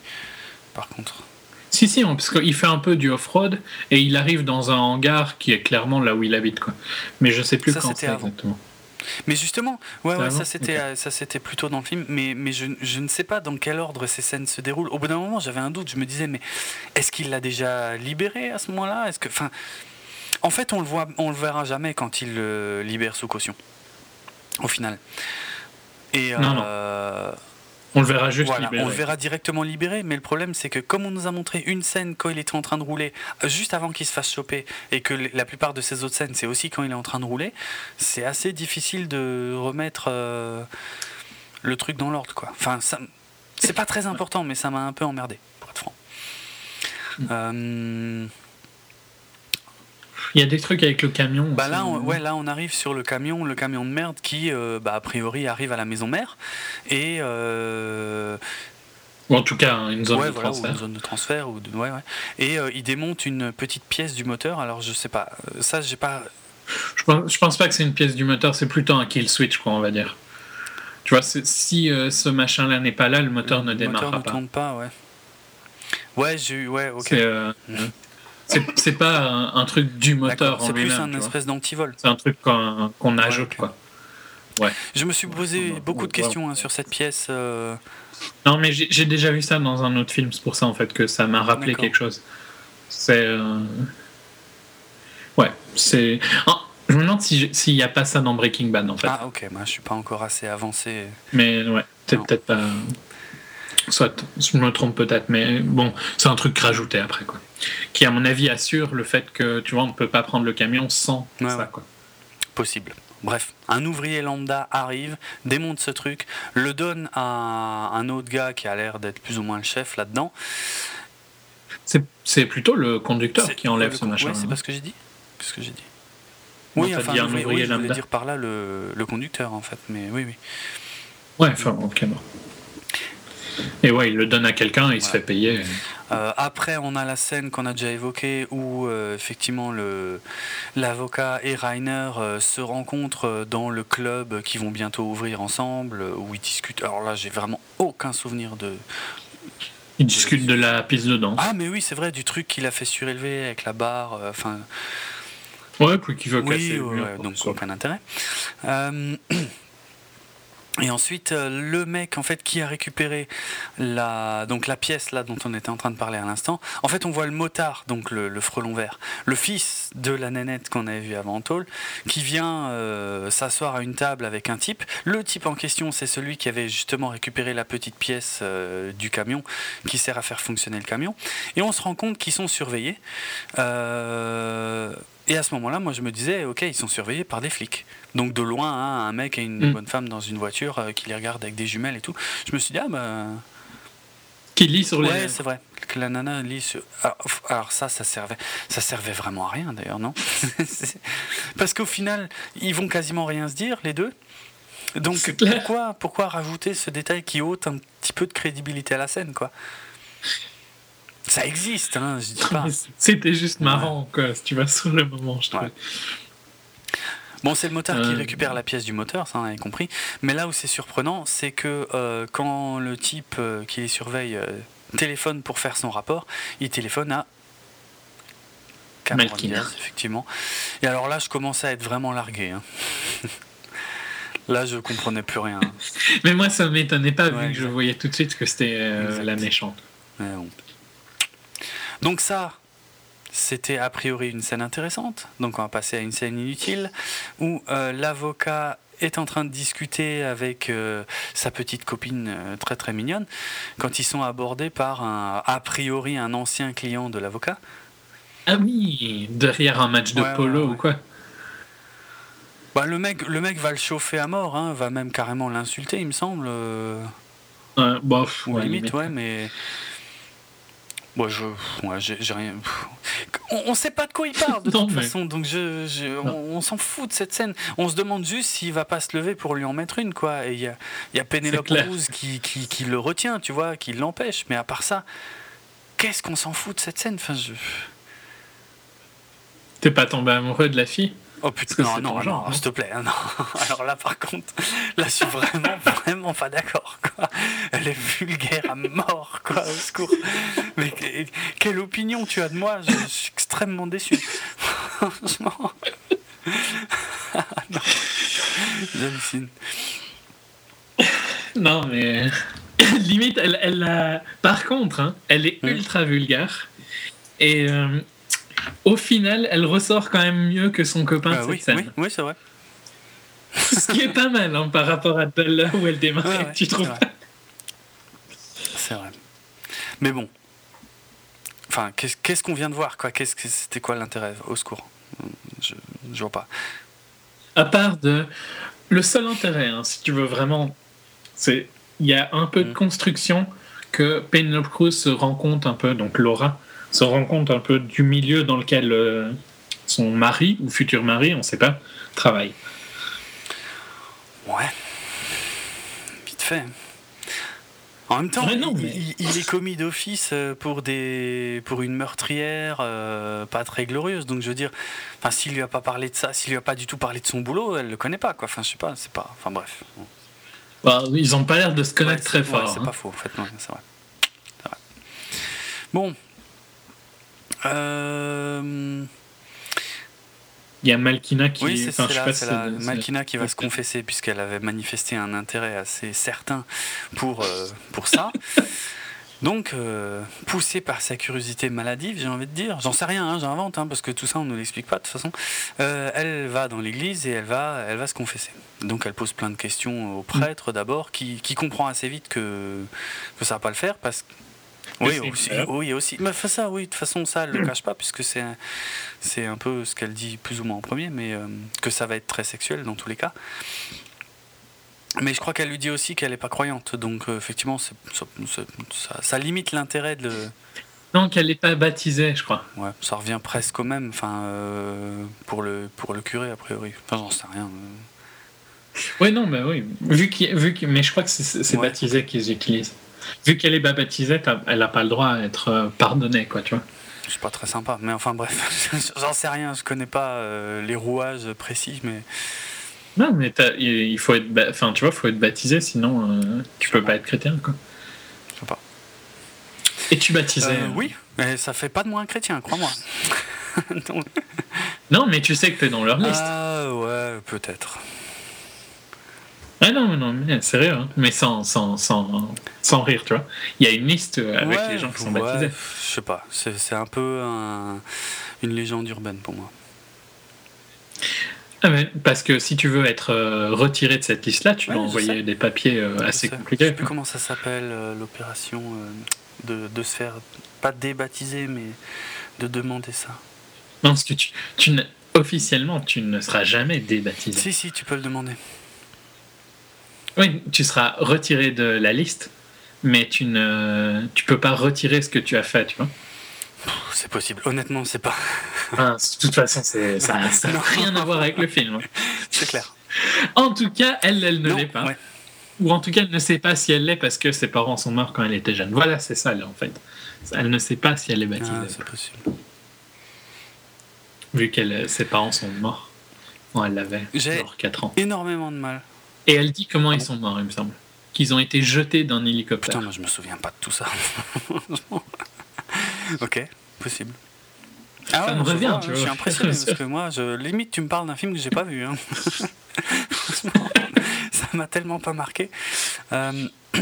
Par contre. Si, si, parce qu'il fait un peu du off-road et il arrive dans un hangar qui est clairement là où il habite. Quoi. Mais je sais plus ça, quand c'est exactement. Mais justement, ouais, ouais ça c'était euh, ça c'était plutôt dans le film, mais, mais je, je, ne sais pas dans quel ordre ces scènes se déroulent. Au bout d'un moment, j'avais un doute. Je me disais, mais est-ce qu'il l'a déjà libéré à ce moment-là? Est-ce que, enfin, en fait, on le voit, on le verra jamais quand il le libère sous caution. Au final. Et, non, euh, On le verra juste libéré. On le verra directement libéré, mais le problème c'est que comme on nous a montré une scène quand il était en train de rouler, juste avant qu'il se fasse choper, et que la plupart de ces autres scènes c'est aussi quand il est en train de rouler, c'est assez difficile de remettre euh, le truc dans l'ordre. quoi. Enfin, c'est pas très important, mais ça m'a un peu emmerdé, pour être franc. Mm. Euh, il y a des trucs avec le camion. Bah là, on, ouais, là, on arrive sur le camion, le camion de merde qui, euh, bah, a priori, arrive à la maison mère. Et. Euh, ou en tout cas, une zone de transfert. une zone de transfert. Ou ouais, ouais. Et euh, il démonte une petite pièce du moteur. Alors, je sais pas. Ça, j'ai pas. Je pense, je pense pas que c'est une pièce du moteur, c'est plutôt un kill switch, quoi, on va dire. Tu vois, si ce machin-là n'est pas là, le moteur ne démarrera pas. Le moteur ne tourne pas, ouais. Ouais, j'ai ouais, ok. Mmh. C'est pas un, truc du moteur C'est plus un espèce d'antivol. C'est un truc qu'on ajoute, quoi. Ouais. Je me suis posé beaucoup de questions hein, sur cette pièce. Euh. Non, mais j'ai déjà vu ça dans un autre film, c'est pour ça en fait que ça m'a rappelé quelque chose. C'est. Euh, ouais, c'est. Ah, je me demande s'il n'y a pas ça dans Breaking Bad en fait. Ah, ok, moi je suis pas encore assez avancé. Mais ouais, c'est peut-être pas. Soit, je me trompe peut-être, mais bon, c'est un truc rajouté après quoi qui, à mon avis, assure le fait que, tu vois, on ne peut pas prendre le camion sans ça, quoi. Possible. Bref, un ouvrier lambda arrive, démonte ce truc, le donne à un autre gars qui a l'air d'être plus ou moins le chef là-dedans. C'est plutôt le conducteur qui enlève ce machin. c'est pas ce que j'ai dit. ce que j'ai dit Oui, enfin, un ouvrier, oui, je voulais dire par là le, le, conducteur en fait, mais oui, oui. Ouais, enfin, ok, bon. Et ouais, il le donne à quelqu'un et il se fait payer. Euh, après, on a la scène qu'on a déjà évoquée où euh, effectivement l'avocat et Rainer euh, se rencontrent dans le club qui vont bientôt ouvrir ensemble, où ils discutent. Alors là, j'ai vraiment aucun souvenir de. Ils discutent de la piste de danse. Ah, mais oui, c'est vrai, du truc qu'il a fait surélever avec la barre. Enfin. ouais, puis qu'il veut oui, casser. Ouais, donc aucun intérêt. [CLEARS THROAT] Et ensuite, euh, le mec en fait qui a récupéré la donc la pièce là dont on était en train de parler à l'instant. En fait, on voit le motard, donc le, frelon vert, le fils de la nénette qu'on avait vu avant Tôle, qui vient euh, s'asseoir à une table avec un type. Le type en question, c'est celui qui avait justement récupéré la petite pièce euh, du camion qui sert à faire fonctionner le camion. Et on se rend compte qu'ils sont surveillés. Et à ce moment-là, moi, je me disais, ok, ils sont surveillés par des flics. Donc de loin, hein, un mec et une mm. bonne femme dans une voiture euh, qui les regarde avec des jumelles et tout. Je me suis dit, ah bah. Qui lit sur les. Ouais, c'est vrai. Que la nana lit sur. Alors, ça, ça servait, ça servait vraiment à rien d'ailleurs, non? [LAUGHS] Parce qu'au final, ils vont quasiment rien se dire, les deux. Donc pourquoi, pourquoi rajouter ce détail qui ôte un petit peu de crédibilité à la scène, quoi? Ça existe, hein, je dis pas. [LAUGHS] C'était juste marrant, quoi, si tu vas sur le moment, je trouve. Bon, c'est le moteur qui euh. récupère la pièce du moteur, ça on avait compris. Mais là où c'est surprenant, c'est que euh, quand le type euh, qui les surveille téléphone pour faire son rapport, il téléphone à Cameron Diaz, effectivement. Et alors là, je commençais à être vraiment largué. Hein. [LAUGHS] là, je comprenais plus rien. [LAUGHS] Mais moi, ça m'étonnait pas, vu que je voyais tout de suite que c'était la méchante. Donc ça, c'était a priori une scène intéressante, donc on va passer à une scène inutile, où euh, l'avocat est en train de discuter avec euh, sa petite copine euh, très très mignonne, quand ils sont abordés par un, a priori un ancien client de l'avocat. Ah oui, derrière un match de polo ou quoi bah, le, mec, le mec va le chauffer à mort, hein, va même carrément l'insulter, il me semble. bof, ou limite, ouais, mais moi, je, j'ai rien. On, ne sait pas de quoi il parle de [LAUGHS] toute façon, donc je, on, s'en fout de cette scène. On se demande juste s'il va pas se lever pour lui en mettre une, quoi. Et il y a, y a Pénélope Cruz qui, qui, qui, le retient, tu vois, qui l'empêche. Mais à part ça, qu'est-ce qu'on s'en fout de cette scène? Enfin, je. T'es pas tombé amoureux de la fille? Oh putain, non, non, non, s'il te plaît. Hein, non. [LAUGHS] Alors là, par contre, là, je suis vraiment, [LAUGHS] vraiment pas d'accord. Elle est vulgaire à mort, quoi, au secours. Mais quelle opinion tu as de moi? Je, suis extrêmement déçu. [LAUGHS] Franchement. non. J'hallucine. Non, mais. Limite, elle, elle Par contre, hein, elle est ultra vulgaire. Et. Euh, au final, elle ressort quand même mieux que son copain bah cette oui, scène. Oui, c'est vrai. Ce qui est pas mal hein, par rapport à là où elle démarre, tu trouves C'est vrai. Mais bon. Enfin, qu'est-ce qu'on vient de voir quoi? C'était quoi l'intérêt? Au secours. Je, je vois pas. À part de. Le seul intérêt, hein, si tu veux vraiment. C'est. Il y a un peu de mm. construction que Penelope Cruz se rend compte un peu, donc Laura, se rend compte un peu du milieu dans lequel euh, son mari ou futur mari, on ne sait pas, travaille. Ouais. Vite fait. En même temps, il, est commis d'office euh, pour, des, pour une meurtrière euh, pas très glorieuse. Donc je veux dire, enfin, s'il lui a pas parlé de ça, s'il lui a pas du tout parlé de son boulot, elle le connaît pas. Quoi. Enfin, je sais pas, c'est pas. Enfin bref. Bah, ils ont pas l'air de se connaître très fort. c'est hein. pas faux, en fait, c'est vrai. vrai. Bon, euh... Il y a Malkina qui, oui, c'est la, Malkina qui va se confesser puisqu'elle avait manifesté un intérêt assez certain pour, euh, pour ça. [LAUGHS] Donc, euh, poussée par sa curiosité maladive, j'ai envie de dire, j'en sais rien, hein, j'invente, hein, parce que tout ça on ne l'explique pas de toute façon. Euh, elle va dans l'église et elle va, elle va se confesser. Donc, elle pose plein de questions au prêtre d'abord, qui, qui, comprend assez vite que, que ça va pas le faire parce que oui, aussi, oui, aussi. Mais ça, oui, de toute façon, ça, elle ne le [CLEARS THROAT] cache pas, puisque c'est, c'est un peu ce qu'elle dit plus ou moins en premier, mais euh, que ça va être très sexuel dans tous les cas. Mais je crois qu'elle lui dit aussi qu'elle n'est pas croyante, donc euh, effectivement, ça, ça, limite l'intérêt de. Non, qu'elle n'est pas baptisée, je crois. Ouais, ça revient presque au même, enfin, euh, pour, le, pour le curé, a priori. Enfin, j'en sais rien. Oui, non, mais oui. Vu vu mais je crois que c'est, baptisé qu'ils utilisent vu qu'elle est baptisée, elle n'a pas le droit à être euh, pardonnée, quoi, tu vois. C'est pas très sympa, mais enfin bref, [LAUGHS] j'en sais rien, je connais pas euh, les rouages précis, mais. Non, mais il faut être, enfin, tu vois, faut être baptisé, sinon euh, tu peux pas être chrétien, quoi. Je sais pas. Et tu baptisais Oui, mais ça fait pas de moi un chrétien, crois-moi. [LAUGHS] non, mais tu sais que tu es dans leur liste. Ah ouais, peut-être. Ah non, non, mais sérieux, hein. mais sans, sans, sans, sans, rire, tu vois. Il y a une liste avec les gens qui sont baptisés. Je sais pas, c'est un peu une légende urbaine pour moi. Ah mais parce que si tu veux être euh, retiré de cette liste-là, tu dois envoyer des papiers euh, assez compliqués. Je sais plus comment ça s'appelle, euh, l'opération de, de, se faire, pas débaptiser, mais de demander ça. Non, parce que tu, tu officiellement, tu ne seras jamais débaptisé. Si, si, tu peux le demander. Oui, tu seras retiré de la liste, mais tu ne tu peux pas retirer ce que tu as fait, tu vois. C'est possible. Honnêtement, c'est pas. [LAUGHS] De toute façon, ça [LAUGHS] n'a rien à voir avec le film. C'est clair. En tout cas, elle, elle ne l'est pas. ou en tout cas, elle ne sait pas si elle l'est parce que ses parents sont morts quand elle était jeune. Voilà, c'est ça, en fait. Elle ne sait pas si elle est baptisée. Ah, c'est possible. Vu que ses parents sont morts quand elle avait genre 4 ans. énormément de mal. Et elle dit comment ils sont morts, il me semble. Qu'ils ont été jetés d'un hélicoptère. Putain, moi je me souviens pas de tout ça. [LAUGHS] ok, possible. Ah ça me revient, tu vois. Je suis impressionné parce [LAUGHS] que moi, je, limite, tu me parles d'un film que j'ai pas vu. Hein. [LAUGHS] ça m'a tellement pas marqué. Euh, [CLEARS THROAT]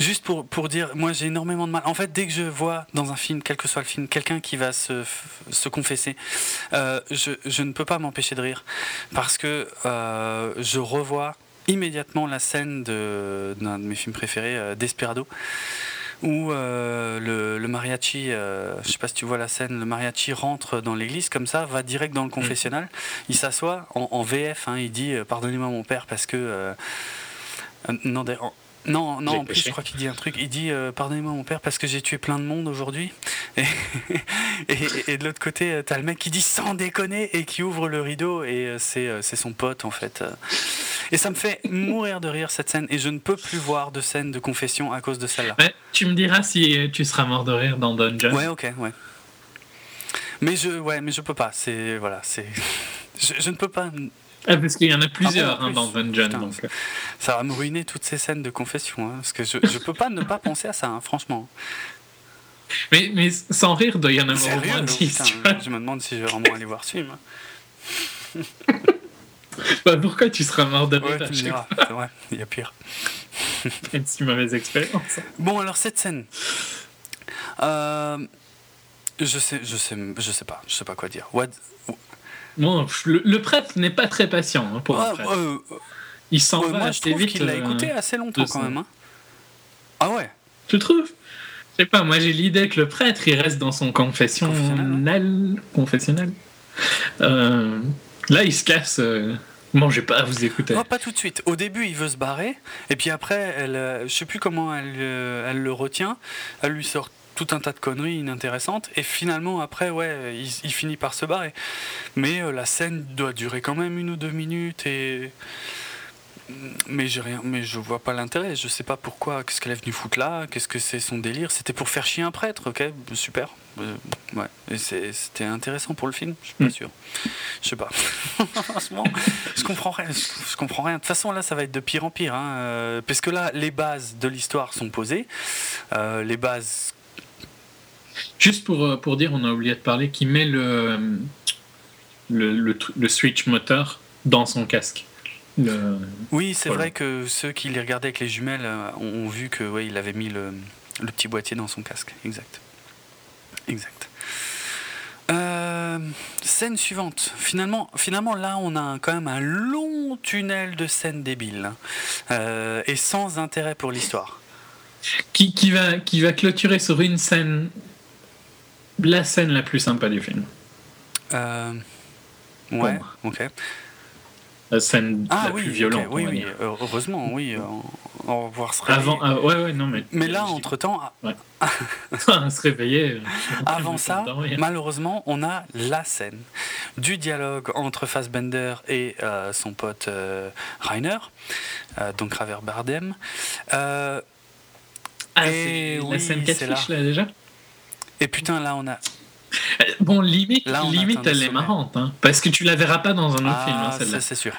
juste pour, pour dire, moi j'ai énormément de mal. En fait, dès que je vois dans un film, quel que soit le film, quelqu'un qui va se, se confesser, euh, je, je, ne peux pas m'empêcher de rire. Parce que euh, je revois immédiatement la scène d'un de, mes films préférés, Desperado où euh, le, mariachi, euh, je sais pas si tu vois la scène, le mariachi rentre dans l'église comme ça, va direct dans le mm. confessionnal, il s'assoit en, VF, hein, il dit euh, pardonnez-moi mon père parce que non, non, non, en plus, je crois qu'il dit un truc. Il dit Pardonnez-moi, mon père, parce que j'ai tué plein de monde aujourd'hui. [LAUGHS] Et, et, de l'autre côté, t'as le mec qui dit Sans déconner et qui ouvre le rideau, et c'est son pote, en fait. Et ça me fait mourir de rire cette scène. Et je ne peux plus voir de scène de confession à cause de celle-là. tu me diras si tu seras mort de rire dans Dungeon. Ouais, ok, ouais. Mais je, ouais, mais je peux pas. C'est voilà, c'est. [LAUGHS] Je, ne peux pas. Ah, parce qu'il y en a plusieurs ah, hein, dans Dungeon. donc. Ça va me ruiner toutes ces scènes de confession. Hein, parce que je, je peux pas ne pas penser à ça, hein, franchement. Mais, mais sans rire, il y en avoir au moins 10. Je me demande si je vais vraiment aller voir ce film. [LAUGHS] Bah, pourquoi tu seras mort de ouais, tu me c'est vrai, il y a pire. [LAUGHS] une si mauvaise expérience. Bon, alors cette scène. Euh, je sais, je sais, je sais pas, je sais pas quoi dire. What... Bon, le, prêtre n'est pas très patient hein, pour ah, euh, il s'en va moi, je trouve qu'il l'a écouté euh, assez longtemps quand même. Hein. Ah ouais. Tu trouves? Je sais pas, moi j'ai l'idée que le prêtre il reste dans son confessionnal. Confessionnel. là il se casse Bon, j'ai pas à vous écouter. Non, pas tout de suite. Au début, il veut se barrer, et puis après, elle, euh, je sais plus comment elle, euh, elle le retient. Elle lui sort tout un tas de conneries inintéressantes, et finalement, après, ouais, il, finit par se barrer. Mais euh, la scène doit durer quand même une ou deux minutes, et mais j'ai rien, mais je vois pas l'intérêt. Je sais pas pourquoi. Qu'est-ce qu'elle est venue foutre là Qu'est-ce que c'est son délire C'était pour faire chier un prêtre, ok Super. Euh, ouais. C'était intéressant pour le film. Je suis pas hmm. sûr. Je sais pas. [LAUGHS] Franchement, je comprends rien. Je comprends rien. De toute façon, là, ça va être de pire en pire, hein, euh, parce que là, les bases de l'histoire sont posées. Euh, les bases. Juste pour, pour dire, on a oublié de parler, qui met le, le, le, le switch moteur dans son casque. Oui, c'est vrai que ceux qui les regardaient avec les jumelles euh, ont, vu que ouais, il avait mis le, petit boîtier dans son casque. Exact. Exact. Euh, scène suivante. Finalement, finalement, là, on a quand même un long tunnel de scènes débiles hein. euh, et sans intérêt pour l'histoire. Qui, qui, va, qui va clôturer sur une scène, la scène la plus sympa du film. ouais, ok la scène ah, la plus violente. oui, oui, heureusement, oui. On, va pouvoir se réveiller. Avant, euh, ouais, ouais, non, mais. Mais là, entre temps. Ouais. [LAUGHS] se réveiller. Euh, Avant ça, malheureusement, on a la scène du dialogue entre Fassbender et euh, son pote Rainer, donc Raver Bardem. ah, c'est la scène catfish, là. là, déjà? Et putain, là, on a [LAUGHS] Bon, limite, limite elle est marrante, hein, parce que tu la verras pas dans un autre film. Hein, ah, ça, c'est sûr.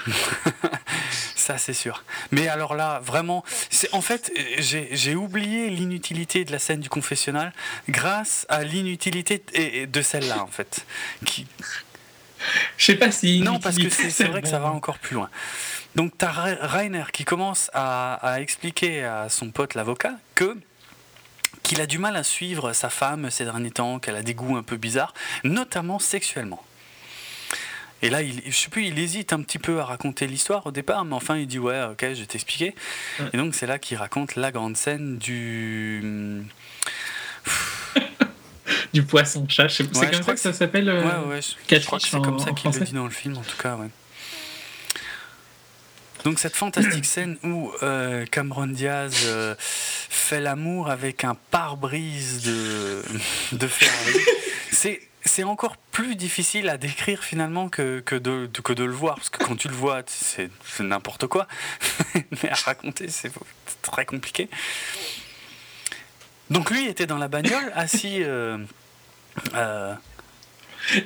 [LAUGHS] ça, c'est sûr. Mais alors là, vraiment, en fait, j'ai oublié l'inutilité de la scène du confessionnal grâce à l'inutilité de celle-là, en fait. Qui... Je sais pas si. Non, parce que c'est vrai que ça va encore plus loin. Donc, tu as Rainer qui commence à, à expliquer à son pote l'avocat que qu'il a du mal à suivre sa femme ces derniers temps, qu'elle a des goûts un peu bizarres, notamment sexuellement. Et là, il, je sais plus, il hésite un petit peu à raconter l'histoire au départ, mais enfin, il dit ouais, ok, je vais t'expliquer. Et donc, c'est là qu'il raconte la grande scène du. [LAUGHS] du poisson chat. C'est comme ça que, ça s'appelle. Euh, ouais, ouais. Je, crois que c'est comme ça qu'il le dit dans le film, en tout cas, ouais. Donc cette fantastique [CLEARS THROAT] scène où euh, Cameron Diaz euh, fait l'amour avec un pare-brise de, [LAUGHS] de Ferrari. C'est c'est encore plus difficile à décrire finalement que, que, de, que de le voir, parce que quand tu le vois, c'est n'importe quoi, [LAUGHS] mais à raconter, c'est très compliqué. Donc lui était dans la bagnole, [LAUGHS] assis... Euh, euh,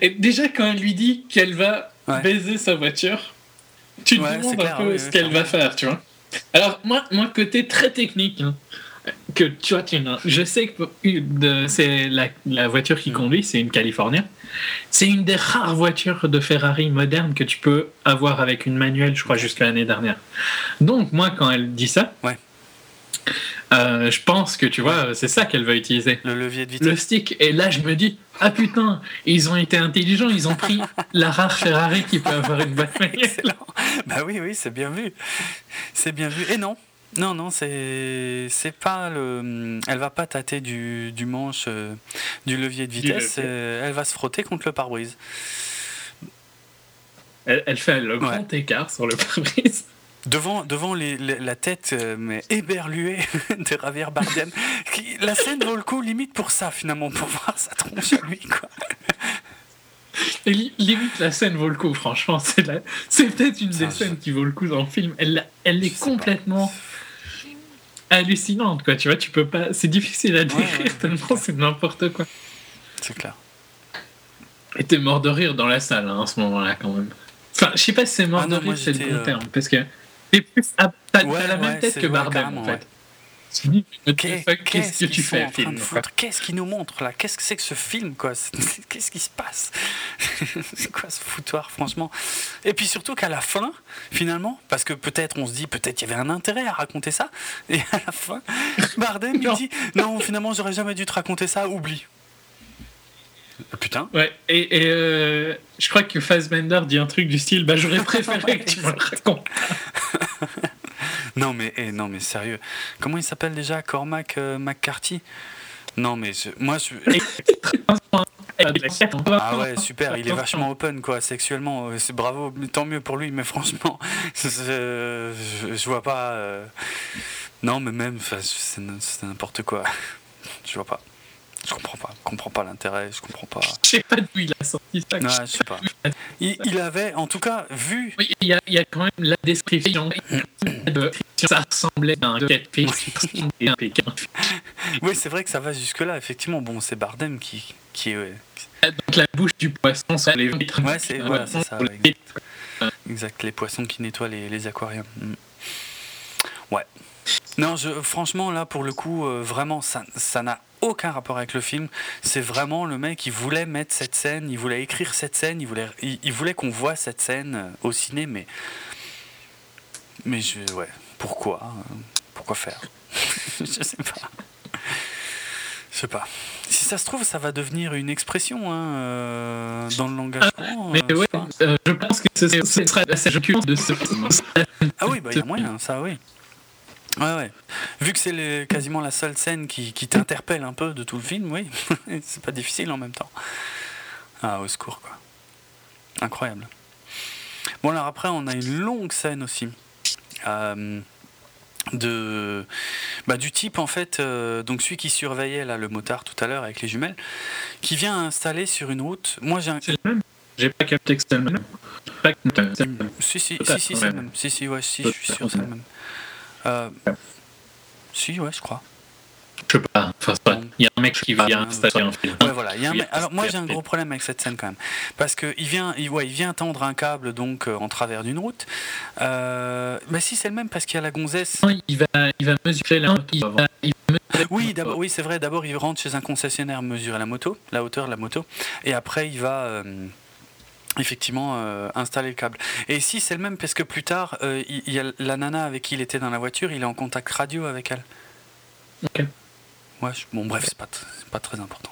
Et déjà, quand elle lui dit qu'elle va baiser sa voiture, tu te demandes un peu ce qu'elle va faire, tu vois. Alors, moi, moi, côté très technique, hein, que tu vois, tu, je sais que c'est la, la, voiture qui mm. conduit, c'est une California. C'est une des rares voitures de Ferrari moderne que tu peux avoir avec une manuelle, je crois, jusqu'à l'année dernière. Donc, moi, quand elle dit ça, ouais. Euh, je pense que tu vois, c'est ça qu'elle va utiliser. Le levier de vitesse. Le stick. Et là, je me dis, ah putain, ils ont été intelligents, ils ont pris [LAUGHS] la rare Ferrari qui peut avoir une boîte [LAUGHS] manuelle. Bah oui, oui, c'est bien vu. C'est bien vu. Et non, non, non, c'est pas le. Elle va pas tâter du, du manche euh, du levier de vitesse. Euh, elle va se frotter contre le pare-brise. Elle, fait le grand écart sur le pare-brise. Devant, devant les, la tête euh, mais éberluée [LAUGHS] de Javier Bardem. la scène vaut le coup limite pour ça finalement, pour voir sa tronche à lui. Quoi. Et limite la scène vaut le coup, franchement. C'est peut-être une des scènes qui vaut le coup dans le film. Elle, elle est complètement hallucinante, quoi. Tu vois, tu peux pas. C'est difficile à décrire tellement c'est n'importe quoi. C'est clair. Et t'es mort de rire dans la salle hein, à ce moment-là, quand même. Enfin, je sais pas si c'est mort ah de rire, c'est le bon euh, terme, parce que t'as la même tête que Bardem, en fait. Qu'est-ce que tu fais, film Qu'est-ce qu'il nous montre là? Qu'est-ce que c'est que ce film quoi? Qu'est-ce qui se passe? [LAUGHS] C'est quoi ce foutoir franchement? Et puis surtout qu'à la fin, finalement, parce que peut-être on se dit peut-être il y avait un intérêt à raconter ça, et à la fin, [LAUGHS] Bardem il dit non finalement j'aurais jamais dû te raconter ça, oublie. Putain. Ouais, et, et euh, je crois que Fassbender dit un truc du style bah j'aurais [LAUGHS] préféré que tu me le racontes. [LAUGHS] non mais eh, non mais sérieux. Comment il s'appelle déjà Cormac euh, McCarthy? Non mais moi je... Ah ouais, super, il est vachement open quoi, sexuellement, euh, c'est bravo, tant mieux pour lui, mais franchement, [LAUGHS] je, je, vois pas. Euh, non, mais même, c'est n'importe quoi. Je vois pas. Je comprends pas, je comprends pas l'intérêt, je comprends pas. Je sais pas d'où il a sorti ça. Non, je sais pas. Il, avait, en tout cas, vu. Oui, il y a, il y a quand même la description. de, ça ressemblait à un catfish et un pékin. Oui, c'est vrai que ça va jusque-là, effectivement. Bon, c'est Bardem qui, qui est. Donc la bouche du poisson, ça les vitres. Ouais, c'est voilà, ça. Exact. les poissons qui nettoient les, les aquariums. Mm. Ouais. Non, je, franchement, là, pour le coup, euh, vraiment, ça n'a aucun rapport avec le film. C'est vraiment le mec qui voulait mettre cette scène, il voulait écrire cette scène, il voulait, il, voulait qu'on voit cette scène euh, au ciné, mais. Mais je. Ouais. Pourquoi hein, Pourquoi faire? [LAUGHS] Je sais pas. Je sais pas. Si ça se trouve, ça va devenir une expression hein, euh, dans le langage ah, mais ouais, je pense que ce serait la de ce film. Ah oui, bah, il y a moyen, ça oui. Ouais, ouais. Vu que c'est quasiment la seule scène qui, qui t'interpelle un peu de tout le film, oui, [LAUGHS] c'est pas difficile en même temps. Ah, au secours, quoi. Incroyable. Bon, alors après, on a une longue scène aussi. Euh, de bah, du type en fait euh, donc celui qui surveillait là le motard tout à l'heure avec les jumelles qui vient installer sur une route moi j'ai un... c'est le même j'ai pas capté que c'était le même si si si si c'est le même si si ouais si je suis sûr c'est le même euh, si, ouais, je crois. Je sais pas. Enfin, il y a un mec qui vient installer un film. Ouais, voilà. Y a un Alors, moi, j'ai un gros problème avec cette scène quand même. Parce qu'il vient, il, ouais, il vient tendre un câble donc euh, en travers d'une route. Euh... Bah, si, c'est le même parce qu'il y a la gonzesse. il, va, il va mesurer la moto. oui, d'abord, oui c'est vrai. D'abord, il rentre chez un concessionnaire mesurer la moto, la hauteur de la moto. Et après, il va. Euh, effectivement euh, installer le câble. Et ici c'est le même parce que plus tard, euh, il y, a la nana avec qui il était dans la voiture, il est en contact radio avec elle. Ok. Ouais, bon bref, c'est pas, pas très important.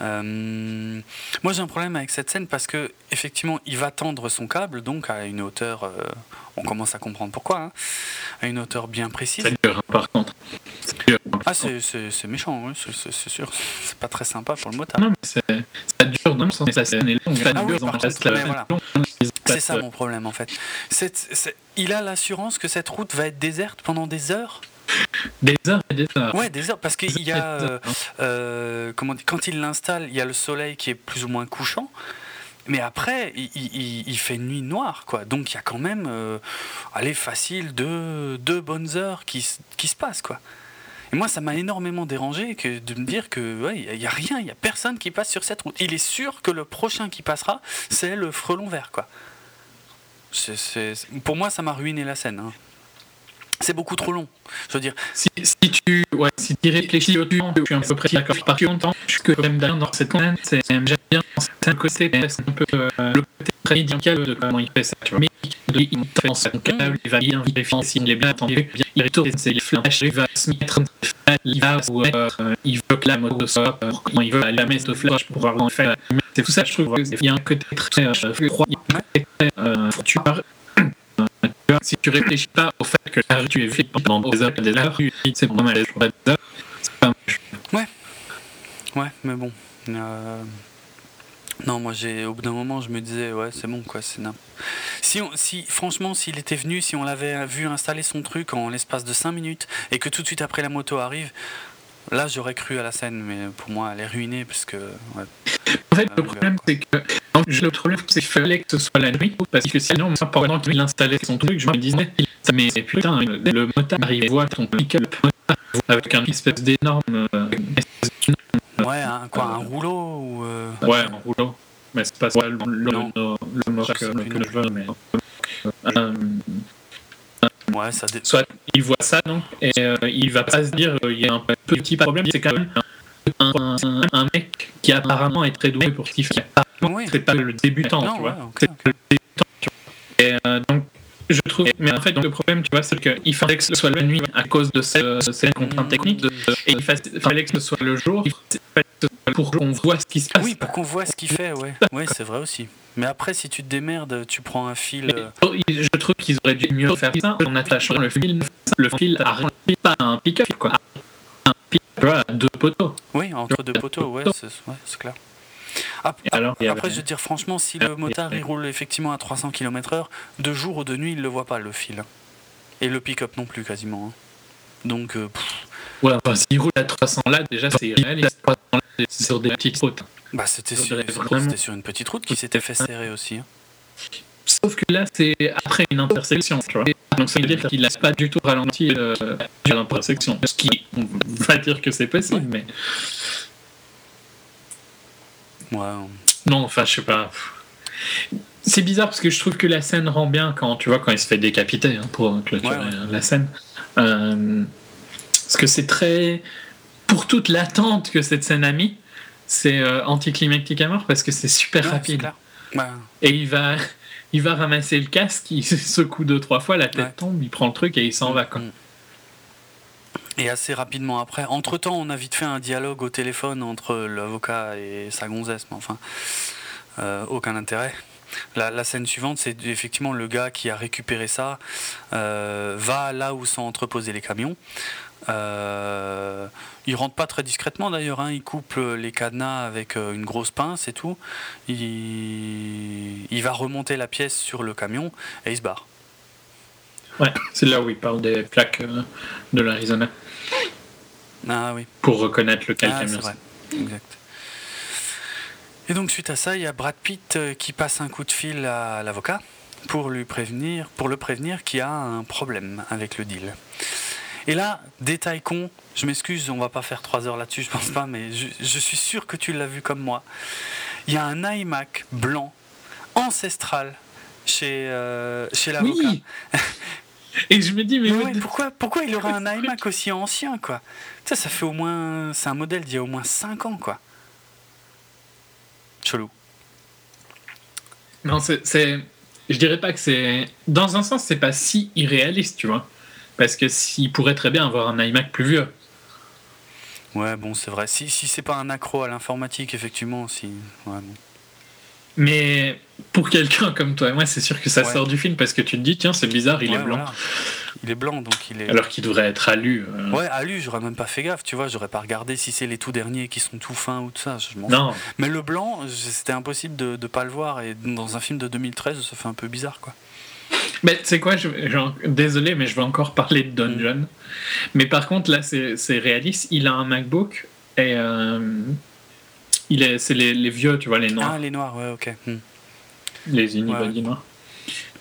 Euh, moi j'ai un problème avec cette scène parce que effectivement il va tendre son câble donc à une hauteur, on commence à comprendre pourquoi, hein, à une hauteur bien précise. C'est dur hein, par contre. Ah c'est méchant, c'est sûr, c'est pas très sympa pour le motard. Non mais ça dure dans le sens la scène est longue. Ah oui, c'est ça mon problème en fait. il a l'assurance que cette route va être déserte pendant des heures? Des heures et des heures. Ouais, des heures, parce qu'il y a. Euh, euh, comment quand il l'installe, il y a le soleil qui est plus ou moins couchant. Mais après, il, fait nuit noire, quoi. Donc il y a quand même, euh, allez, facile, deux, deux bonnes heures qui, qui se passent, quoi. Et moi, ça m'a énormément dérangé que de me dire que ouais, il n'y a rien, il n'y a personne qui passe sur cette route. Il est sûr que le prochain qui passera, c'est le frelon vert, quoi. C'est, pour moi, ça m'a ruiné la scène. Hein. C'est beaucoup trop long. Je veux dire. Si, tu ouais, si tu réfléchis au temps, un peu près d'accord. Par contre, je suis que même dans cette scène, c'est, j'aime bien c'est un côté, c'est un peu euh, le côté très de comment il fait ça. Tu vois. Mais il fait son câble, il va bien vérifier s'il est bien attendu, il retourne ses flèches, il va se mettre il va ou euh, il veut que la moto soit euh, il veut la mettre de flèche pour pouvoir en faire. C'est tout ça, je trouve. Il y a un côté très euh, froid, euh, tu si tu réfléchis pas au fait que la rue tu es vide pendant des heures et des heures, c'est pas mal, c'est pas Ouais, ouais, mais bon. Euh... Non, moi, j'ai au bout d'un moment, je me disais, ouais, c'est bon, quoi, c'est si, on, si Franchement, s'il était venu, si on l'avait vu installer son truc en l'espace de 5 minutes et que tout de suite après la moto arrive, là, j'aurais cru à la scène, mais pour moi, elle est ruinée parce que. Ouais, en fait, le problème, c'est que. Le problème, c'est qu'il fallait que ce soit la nuit, parce que sinon, moi, pendant qu'il installait son truc, je me disais, mais putain, le motard arrive et voit ton pick-up avec un espèce d'énorme. Euh, Ouais, un, quoi, un rouleau ou euh... Ouais, un rouleau. Mais c'est pas ouais, le, le, le, le mot que, que je veux, mais. Euh, ouais, ça dé... Soit il voit ça, donc, et euh, il va pas se dire euh, il y a un petit problème, c'est quand même un, un, un, mec qui apparemment est très doué pour ce qu'il fait. Oui. C'est pas le débutant, non, tu vois. Ouais, okay, c'est le débutant, tu vois. Et euh, donc, je trouve. Mais en fait, donc, le problème, tu vois, c'est qu'il fallait que ce soit la nuit à cause de cette, cette contrainte technique. De, et il fallait que ce soit le jour pour qu'on voit ce qui se passe. Oui, pour qu'on voit ce qu'il fait, ouais. Oui, c'est vrai aussi. Mais après, si tu te démerdes, tu prends un fil. Euh, je trouve qu'ils auraient dû mieux faire ça en attachant le fil, le fil à pas un pick-up, quoi. Deux poteaux. Oui, entre deux poteaux, ouais, c'est ouais, clair. Après, Alors, après je veux dire, franchement, si le motard il roule effectivement à 300 km/h, de jour ou de nuit, il le voit pas, le fil. Et le pick-up non plus, quasiment. Hein. Donc. Euh, ouais, enfin, s'il roule à 300 là, déjà, c'est. C'est sur des petites routes. Bah, c'était sur, sur, une petite route qui s'était fait serrer aussi. Hein. Sauf que là, c'est après une intersection, tu vois. Donc ça veut dire qu'il n'a pas du tout ralenti euh, l'intersection. Ce qui, on va dire que c'est possible, mais. Ouais. Non, enfin, je sais pas. C'est bizarre parce que je trouve que la scène rend bien quand tu vois quand il se fait décapiter hein, pour clôturer ouais, ouais. la scène. Euh, parce que c'est très pour toute l'attente que cette scène a mis, c'est euh, anticlimactique à mort parce que c'est super ouais, rapide. Et il va, il va ramasser le casque, il [LAUGHS] secoue deux trois fois, la tête ouais. tombe, il prend le truc et il s'en mmh, va. Quoi. Mmh. Et assez rapidement après. Entre temps, on a vite fait un dialogue au téléphone entre l'avocat et sa gonzesse, mais enfin, euh, aucun intérêt. La, la, scène suivante, c'est effectivement le gars qui a récupéré ça, euh, va là où sont entreposés les camions. Euh, il rentre pas très discrètement d'ailleurs, hein. il coupe les cadenas avec euh, une grosse pince et tout. Il, il va remonter la pièce sur le camion et il se barre. Ouais, c'est là où il parle des plaques euh, de l'Arizona. Ah oui. Pour reconnaître lequel ah, camion c'est. Exact. Et donc suite à ça, il y a Brad Pitt qui passe un coup de fil à l'avocat pour lui prévenir, pour le prévenir qu'il y a un problème avec le deal. Et là, détail con, je m'excuse, on va pas faire trois heures là-dessus, je pense pas, mais je, je suis sûr que tu l'as vu comme moi. Il y a un iMac blanc, ancestral, chez, euh, chez l'avocat. Oui [LAUGHS] Et je me dis, mais, mais ouais, pourquoi, pourquoi il aurait un iMac aussi ancien, quoi? Ça, ça fait au moins. C'est un modèle d'il y a au moins 5 ans, quoi. Chelou. Non, c'est. Je dirais pas que c'est. Dans un sens, c'est pas si irréaliste, tu vois. Parce que s'il pourrait très bien avoir un iMac plus vieux. Ouais, bon, c'est vrai. Si, si c'est pas un accro à l'informatique, effectivement, si. Ouais, bon. Mais pour quelqu'un comme toi et moi, c'est sûr que ça ouais. sort du film parce que tu te dis, tiens, c'est bizarre, il ouais, est blanc. Voilà. Il est blanc, donc il est. Alors qu'il devrait être alu. Euh... Ouais, alu, j'aurais même pas fait gaffe, tu vois, j'aurais pas regardé si c'est les tout derniers qui sont tout fins ou tout ça. Je non. Mais le blanc, c'était impossible de, de pas le voir et dans un film de 2013, ça fait un peu bizarre, quoi. Mais c'est quoi je, Désolé, mais je vais encore parler de Dungeon. Mm. Mais par contre, là, c'est réaliste. Il a un MacBook et euh, il est, c'est les, vieux, tu vois, les noirs. Ah, les noirs, ouais, ok. Mm. Les unibody noirs.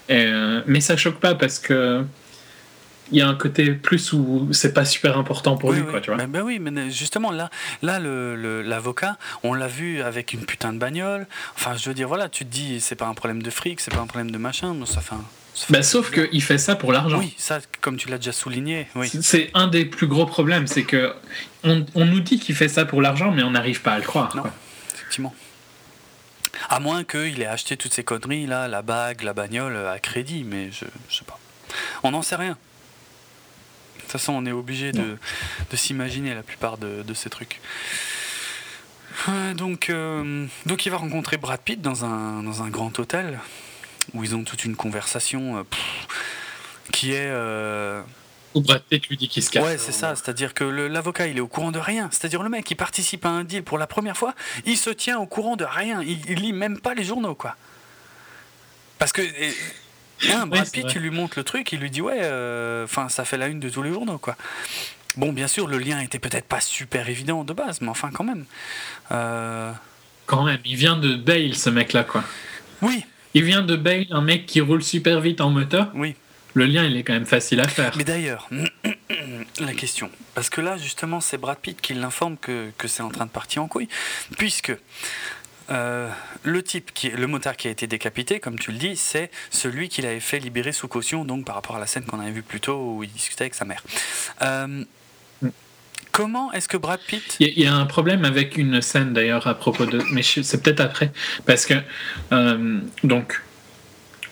Euh, mais ça choque pas parce que il y a un côté plus où c'est pas super important pour lui, quoi, tu vois. Ben, ben, oui, mais justement, là, là l'avocat, le, on l'a vu avec une putain de bagnole. Enfin, je veux dire, voilà, tu te dis, c'est pas un problème de fric, c'est pas un problème de machin, mais ça fait un. Bah, sauf qu'il fait ça pour l'argent. Oui, ça, comme tu l'as déjà souligné. Oui. C'est un des plus gros problèmes, c'est que on, on, nous dit qu'il fait ça pour l'argent, mais on n'arrive pas à le croire. Non, effectivement. À moins qu'il ait acheté toutes ces conneries, là, la bague, la bagnole, à crédit, mais je, je sais pas. On n'en sait rien. De toute façon, on est obligé de, s'imaginer la plupart de, ces trucs. donc, euh, donc, il va rencontrer Brad Pitt dans un, dans un grand hôtel où ils ont toute une conversation euh, qui est. Euh, où Brad Pitt lui dit qu'il se casse. Ouais, c'est ça. C'est-à-dire que l'avocat, il est au courant de rien. C'est-à-dire le mec, il participe à un deal pour la première fois, il se tient au courant de rien. Il, il lit même pas les journaux, quoi. Parce que un Brad Pitt, tu lui montres le truc, il lui dit ouais, euh, enfin ça fait la une de tous les journaux quoi. Bon, bien sûr, le lien était peut-être pas super évident de base, mais enfin quand même. Euh, quand même, il vient de Bale ce mec-là quoi. Oui. Il vient de Bale, un mec qui roule super vite en moteur. Oui. Le lien, il est quand même facile à faire. Mais d'ailleurs, [CLEARS THROAT] la question, parce que là justement, c'est Brad Pitt qui l'informe que, que c'est en train de partir en couille, puisque euh, le type, qui, le motard qui a été décapité, comme tu le dis, c'est celui qu'il avait fait libérer sous caution, donc par rapport à la scène qu'on avait vue plus tôt où il discutait avec sa mère. Euh, comment est-ce que Brad Pitt. Il y, a un problème avec une scène d'ailleurs à propos de. Mais c'est peut-être après. Parce que. Euh, donc.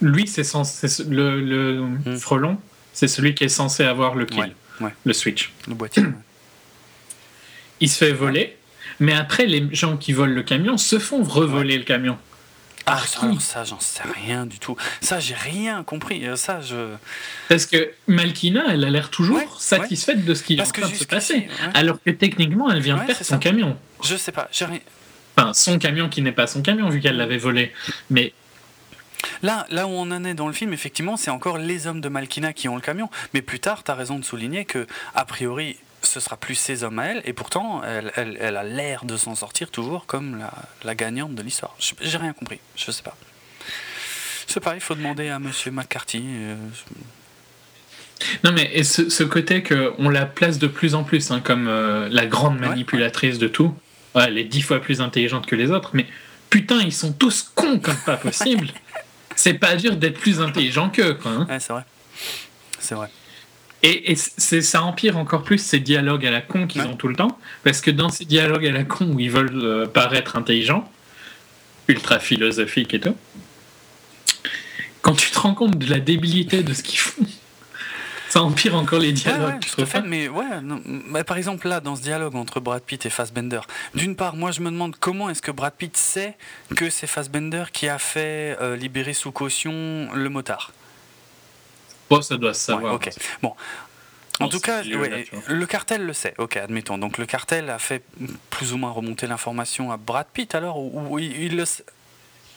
Lui, c'est censé. Le, le hmm. frelon, c'est celui qui est censé avoir le kill. Le switch. Le boîtier. il se fait voler mais après, les gens qui volent le camion se font revoler le camion. Ah, ça, ça j'en sais rien du tout. Ça, j'ai rien compris. Euh, ça, je... Parce que Malkina, elle a l'air toujours satisfaite de ce qui est en train de se passer. Alors que techniquement, elle vient perdre son camion. Je sais pas, j'ai rien. Enfin, son camion qui n'est pas son camion, vu qu'elle l'avait volé. Mais Là, là où on en est dans le film, effectivement, c'est encore les hommes de Malkina qui ont le camion. Mais plus tard, tu as raison de souligner que, a priori, ce sera plus ses hommes à elle, et pourtant, elle, elle, a l'air de s'en sortir toujours comme la, la gagnante de l'histoire. J'ai rien compris, je sais pas. Sais pas, il faut demander à Monsieur McCarthy. Euh, non, mais et ce, ce côté qu'on la place de plus en plus hein, comme euh, la grande manipulatrice de tout, elle est dix fois plus intelligente que les autres, mais putain, ils sont tous cons comme pas [LAUGHS] possible. c'est pas dur d'être plus intelligent qu'eux, quoi. Hein. Ouais, c'est vrai. C'est vrai. Et, ça empire encore plus ces dialogues à la con qu'ils ont tout le temps, parce que dans ces dialogues à la con où ils veulent euh, paraître intelligents, ultra philosophiques et tout, quand tu te rends compte de la débilité de ce qu'ils font, [LAUGHS] ça empire encore les dialogues. mais ouais, par exemple là, dans ce dialogue entre Brad Pitt et Fassbender, d'une part, moi je me demande comment est-ce que Brad Pitt sait que c'est Fassbender qui a fait euh, libérer sous caution le motard? Bon, ça doit se savoir. ok. Bon. En tout cas, le cartel le sait. Ok, admettons. Donc le cartel a fait plus ou moins remonter l'information à Brad Pitt alors ou, il, le sait?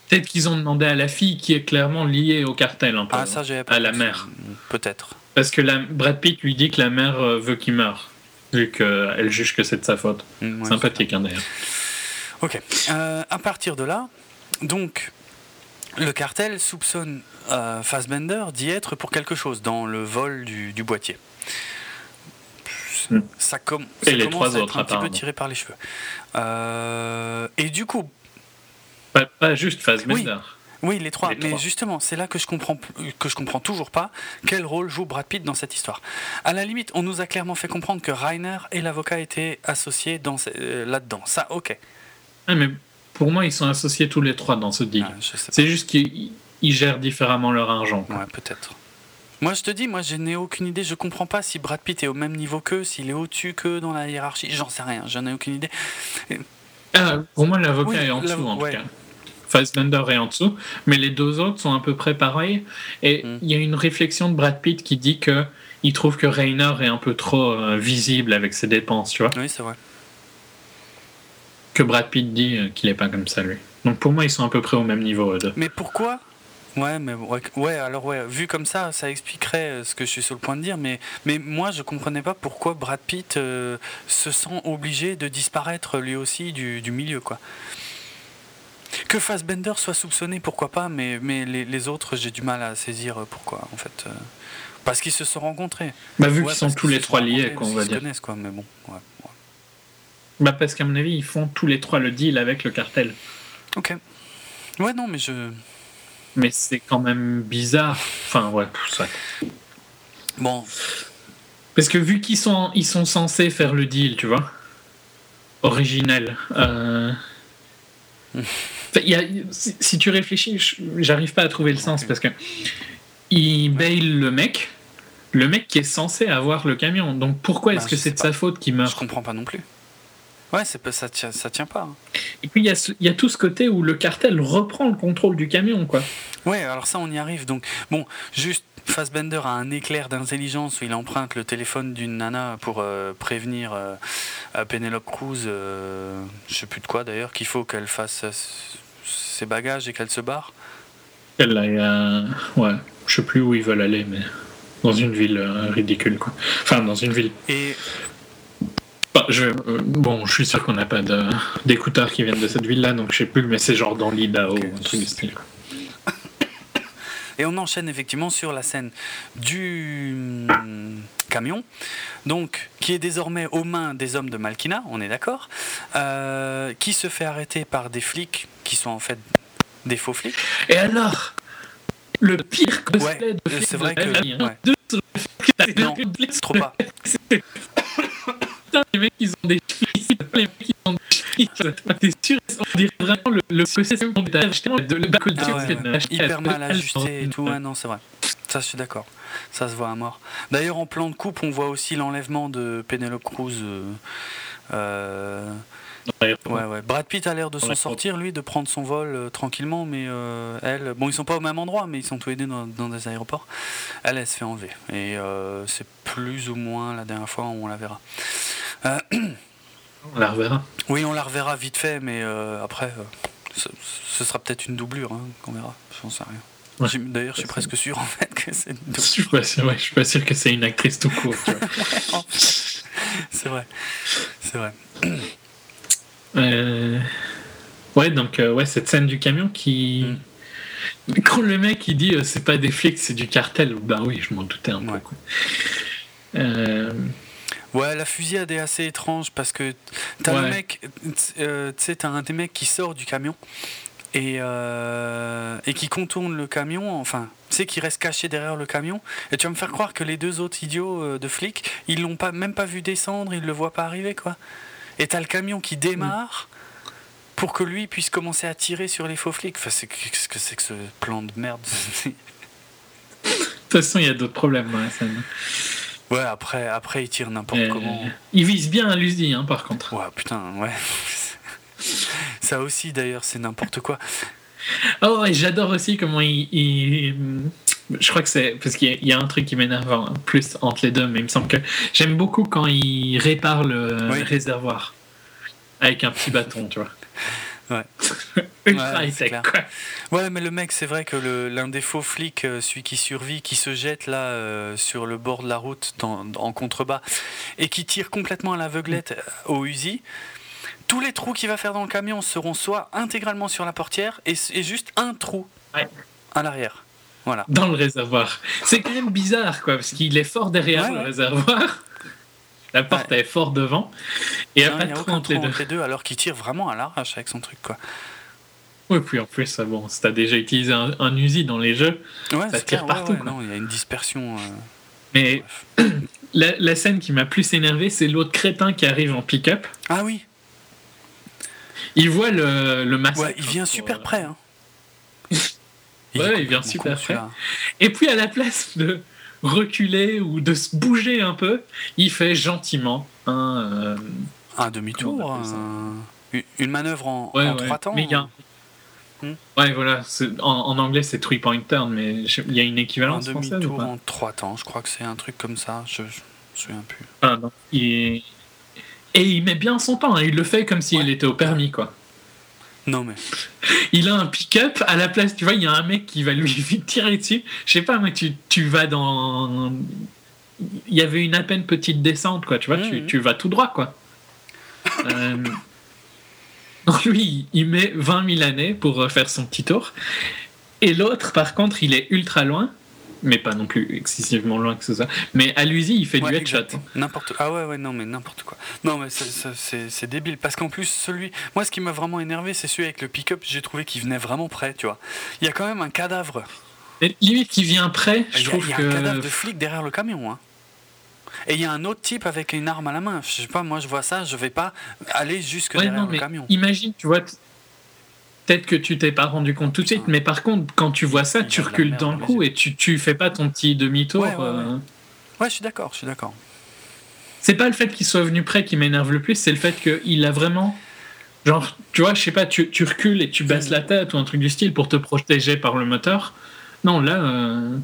Peut-être qu'ils ont demandé à la fille qui est clairement liée au cartel. Ah, ça, j'ai À la mère. Peut-être. Parce que la, Brad Pitt lui dit que la mère euh, veut qu'il meure, vu qu'elle juge que c'est de sa faute. Mm, Sympathique, hein, d'ailleurs. Ok. Euh, à partir de là, donc, le cartel soupçonne euh, Fassbender d'y être pour quelque chose dans le vol du, boîtier. Hmm. Ça, com les trois à autres, être un petit peu tiré par les cheveux. Euh, et du coup. Pas, juste Fassbender. Oui. les trois. mais justement, c'est là que je comprends que je comprends toujours pas quel rôle joue Brad Pitt dans cette histoire. À la limite, on nous a clairement fait comprendre que Rainer et l'avocat étaient associés dans euh, là-dedans. Ça, ok. Ah, mais pour moi, ils sont associés tous les trois dans ce deal. Ah, c'est juste qu'ils gèrent différemment leur argent. Ouais, peut-être. Moi, je te dis, moi, je n'ai aucune idée. Je comprends pas si Brad Pitt est au même niveau qu'eux, s'il est au-dessus qu'eux dans la hiérarchie. J'en sais rien. J'en ai aucune idée. Ah, pour moi, l'avocat est en dessous, en tout cas. Fassbender est en dessous, mais les deux autres sont à peu près pareils. Et hmm. il y a une réflexion de Brad Pitt qui dit que il trouve que Rainer est un peu trop euh, visible avec ses dépenses, tu vois. Oui, c'est vrai que Brad Pitt dit euh, qu'il est pas comme ça lui. Donc pour moi ils sont à peu près au même niveau eux deux. Mais pourquoi? Ouais, mais ouais, alors ouais, vu comme ça, ça expliquerait euh, ce que je suis sur le point de dire, mais, mais moi je comprenais pas pourquoi Brad Pitt euh, se sent obligé de disparaître lui aussi du, du milieu, quoi. Que Fassbender soit soupçonné, pourquoi pas, mais, mais les, les autres, j'ai du mal à saisir pourquoi, en fait. Parce qu'ils se sont rencontrés. Bah, vu qu'ils sont tous les trois liés, quoi, on va dire. Ils connaissent, quoi, mais bon, ouais, Bah, parce qu'à mon avis, ils font tous les trois le deal avec le cartel. Ok. Ouais, non, mais je. Mais c'est quand même bizarre. Enfin, ouais, ça. Bon. Parce que vu qu'ils sont, ils sont censés faire le deal, tu vois, originel. Euh... [LAUGHS] y a, si, tu réfléchis, j'arrive pas à trouver le sens parce que il bail le mec, le mec qui est censé avoir le camion. Donc pourquoi est-ce bah, que c'est de sa faute qu'il meurt? Je comprends pas non plus. Ouais, c'est ça tient, ça tient pas. Hein. Et puis il y, y, a tout ce côté où le cartel reprend le contrôle du camion, quoi. Ouais, alors ça on y arrive. Donc bon, juste Fassbender a un éclair d'intelligence où il emprunte le téléphone d'une nana pour euh, prévenir euh, Penelope Cruz, euh, je sais plus de quoi d'ailleurs, qu'il faut qu'elle fasse ses bagages et qu'elle se barre. Elle a, ouais, je sais plus où ils veulent aller, mais dans une ville ridicule, quoi. Enfin, dans une ville. Et je, euh, bon, je suis sûr qu'on n'a pas d'écouteurs qui viennent de cette ville-là, donc je sais plus, mais c'est genre dans l'Idaho, un truc du style. Et on enchaîne effectivement sur la scène du hum, camion, donc qui est désormais aux mains des hommes de Malkina, on est d'accord, euh, qui se fait arrêter par des flics qui sont en fait des faux flics. Et alors, le pire cosplay de c'est vrai que ouais. non, trop pas. [LAUGHS] les mecs, ils ont des chevilles. Les mecs, ils ont des chevilles. T'es sûr On dirait vraiment le, le costume qu'on t'a acheté de la ah ouais, Hyper mal ajusté et tout. Ouais, non, c'est vrai. Ça, je suis d'accord. Ça se voit à mort. D'ailleurs, en plan de coupe, on voit aussi l'enlèvement de Penelope Cruz. Euh, euh, ouais, ouais. Brad Pitt a l'air de s'en sortir, lui, de prendre son vol euh, tranquillement, mais euh, elle, bon, ils sont pas au même endroit, mais ils sont tous les deux dans, dans des aéroports. Elle, elle se fait enlever. Et euh, c'est plus ou moins la dernière fois où on la verra. On la reverra. Oui, on la reverra vite fait, mais après, ce, sera peut-être une doublure qu'on hein, qu'on verra. J'en sais rien. D'ailleurs, je suis presque sûr en fait que c'est une [LAUGHS] Je suis pas sûr, je suis pas sûr que c'est une actrice tout court. [LAUGHS] c'est vrai, c'est vrai. [CLEARS THROAT] Ouais, donc ouais, cette scène du camion qui. Mm. Quand le mec il dit c'est pas des flics, c'est du cartel, bah oui, je m'en doutais un peu. Euh... Ouais, la fusillade est assez étrange parce que t'as le mec, euh, tu sais, t'as un des mecs qui sort du camion et, euh, et qui contourne le camion, enfin, tu sais, qui reste caché derrière le camion. Et tu vas me faire croire que les deux autres idiots euh, de flics, ils l'ont pas, même pas vu descendre, ils le voient pas arriver, quoi. Et t'as le camion qui démarre. Pour que lui puisse commencer à tirer sur les faux flics. Enfin, c'est qu'est-ce que c'est que ce plan de merde De toute façon, il y a d'autres problèmes dans la scène. Ouais, après, après il tire n'importe euh, comment. Il vise bien à l'usine, hein, par contre. Ouais, putain, ouais. Ça aussi, d'ailleurs, c'est n'importe quoi. Oh, et j'adore aussi comment il, Je crois que c'est. Parce qu'il y, a un truc qui m'énerve plus entre les deux, mais il me semble que j'aime beaucoup quand il répare le réservoir avec un petit bâton, tu vois. [LAUGHS] Ouais. [LAUGHS] Ultra high-tech, Ouais, mais le mec, c'est vrai que l'un des faux flics, euh, celui qui survit, qui se jette là euh, sur le bord de la route en contrebas et qui tire complètement à l'aveuglette euh, au Uzi, tous les trous qu'il va faire dans le camion seront soit intégralement sur la portière et, juste un trou à l'arrière. Voilà. Dans le réservoir. C'est quand même bizarre, quoi, parce qu'il est fort derrière le réservoir. La porte est fort devant. Et après, il y a entre, les deux. les deux. alors qu'il tire vraiment à l'arrache avec son truc, quoi. Oui, puis en plus, bon, si t'as déjà utilisé un, un, Uzi dans les jeux, ça tire partout. non, il y a une dispersion. Euh, Mais [CLEARS THROAT] la, la, scène qui m'a plus énervé, c'est l'autre crétin qui arrive en pick-up. Ah oui. Il voit le, le massacre. il vient super près. Hein. [LAUGHS] ouais, il vient super près. Et puis à la place de reculer ou de se bouger un peu, il fait gentiment un. Euh, un demi-tour, une manœuvre en, trois temps. Mais il y a... Hmm? Ouais, voilà. En, anglais, c'est three point turn, mais il y a une équivalence. Un demi-tour en trois temps, je crois que c'est un truc comme ça. Je, je me souviens plus. Ah, non. Et il met bien son temps. Hein. Il le fait comme s'il était au permis, quoi. Non mais. Il a un pick-up à la place, tu vois, il y a un mec qui va lui [LAUGHS] tirer dessus. Je sais pas, mais tu, tu vas dans. Il y avait une à peine petite descente, quoi, tu vois, tu, Mhm. tu vas tout droit, quoi. [LAUGHS] Euh, Donc lui, il met 20 000 années pour euh, faire son petit tour. Et l'autre, par contre, il est ultra loin, mais pas non plus excessivement loin que ce soit. Mais à l'usine, il fait Ouais, du headshot. N'importe Ah ouais, ouais, non, mais n'importe quoi. Non, mais c'est- débile. Parce qu'en plus, celui. Moi, ce qui m'a vraiment énervé, c'est celui avec le pick-up. J'ai trouvé qu'il venait vraiment près, tu vois. Il y a quand même un cadavre. Et limite, qui vient près, je Il y a, trouve il y a que. un cadavre de flic derrière le camion, hein. Et il y a un autre type avec une arme à la main. Je sais pas, moi, je vois ça, je vais pas aller jusque Ouais, derrière non, le camion. imagine, tu vois, peut-être que tu t'es pas rendu compte tout de suite, mais par contre, quand tu vois ça, tu recules les coup et tu, tu fais pas ton petit demi-tour. Ouais, ouais, ouais. euh. Ouais, je suis d'accord, je suis d'accord. C'est pas le fait qu'il soit venu près qui m'énerve le plus, c'est le fait qu'il a vraiment. Genre, tu vois, je sais pas, tu, tu recules et tu baisses la tête ou un truc du style pour te protéger par le moteur. Non, là, euh,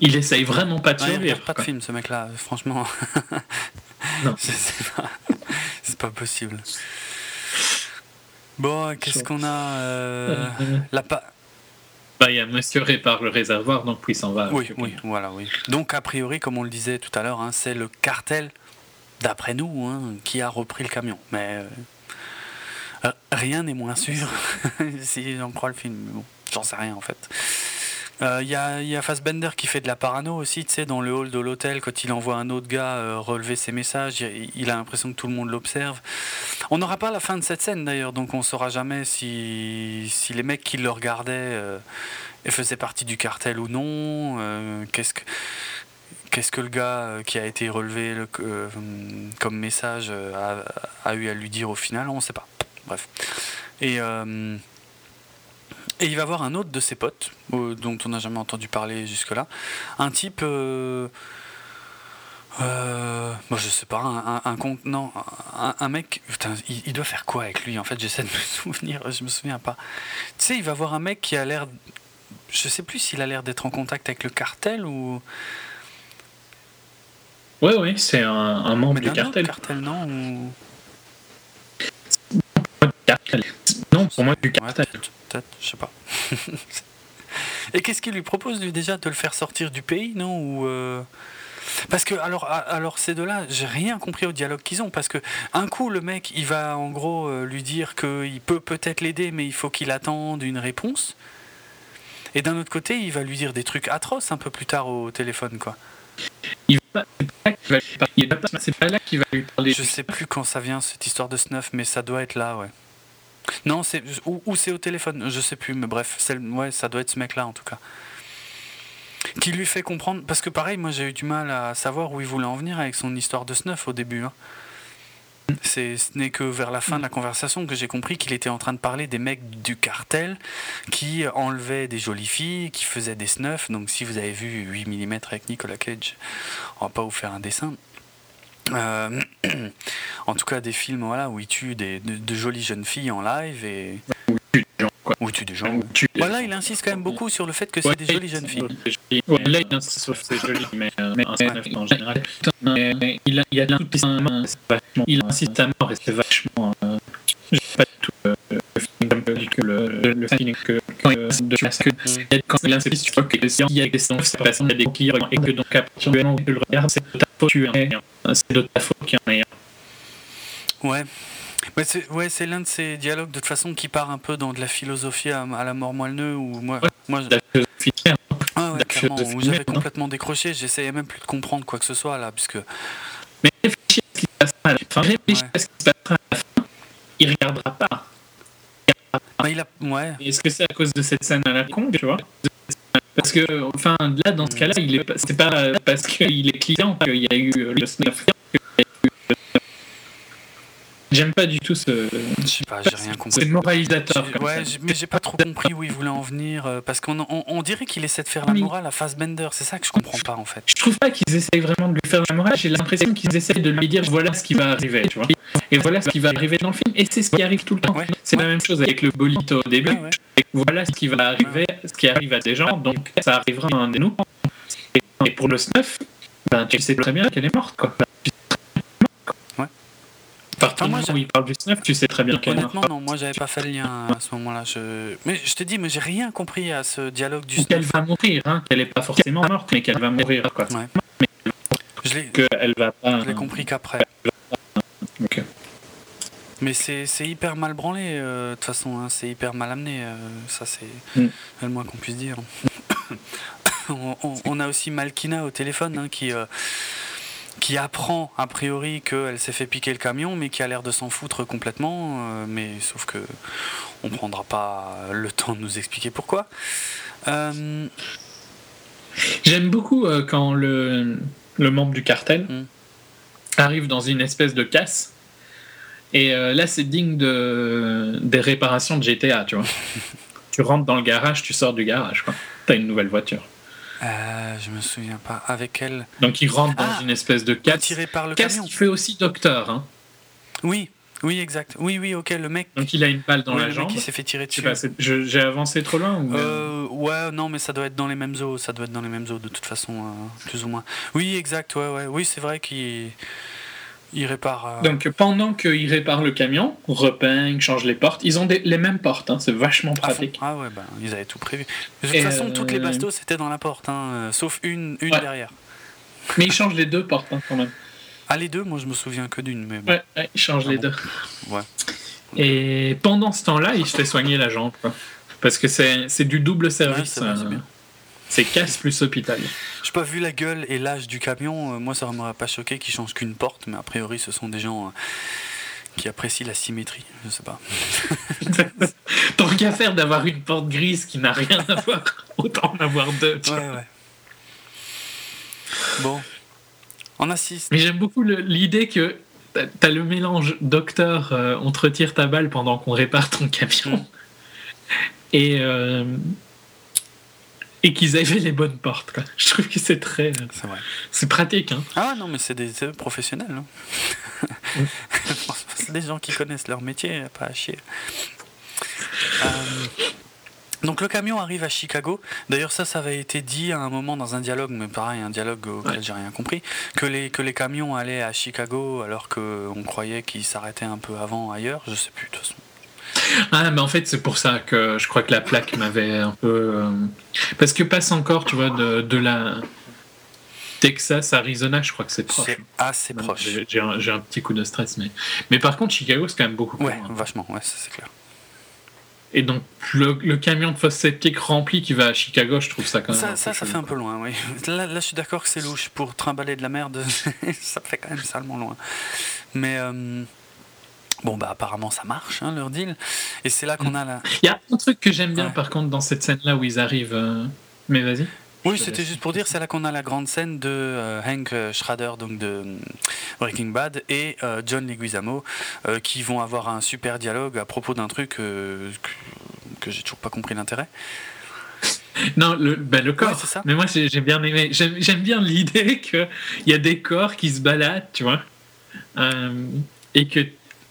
il essaye vraiment pas de Ouais, il survivre. pas de quoi. film, ce mec-là, franchement. Non. [LAUGHS] Pas. [LAUGHS] C'est pas possible. Bon, qu'est-ce qu'on a euh, [LAUGHS] La pa- bah, il y a Monsieur répare le réservoir, donc puis il s'en va. Oui, oui, voilà, oui. Donc, a priori, comme on le disait tout à l'heure, hein, c'est le cartel, d'après nous, hein, qui a repris le camion. Mais euh, euh, rien n'est moins sûr [LAUGHS] si j'en crois le film. Bon, j'en sais rien en fait. Euh, Il y, a, il y a Fassbender qui fait de la parano aussi, tu sais, dans le hall de l'hôtel, quand il envoie un autre gars euh, relever ses messages, il, a l'impression que tout le monde l'observe. On n'aura pas la fin de cette scène d'ailleurs, donc on saura jamais si, les mecs qui le regardaient euh, faisaient partie du cartel ou non. euh, Qu'est-ce que. Le gars euh, qui a été relevé le- euh, comme message euh, a, eu à lui dire au final On ne sait pas. Bref. Euh, et il va voir un autre de ses potes, euh, dont on n'a jamais entendu parler jusque-là. Un type. Euh, euh, moi je sais pas, un, un, un con- non, un, un mec, putain, il, il doit faire quoi avec lui En fait, j'essaie de me [LAUGHS] souvenir, je me souviens pas. Tu sais, il va voir un mec qui a l'air, je sais plus s'il a l'air d'être en contact avec le cartel ou Ouais, ouais, c'est un, membre du cartel. cartel, non ou... pour moi, du cartel. peut-être, je sais pas. [LAUGHS] Et qu'est-ce qu'il lui propose lui déjà de le faire sortir du pays, non ou euh, Parce que alors, a- alors ces deux-là, j'ai rien compris au dialogue qu'ils ont parce que un coup le mec il va en gros euh, lui dire qu'il peut peut-être l'aider mais il faut qu'il attende une réponse. Et d'un autre côté, il va lui dire des trucs atroces un peu plus tard au téléphone quoi. Il va pas- c'est pas là qu'il va lui parler- il va pas- C'est pas là qu'il va lui parler. Je sais plus quand ça vient cette histoire de snuff, mais ça doit être là, ouais. Non, c'est ou, c'est au téléphone, je sais plus, mais bref, c'est ouais, ça doit être ce mec-là en tout cas. Qui lui fait comprendre, parce que pareil, moi j'ai eu du mal à savoir où il voulait en venir avec son histoire de snuff au début. hein. Ce n'est que vers la fin de la conversation que j'ai compris qu'il était en train de parler des mecs du cartel qui enlevaient des jolies filles, qui faisaient des snuffs. Donc si vous avez vu 8 mm avec Nicolas Cage, on va pas vous faire un dessin. Euh, [CLEARS THROAT] en tout cas, des films voilà, où il tue des, de, de jolies jeunes filles en live et tue des gens, quoi. où il tue des gens. Ou tue des Voilà, gens. il insiste quand même beaucoup sur le fait que c'est Ouais, des jolies jeunes filles. Ouais, là, il insiste sur c'est joli, mais, euh, mais en général. Mais, il, a, il y a tout c'est vachement. Il insiste à mort et c'est vachement. Euh, j'ai pas du tout euh, le feeling que le, le, le feeling que quand il de que quand il insiste, tu vois que s'il y a des parce qu'il y a des et que donc où tu le regardes, c'est en ait un. C'est de ta faute qu'il y en ait un. Ouais. Ouais, c'est ouais, c'est l'un de ces dialogues de toute façon qui part un peu dans de la philosophie à, à la mort moelleux où moi, Ouais. moi La philosophie merde. ah ouais, la clairement, philosophie où j'avais merde, non complètement décroché, j'essayais même plus de comprendre quoi que ce soit là, puisque Mais réfléchis à ce qui se passera à la fin. Réfléchis Ouais. à ce qui se passera à la fin. Il regardera pas. bah, il a ouais, Est-ce que c'est à cause de cette scène à la con, tu vois? Parce que, enfin, là, dans ce cas-là, il est pas- c'est pas parce qu'il est client qu'il y a eu euh, le snuff. J'aime pas du tout ce. je sais pas, j'ai rien C'est compris. moralisateur. J'ai- comme Ouais, mais j'ai pas trop compris où il voulait en venir euh, parce qu'on on, on dirait qu'il essaie de faire la morale à Fassbender, c'est ça que je comprends pas en fait. Je trouve pas qu'ils essayent vraiment de lui faire la morale. J'ai l'impression qu'ils essayent de lui dire voilà ce qui va arriver, tu vois. Et voilà ce qui va arriver dans le film. Et c'est ce qui arrive tout le temps. Ouais. C'est la même chose avec le bolito au début. Ouais. Et voilà ce qui va arriver, ce qui arrive à des gens, donc ça arrivera à un de nous. Et, et pour le snuff, ben, tu sais très bien qu'elle est morte, quoi. Tu sais très bien qu'elle est morte, quoi. Ouais. À partir Enfin, moi, où il parle du snuff, tu sais très bien qu'elle Honnêtement, non, moi j'avais pas fait le lien à ce moment-là. Je... Mais je te dis, mais j'ai rien compris à ce dialogue du snuff. Qu'elle va mourir, hein, qu'elle est pas forcément morte, mais qu'elle va mourir, quoi. Ouais. Mais je l'ai pas. L'ai compris qu'après. Ok. Mais c'est hyper mal branlé, euh, de toute façon, hein, c'est hyper mal amené, euh, ça c'est mm. le moins qu'on puisse dire. [COUGHS] on, a aussi Malkina au téléphone hein, qui, euh, qui apprend a priori qu'elle s'est fait piquer le camion, mais qui a l'air de s'en foutre complètement, mais sauf que on prendra pas le temps de nous expliquer pourquoi. J'aime beaucoup quand le, le, membre du cartel mm. arrive dans une espèce de casse et euh, là, c'est digne de, des réparations de GTA, tu vois. [LAUGHS] tu rentres dans le garage, tu sors du garage, quoi. T'as une nouvelle voiture. Euh, je me souviens pas. Avec elle. Donc il rentre dans ah une espèce de casse. Tiré par le casse qui fait aussi docteur, hein. Oui, oui, exact. Oui, oui, ok, le mec. Donc il a une balle dans la le jambe. Mec qui s'est fait tirer dessus. J'ai avancé trop loin ou... euh, Ouais, non, mais ça doit être dans les mêmes eaux. Ça doit être dans les mêmes eaux de toute façon, euh, plus ou moins. Oui, exact. Ouais, ouais. Oui, c'est vrai qu'il il répare. Euh, Donc pendant qu'il répare le camion, repeigne, change les portes, ils ont les mêmes portes, hein, c'est vachement pratique. Ah ouais, ben, ils avaient tout prévu. De toute façon, toutes les euh, bastos c'était dans la porte, hein, euh, sauf une, une derrière. Mais ils changent les deux portes hein, quand même. Ah les deux, moi je me souviens que d'une. Mais ouais, ils changent ah les deux. Ouais. Et pendant ce temps-là, il se fait soigner la jambe. Parce que c'est du double service. C'est casse plus hôpital. Je pas vu la gueule et l'âge du camion. Euh, moi, ça ne m'aurait pas choqué qu'ils changent qu'une porte, mais a priori, ce sont des gens euh, qui apprécient la symétrie. Je sais pas. [LAUGHS] Tant qu'à faire d'avoir une porte grise qui n'a rien à voir, autant en avoir deux. Ouais, ouais. Bon, on assiste. Mais j'aime beaucoup l'idée que t'as le mélange docteur, euh, on te retire ta balle pendant qu'on répare ton camion. Mm. Et et qu'ils avaient les bonnes portes. Quoi. Je trouve que c'est très. C'est vrai. C'est pratique. Hein. Ah non, mais c'est des, professionnels. Hein. [LAUGHS] c'est des gens qui connaissent leur métier, pas à chier. Euh, donc le camion arrive à Chicago. D'ailleurs ça, ça avait été dit à un moment dans un dialogue, mais pareil, un dialogue auquel j'ai rien compris, que les, que les camions allaient à Chicago alors qu'on croyait qu'ils s'arrêtaient un peu avant ailleurs. Je sais plus de toute façon. Ah, mais en fait, c'est pour ça que je crois que la plaque m'avait un peu. Euh, parce que passe encore, tu vois, de, de la. Texas, Arizona, je crois que c'est proche. C'est assez proche. J'ai un, un, petit coup de stress, mais, mais par contre, Chicago, c'est quand même beaucoup plus Ouais, vachement, ouais, c'est clair. Et donc, le, le camion de fosse sceptique rempli qui va à Chicago, je trouve ça quand même. Ça, ça, ça fait un peu loin, oui. Là, là je suis d'accord que c'est louche. Pour trimballer de la merde, [LAUGHS] ça fait quand même salement loin. Mais. Euh, Bon, bah apparemment ça marche, hein, leur deal. Et c'est là qu'on a la. Il y a un truc que j'aime bien par contre dans cette scène-là où ils arrivent. Euh, mais vas-y. Oui, c'était juste pour dire, c'est là qu'on a la grande scène de euh, Hank Schrader, donc de euh, Breaking Bad, et John Leguizamo, qui vont avoir un super dialogue à propos d'un truc que, que j'ai toujours pas compris l'intérêt. [LAUGHS] Non, le, ben, le corps. ça. Mais moi, j'ai bien aimé. J'aime bien l'idée [LAUGHS] qu'il y a des corps qui se baladent, tu vois. et que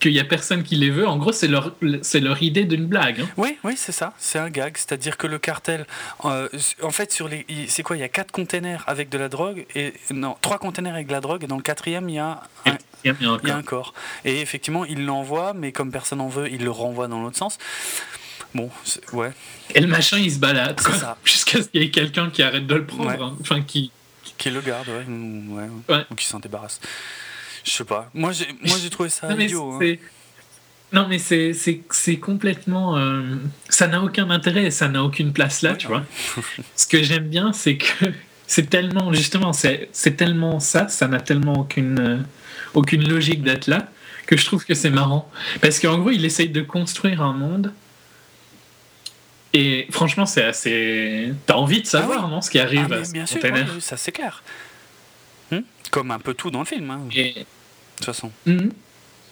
qu'il n'y a personne qui les veut. En gros, c'est leur, c'est leur idée d'une blague. Hein. Oui, oui, c'est ça. C'est un gag. C'est-à-dire que le cartel, euh, en fait, sur les, c'est quoi Il y a quatre containers avec de la drogue et non, trois containers avec de la drogue et dans le quatrième, il y a un, il y a un corps. Et effectivement, il l'envoie, mais comme personne en veut, il le renvoie dans l'autre sens. Bon, ouais. Et le machin, il se balade. [LAUGHS] Jusqu'à ce qu'il y ait quelqu'un qui arrête de le prendre. Hein. Enfin, qui. Qui le garde, ouais. ouais. Ou qui s'en débarrasse. Je sais pas. Moi, j'ai, moi, j'ai trouvé ça non, idiot. Hein. Non, mais c'est, c'est, c'est complètement. Euh, ça n'a aucun intérêt, ça n'a aucune place là, tu vois. [LAUGHS] Ce que j'aime bien, c'est que c'est tellement. Justement, c'est, c'est tellement ça, ça n'a tellement aucune, euh, aucune logique d'être là, que je trouve que c'est marrant. Parce qu'en gros, il essaye de construire un monde. Et franchement, c'est assez. T'as envie de savoir, ah non, ce qui arrive ah, à bien sûr, ça c'est clair. Comme un peu tout dans le film. Hein. Et, toute façon. Mhm.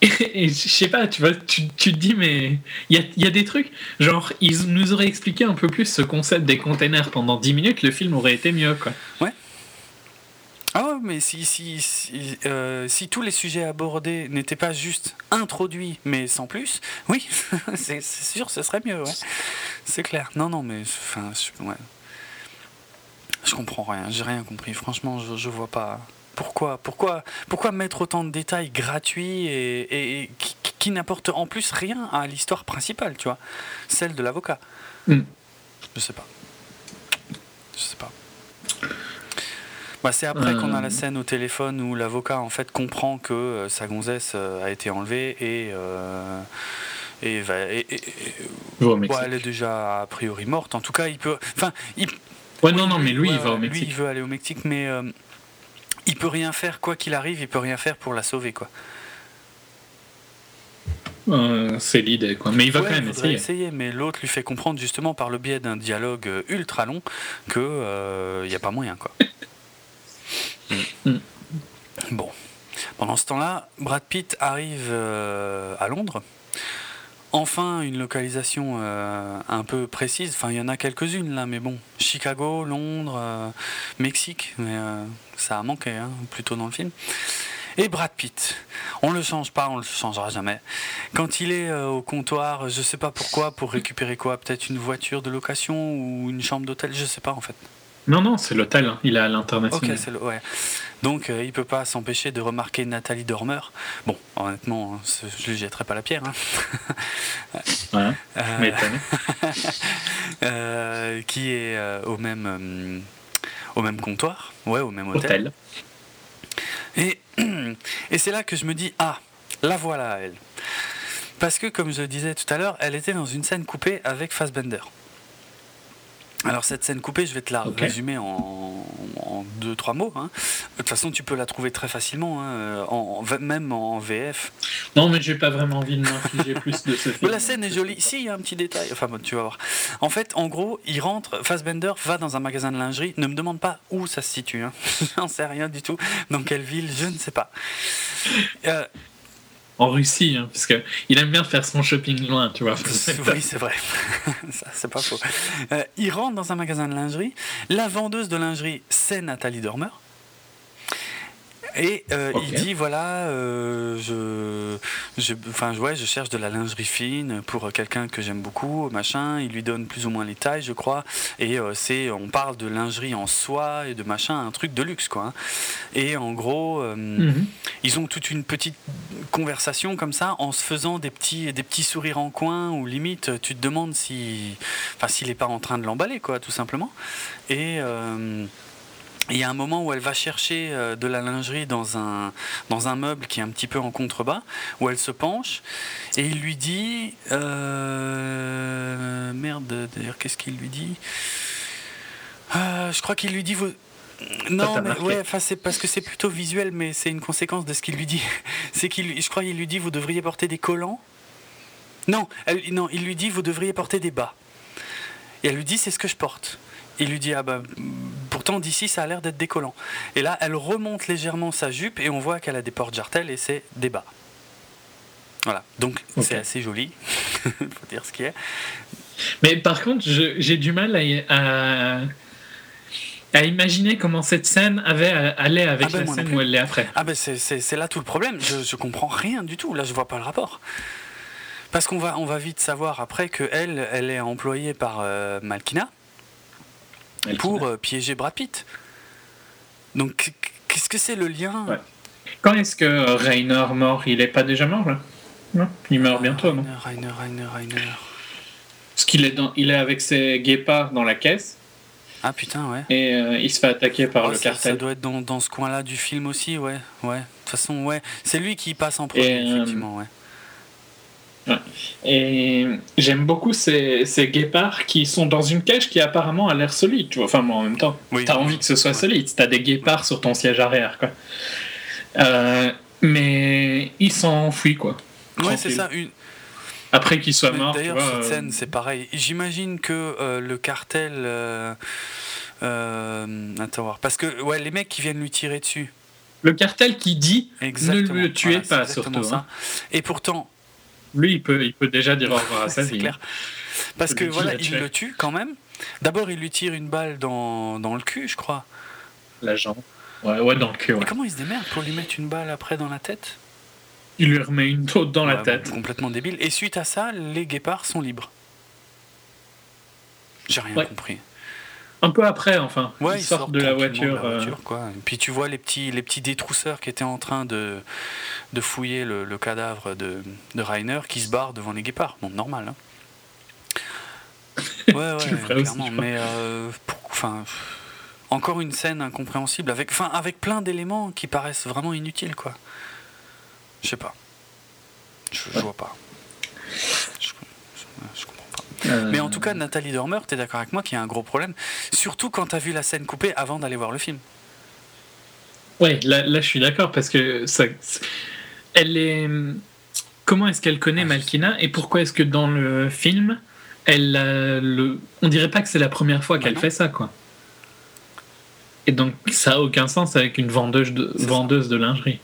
[LAUGHS] Et, je sais pas, tu vois, tu, tu te dis, mais il y a, y a, des trucs, genre, ils nous auraient expliqué un peu plus ce concept des containers pendant 10 minutes, le film aurait été mieux, quoi. Ouais. Ah ouais, mais si, si, si, euh, si tous les sujets abordés n'étaient pas juste introduits, mais sans plus, [LAUGHS] oui, [LAUGHS] c'est sûr, ce serait mieux, ouais. C'est clair. Non, non, mais, enfin, je, ouais. Je comprends rien, j'ai rien compris. Franchement, je, je vois pas. Pourquoi pourquoi, pourquoi mettre autant de détails gratuits et, qui, qui n'apporte en plus rien à l'histoire principale, tu vois, celle de l'avocat. Mm. Je sais pas. Je sais pas. Bah, c'est après qu'on a la Euh. scène au téléphone où l'avocat en fait comprend que euh, sa gonzesse euh, a été enlevée et et, va, et- et- et- Mexique. elle est déjà a priori morte. En tout cas, il peut. Enfin, il, Ouais, non, non, mais lui, il va au ouais, Lui, Mexique. il veut aller au Mexique, mais il peut rien faire quoi qu'il arrive. Il peut rien faire pour la sauver, quoi. Euh, c'est l'idée, quoi. Mais il va Ouais, quand même voudrait essayer. mais l'autre lui fait comprendre justement par le biais d'un dialogue euh, ultra long que il n'y a pas moyen, quoi. [LAUGHS] Mm. Bon, pendant ce temps-là, Brad Pitt arrive euh, à Londres. Enfin, une localisation euh, un peu précise. Enfin, il y en a quelques-unes là, mais bon, Chicago, Londres, euh, Mexique, mais euh, ça a manqué hein, plutôt dans le film. Et Brad Pitt, on le change pas, on le changera jamais. Quand il est au comptoir, je sais pas pourquoi, pour récupérer quoi, peut-être une voiture de location ou une chambre d'hôtel, je sais pas en fait. Non, non, c'est l'hôtel. hein. Il est à Ok, l'international. c'est le, ouais. Donc euh, il peut pas s'empêcher de remarquer Nathalie Dormer. Bon, honnêtement, hein, je lui jetterai pas la pierre. hein. [LAUGHS] Ouais, Euh, [LAUGHS] euh, qui est au même au même comptoir, ouais, au même hôtel. Hôtel. Et, [CLEARS THROAT] et c'est là que je me dis, ah, la voilà elle. Parce que, comme je le disais tout à l'heure, elle était dans une scène coupée avec Fassbender. Alors cette scène coupée, je vais te la résumer en, en deux, trois mots. hein. De toute façon, tu peux la trouver très facilement, hein, en, en- même en VF. Non, mais j'ai pas vraiment envie de m'infliger plus de ce [LAUGHS] film. la scène est jolie. Si, il y a un petit détail. Enfin, bon, tu vas voir. En fait, en gros, il rentre. Fassbender va dans un magasin de lingerie. Ne me demande pas où ça se situe. Hein. [LAUGHS] J'en sais rien du tout. Dans quelle ville, je ne sais pas. Euh, En Russie, hein, parce que il aime bien faire son shopping loin, tu vois. oui, c'est vrai. [LAUGHS] Ça, c'est pas faux. Euh, il rentre dans un magasin de lingerie. La vendeuse de lingerie, c'est Nathalie Dormer. Et euh, il dit voilà, euh, je, je, enfin, ouais, je cherche de la lingerie fine pour quelqu'un que j'aime beaucoup, machin. Il lui donne plus ou moins les tailles, je crois. Et euh, c'est, on parle de lingerie en soie et de machin, un truc de luxe, quoi. Et en gros, euh, Mhm. ils ont toute une petite conversation comme ça en se faisant des petits, des petits sourires en coin ou limite tu te demandes si, enfin, s'il n'est pas en train de l'emballer quoi tout simplement. Et euh, il y a un moment où elle va chercher euh, de la lingerie dans un, dans un meuble qui est un petit peu en contrebas, où elle se penche, et il lui dit... euh, merde, d'ailleurs, qu'est-ce qu'il lui dit? Euh, Je crois qu'il lui dit... Vous... Non, mais ouais, enfin, c'est parce que c'est plutôt visuel, mais c'est une conséquence de ce qu'il lui dit. [LAUGHS] C'est qu'il, je crois qu'il lui dit, vous devriez porter des collants. Non, elle, non, il lui dit, vous devriez porter des bas. Et elle lui dit, c'est ce que je porte. Il lui dit, ah bah, pourtant d'ici, ça a l'air d'être des collants. Et là, elle remonte légèrement sa jupe et on voit qu'elle a des porte-jartelles et c'est des bas. Voilà, donc c'est assez joli, [LAUGHS] faut dire ce qui est. Mais par contre, j'ai du mal à, à, à imaginer comment cette scène avait allait avec Ah ben, la scène où elle l'est après. Ah ben c'est là tout le problème, je, je comprends rien du tout, là je vois pas le rapport. Parce qu'on va, on va vite savoir après que elle, elle est employée par euh, Malkina Elle pour euh, piéger Brad Pitt. Donc qu'est-ce que c'est le lien Ouais. Quand est-ce que euh, Rainer mort? Il est pas déjà mort là? Non, il meurt bientôt, non? Rainer, Rainer, Rainer, Rainer. Parce qu'il est, dans, il est avec ses guépards dans la caisse Ah putain, ouais. et euh, il se fait attaquer par Ouais, le ça, ça cartel. doit être dans, dans ce coin-là du film aussi, ouais. Ouais. De toute façon, ouais. C'est lui qui passe en premier, euh, effectivement, ouais. Et j'aime beaucoup ces, ces guépards qui sont dans une cage qui apparemment a l'air solide. Tu vois. Enfin, moi en même temps, Oui. t'as envie que ce soit Ouais. solide. T'as des guépards sur ton siège arrière, quoi. Euh, mais il s'enfuit, quoi. Ouais, c'est tranquille. ça. Une... Après qu'il soit Mais mort, tu D'ailleurs, cette euh, scène, c'est pareil. J'imagine que euh, le cartel. attends, voir. Parce que ouais, les mecs qui viennent lui tirer dessus. Le cartel qui dit Exactement. ne le tuez Voilà, pas, surtout. ça. hein. Et pourtant, Lui, il peut, il peut déjà dire au revoir à [LAUGHS] sa c'est vie. clair. Parce Celui que voilà, l'a il le tue quand même. D'abord, il lui tire une balle dans, dans le cul, je crois. L'agent. Ouais, ouais, dans le cul. ouais. Mais comment il se démerde pour lui mettre une balle après dans la tête? Il lui remet une autre dans la tête. bon, Complètement débile. Et suite à ça, les guépards sont libres. J'ai rien compris. Un peu après, enfin. Ouais, ils sortent de la voiture. de la euh, voiture, quoi. Et puis tu vois les petits, les petits détrousseurs qui étaient en train de, de fouiller le, cadavre de, de Rainer qui se barre devant les guépards. Bon, normal. Hein. Ouais, [LAUGHS] ouais, clairement. mais euh, enfin, encore une scène incompréhensible avec, enfin, avec plein d'éléments qui paraissent vraiment inutiles, quoi. Je sais pas. Je, vois pas. Euh. Mais en tout cas, Nathalie Dormer, t'es d'accord avec moi qu'il y a un gros problème, surtout quand t'as vu la scène coupée avant d'aller voir le film. Ouais, là, là je suis d'accord parce que ça, elle est. Comment est-ce qu'elle connaît ah, Malkina et pourquoi est-ce que dans le film elle le... on dirait pas que c'est la première fois qu'elle fait ça, quoi. Et donc, ça a aucun sens avec une vendeuse de, vendeuse de lingerie.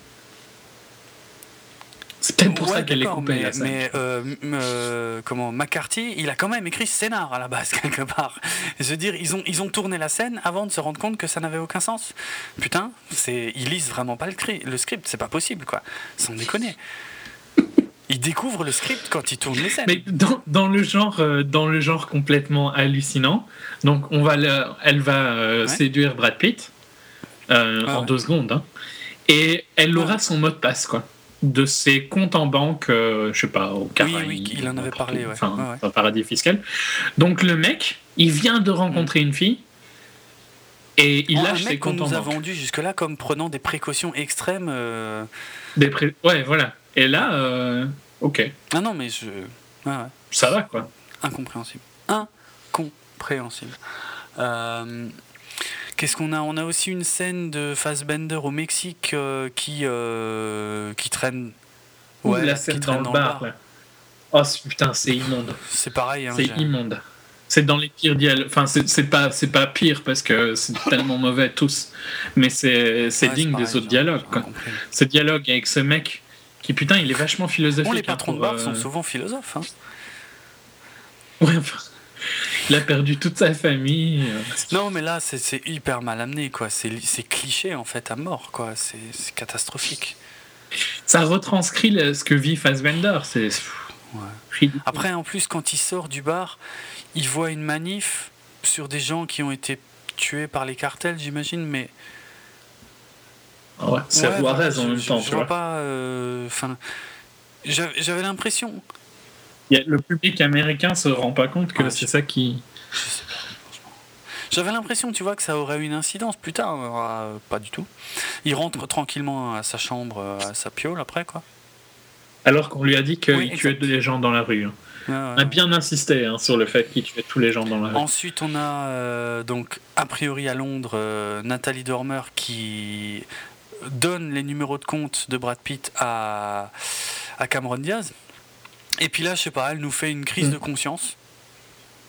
C'est peut-être pour ça qu'elle est coupée. Mais, mais euh, euh, comment McCarthy, il a quand même écrit ce scénar à la base [LAUGHS] quelque part. Je veux dire, ils ont ils ont tourné la scène avant de se rendre compte que ça n'avait aucun sens. Putain, c'est ils lisent vraiment pas le, le script, c'est pas possible quoi. Sans déconner. Il découvre le script quand il tourne les scènes. Mais dans, le genre, euh, dans le genre complètement hallucinant, donc on va elle va séduire Brad Pitt euh, ah en deux secondes, hein. et elle aura son mot de passe quoi, de ses comptes en banque, je sais pas, au Caraïbes. Oui, oui, il en avait parlé, ouais. Enfin, un paradis fiscal. Donc le mec, il vient de rencontrer une fille. Et il lâche ses comptes qu'on nous a vendu jusque-là comme prenant des précautions extrêmes. Des pré... Ouais, voilà. Et là, euh, ok. Ah non, mais je. Ça va, quoi. Incompréhensible. Incompréhensible. Euh, qu'est-ce qu'on a? On a aussi une scène de Fassbender au Mexique euh, qui, qui traîne. Ouais, la scène dans, le bar. Là. Oh putain, c'est immonde. C'est pareil. Hein, c'est immonde. C'est dans les pires dialogues. Enfin, c'est pas, pas pire parce que c'est [LAUGHS] tellement mauvais tous. Mais c'est digne des autres dialogues. Quoi. Ce dialogue avec ce mec qui putain, il est vachement philosophique. Bon, les patrons de bar sont euh, souvent philosophes. Hein. Ouais, il a perdu toute sa famille. Non, mais là, c'est hyper mal amené, quoi. C'est cliché, en fait, à mort, quoi. C'est catastrophique. Ça retranscrit ce que vit Fassbender. C'est. Ouais. Après, en plus, quand il sort du bar, il voit une manif sur des gens qui ont été tués par les cartels, j'imagine, mais Ouais, c'est ouais, en même temps. Je, vois, pas. Euh, j'avais l'impression. Le public américain se rend pas compte que c'est ça qui. J'avais l'impression, tu vois, que ça aurait une incidence plus tard. Euh, pas du tout. Il rentre tranquillement à sa chambre, euh, à sa piole après, quoi. Alors qu'on lui a dit qu'il tuait des gens dans la rue. Hein. on a bien insisté hein, sur le fait qu'il tuait tous les gens dans la rue. Ensuite, on a donc, a priori à Londres, Nathalie Dormer qui donne les numéros de compte de Brad Pitt à, à Cameron Diaz. Et puis là, je sais pas, elle nous fait une crise mm. de conscience.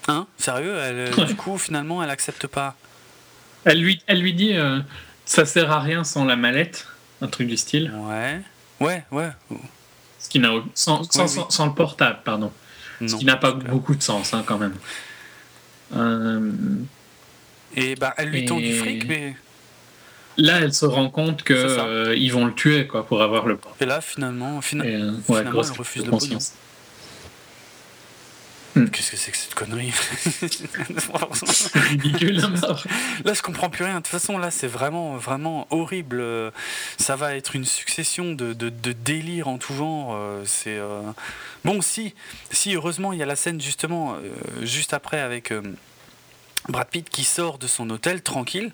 Hein? Sérieux? Elle, Du coup, finalement, elle accepte pas. Elle lui, elle lui dit euh, ça sert à rien sans la mallette, un truc du style. Ouais, ouais, ouais. Ce qui n'a sans, sans, le portable, pardon. Ce qui n'a pas beaucoup de sens, hein, quand même. Euh, et bah, elle lui tend du fric, mais là, elle se rend compte qu'ils euh, vont le tuer quoi, pour avoir le Et là, finalement, finalement elle refuse le Hmm. Qu'est-ce que c'est que cette connerie [LAUGHS] ridicule Là, je comprends plus rien. De toute façon, là, c'est vraiment, vraiment horrible. Ça va être une succession de, de, délires en tout genre. Euh, c'est euh, bon, si, si heureusement, il y a la scène justement juste après avec Brad Pitt qui sort de son hôtel tranquille.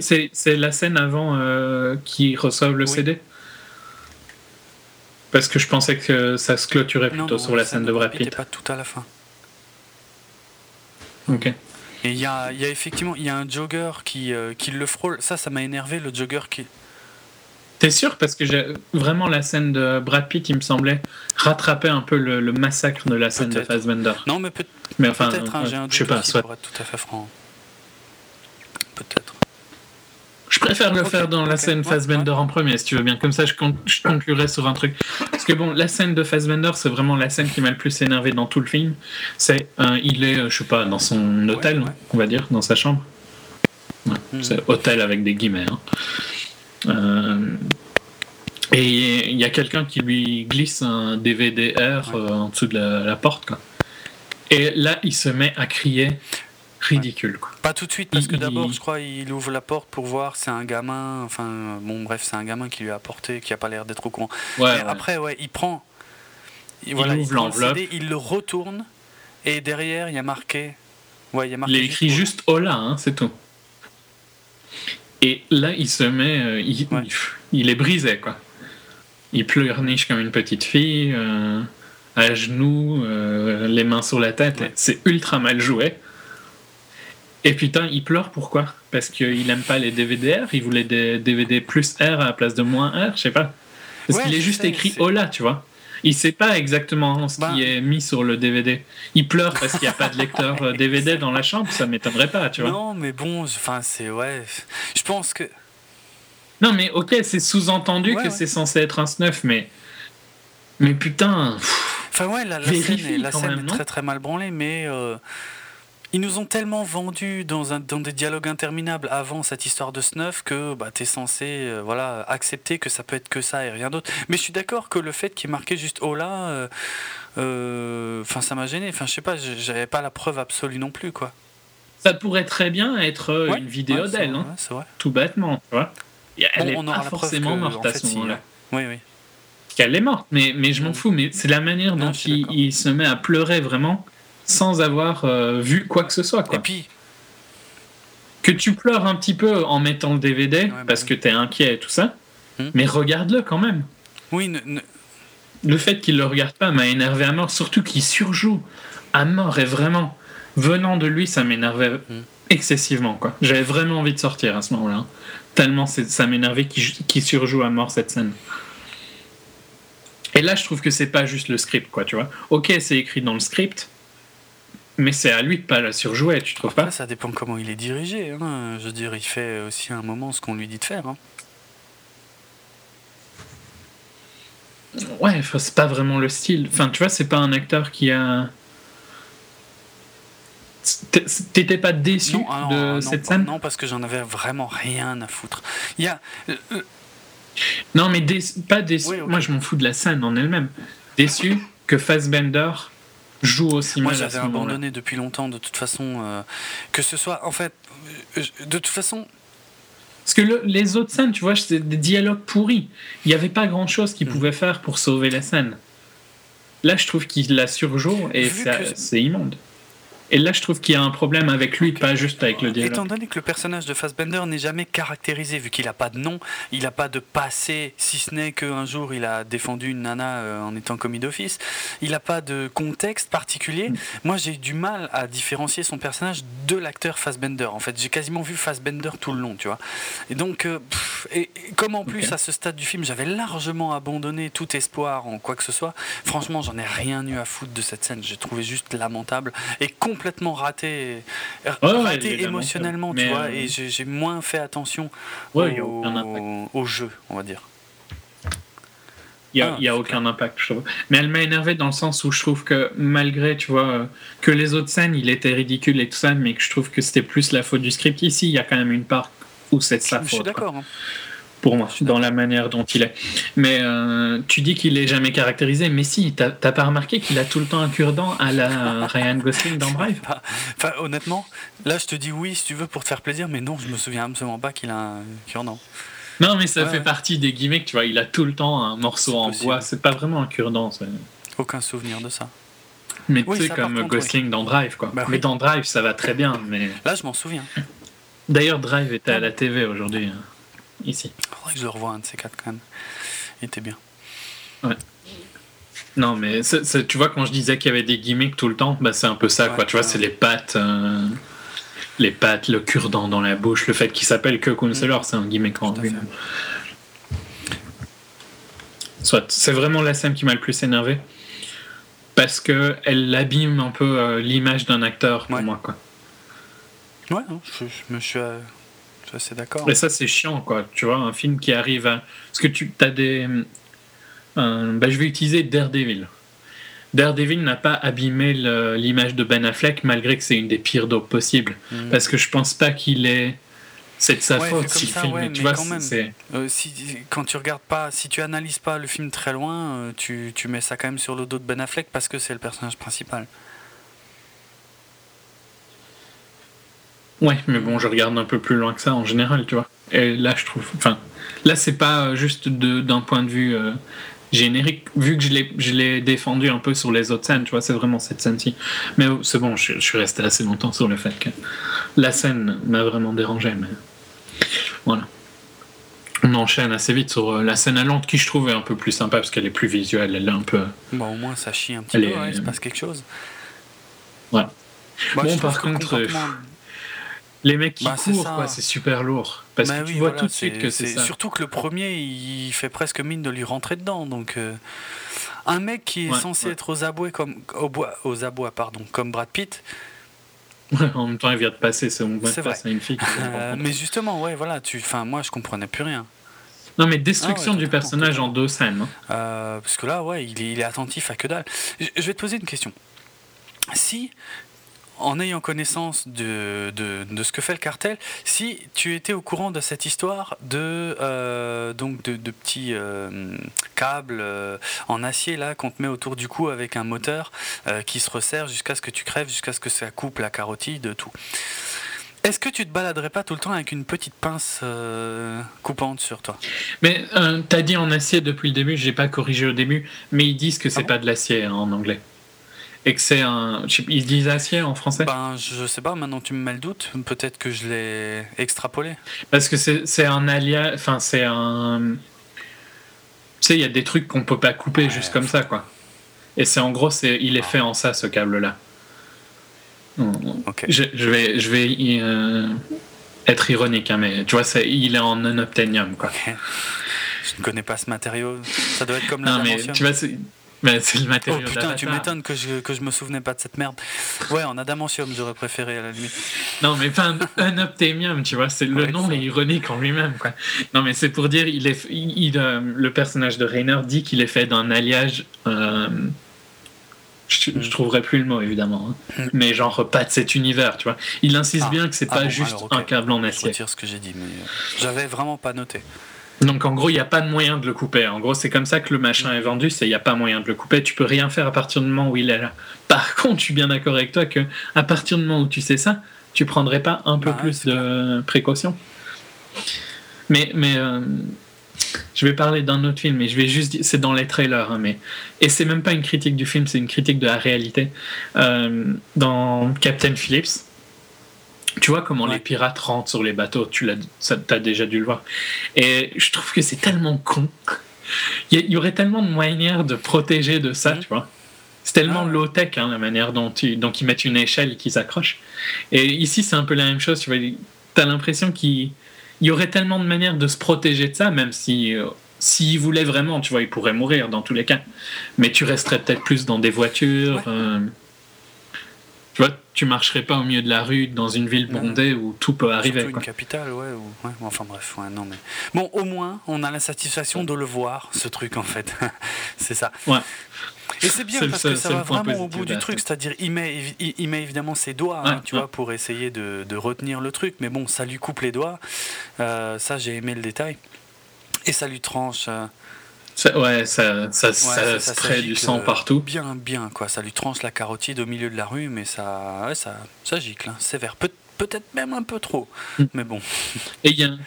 C'est la scène avant euh, qui reçoivent le CD Parce que je pensais que ça se clôturait plutôt sur la scène de Brad Pitt. pas tout à la fin. Ok. Et il y a, y a, effectivement y a un jogger qui, euh, qui le frôle. Ça, ça m'a énervé, le jogger qui. T'es sûr? Parce que j'ai vraiment la scène de Brad Pitt, il me semblait rattraper un peu le, massacre de la scène de Fassbender. Non, mais, peut, mais enfin, peut-être, hein, j'ai un doute je sais pas, soit... pour être tout à fait franc. Peut-être. Je préfère le faire dans la scène Fassbender en premier, si tu veux bien. Comme ça, je, conclurai sur un truc. Parce que bon, la scène de Fassbender, c'est vraiment la scène qui m'a le plus énervé dans tout le film. C'est, euh, il est, euh, je sais pas, dans son hôtel, on va dire, dans sa chambre. Hmm. C'est hôtel avec des guillemets. Hein. Euh, et il y a quelqu'un qui lui glisse un DVD-R en dessous de la, la porte. Quoi. Et là, il se met à crier ridicule. Quoi. Pas tout de suite, parce que d'abord, je crois, il ouvre la porte pour voir, c'est un gamin, enfin, bon, bref, c'est un gamin qui lui a apporté, qui a pas l'air d'être au courant. Ouais, Après, ouais, il prend. Il, voilà, ouvre l'enveloppe. Il le retourne, et derrière, il y a marqué. Ouais, il y a marqué. Il écrit juste Hola, hein, c'est tout. Et là, il se met. Euh, il, il, est brisé, quoi. Il pleurniche comme une petite fille, euh, à genoux, euh, les mains sur la tête. C'est ultra mal joué. Et putain, il pleure pourquoi? Parce qu'il aime pas les DVD R, il voulait des DVD plus R à la place de moins R, je sais pas. Parce qu'il est juste écrit Hola, tu vois. Il sait pas exactement ce qui bah. est mis sur le DVD. Il pleure parce qu'il n'y a pas de lecteur DVD euh, dans la chambre, ça m'étonnerait pas, tu vois. Non, mais bon, enfin, c'est. Ouais. Je pense que. Non, mais ok, c'est sous-entendu que c'est censé être un snuff, mais. Mais putain. Enfin, ouais, la, scène, est, la scène est très très mal branlée, mais. Euh, ils nous ont tellement vendu dans, un, dans des dialogues interminables avant cette histoire de snuff que bah, tu es censé euh, voilà, accepter que ça peut être que ça et rien d'autre. Mais je suis d'accord que le fait qu'il marquait juste oh là, euh, euh, ça m'a gêné. Enfin, je sais pas, j'avais pas la preuve absolue non plus. quoi. Ça pourrait très bien être une vidéo d'elle, hein, tout bêtement. Tu vois elle est pas forcément morte à ce moment-là. Oui, oui. Qu'elle est morte, mais, mais je m'en fous. Mais c'est la manière dont il, se met à pleurer vraiment sans avoir euh, vu quoi que ce soit. Quoi. Et puis. Que tu pleures un petit peu en mettant le DVD bah parce que tu es inquiet et tout ça, hmm. mais regarde-le quand même. Oui, le fait qu'il le regarde pas m'a énervé à mort, surtout qu'il surjoue à mort et vraiment, venant de lui, ça m'énervait hmm. excessivement. quoi. J'avais vraiment envie de sortir à ce moment-là. Hein. Tellement ça m'énervait qu'il surjoue à mort cette scène. Et là, je trouve que c'est pas juste le script, quoi, tu vois. Ok, c'est écrit dans le script, mais c'est à lui de pas la surjouer, tu trouves pas Ça dépend comment il est dirigé. Hein. Je veux dire, il fait aussi à un moment ce qu'on lui dit de faire. Hein. Ouais, c'est pas vraiment le style. Enfin, tu vois, c'est pas un acteur qui a. T'étais pas déçu ah de cette scène Non, parce que j'en avais vraiment rien à foutre. Il y a. Euh, euh, non, mais pas déçu. Moi, je m'en fous de la scène en elle-même. Déçu que Fassbender joue aussi Moi, j'avais abandonné depuis longtemps, de toute façon. Euh, que ce soit, en fait, euh, de toute façon. Parce que les autres scènes, tu vois, c'est des dialogues pourris. Il n'y avait pas grand-chose qu'il mm. pouvait faire pour sauver la scène. Là, je trouve qu'il la surjoue et c'est immonde. Et là, je trouve qu'il y a un problème avec lui, pas juste avec le dialogue. Étant donné que le personnage de Fassbender n'est jamais caractérisé, vu qu'il n'a pas de nom, il n'a pas de passé, si ce n'est qu'un jour il a défendu une nana euh, en étant commis d'office, il n'a pas de contexte particulier. Mm. Moi, j'ai du mal à différencier son personnage de l'acteur Fassbender. En fait, j'ai quasiment vu Fassbender tout le long, tu vois. Et donc, euh, et, comme en plus, à ce stade du film, j'avais largement abandonné tout espoir en quoi que ce soit, franchement, j'en ai rien eu à foutre de cette scène. J'ai trouvé juste lamentable et complètement complètement raté, raté émotionnellement, tu vois, euh, et j'ai moins fait attention au, jeu, on va dire. Il n'y a, ah, aucun impact, je trouve. Mais elle m'a énervé dans le sens où je trouve que malgré, tu vois, que les autres scènes, il était ridicule et tout ça, mais que je trouve que c'était plus la faute du script. Ici, il y a quand même une part où c'est sa faute. Je suis d'accord. Hein pour moi, dans la manière dont il est. Mais euh, tu dis qu'il est jamais caractérisé, mais si, t'as pas remarqué qu'il a tout le temps un cure-dent à la [LAUGHS] Ryan Gosling dans Brave Enfin, honnêtement, là je te dis oui si tu veux pour te faire plaisir, mais non, je me souviens absolument pas qu'il a un cure-dent. Non, mais ça fait partie des gimmicks, tu vois, il a tout le temps un morceau en bois, c'est pas vraiment un cure-dent. Aucun souvenir de ça. Mais tu sais, comme Gosling dans Drive, quoi. Bah mais dans Drive, ça va très bien. Mais... Là, je m'en souviens. D'ailleurs, Drive était à la TV aujourd'hui. Ici. Faudrait que je le revoie un de ces quatre quand même. Il était bien. Ouais. Non, mais tu vois, quand je disais qu'il y avait des gimmicks tout le temps, bah, c'est un peu ça, quoi. Tu vois, c'est les pattes, euh, les pattes, le cure-dent dans la bouche, le fait qu'il s'appelle que Counselor, mm. c'est un gimmick en lui-même. Soit, c'est vraiment la scène qui m'a le plus énervé. Parce que elle abîme un peu euh, l'image d'un acteur pour moi, quoi. Ouais, je, je me suis euh, c'est d'accord. Mais ça, c'est chiant, quoi. Tu vois, un film qui arrive à. Parce que tu as des. bah, je vais utiliser Daredevil. Daredevil n'a pas abîmé l'image de Ben Affleck malgré que c'est une des pires dopes possibles. Hmm. Parce que je pense pas qu'il est. C'est de sa faute si le film. tu vois, quand, même, euh, si, quand tu regardes pas, si tu analyses pas le film très loin, euh, tu, tu mets ça quand même sur le dos de Ben Affleck parce que c'est le personnage principal. Ouais, mais bon, je regarde un peu plus loin que ça en général, tu vois. Et là, je trouve. Enfin, là, c'est pas juste d'un point de vue euh, générique, vu que je l'ai défendu un peu sur les autres scènes, tu vois, c'est vraiment cette scène-ci. Mais oh, c'est bon, je, suis resté assez longtemps sur le fait que la scène m'a vraiment dérangé, mais voilà. On enchaîne assez vite sur euh, la scène à Londres qui je trouve est un peu plus sympa parce qu'elle est plus visuelle, elle est un peu. Bon, au moins ça chie un petit peu, il se passe quelque chose. Ouais. bon, par contre, euh, les mecs qui bah, courent, c'est super lourd. Parce bah que tu vois tout de suite que c'est ça. Surtout que le premier, il fait presque mine de lui rentrer dedans. Donc, euh, un mec qui est censé être aux abois comme aux abois, pardon, comme Brad Pitt. [LAUGHS] en même temps, il vient de passer, c'est vrai. une fille. [LAUGHS] Euh, mais justement, ouais, voilà, tu, enfin, moi, je comprenais plus rien. Non, mais destruction ah du personnage en deux scènes. Hein. Euh, parce que là, ouais, il est, il est attentif à que dalle. Je vais te poser une question. Si en ayant connaissance de, de, ce que fait le cartel, si tu étais au courant de cette histoire de, euh, donc de, petits euh, câbles euh, en acier là qu'on te met autour du cou avec un moteur qui se resserre jusqu'à ce que tu crèves, jusqu'à ce que ça coupe la carotide, tout. Est-ce que tu te baladerais pas tout le temps avec une petite pince coupante sur toi? Mais tu as dit en acier depuis le début, j'ai pas corrigé au début, mais ils disent que c'est ah pas de l'acier hein, en anglais et que c'est un. Ils disent acier en français? Ben, Je sais pas, maintenant tu me mets le doute. Peut-être que je l'ai extrapolé. Parce que c'est un alliage. Enfin, c'est un. Tu sais, il y a des trucs qu'on peut pas couper juste comme ça, quoi. Et c'est en gros, c'est il est fait en ça, ce câble-là. Je, je, vais, je vais euh, être ironique, hein, mais tu vois, il est en non-obtainium, quoi. Je ne connais pas ce matériau. Ça doit être comme la Non, mais tu vois, mais c'est le matériau. Oh putain, tu m'étonnes que je, que je me souvenais pas de cette merde. Ouais, en adamantium, j'aurais préféré à la limite. Non, mais pas un, optémium, tu vois, c'est le nom est ironique en lui-même, quoi. Non, mais c'est pour dire, il est, il, euh, le personnage de Rainer dit qu'il est fait d'un alliage. Euh, je, je, trouverai plus le mot évidemment, hein. mm. mais genre pas de cet univers, tu vois. Il insiste ah. bien que c'est ah pas juste un câble en acier. Je retire ce que j'ai dit, mais euh, j'avais vraiment pas noté. Donc en gros, il n'y a pas de moyen de le couper. En gros, c'est comme ça que le machin est vendu, c'est il n'y a pas moyen de le couper. Tu peux rien faire à partir du moment où il est là. Par [LAUGHS] contre, je suis bien d'accord avec toi que à partir du moment où tu sais ça, tu prendrais pas un peu bah plus de précautions. Mais mais euh, je vais parler d'un autre film, mais je vais juste dire, c'est dans les trailers, hein, mais et c'est même pas une critique du film, c'est une critique de la réalité. Euh, dans Captain Phillips tu vois comment les pirates rentrent sur les bateaux, tu l'as, as déjà dû le voir. Et je trouve que c'est tellement con. Il y, aurait tellement de manières de protéger de ça, tu vois. C'est tellement ah. low-tech hein, la manière dont, tu, ils mettent une échelle et qu'ils s'accrochent. Et ici, c'est un peu la même chose. Tu vois, as l'impression qu'il y aurait tellement de manières de se protéger de ça, même si euh, s'ils voulaient vraiment, tu vois, ils pourraient mourir dans tous les cas. Mais tu resterais peut-être plus dans des voitures. Euh, tu vois, tu marcherais pas au milieu de la rue dans une ville bondée où tout peut arriver. Surtout une capitale, ouais, Enfin bref, ouais, non mais. Bon, au moins, on a la satisfaction de le voir, ce truc en fait. [LAUGHS] c'est ça. Ouais. Et c'est bien parce que ça va vraiment au bout du truc, c'est-à-dire il met, il, met évidemment ses doigts, hein, tu vois, pour essayer de, de, retenir le truc, mais bon, ça lui coupe les doigts. Euh, ça, j'ai aimé le détail. Et ça lui tranche. Euh, ouais, ça, ça, ça, crée du sang partout. Bien, bien, quoi. Ça lui tranche la carotide au milieu de la rue, mais ça, ouais, ça, ça gicle, hein, sévère. Peut, peut-être même un peu trop, mm. mais bon. Et il y a [LAUGHS]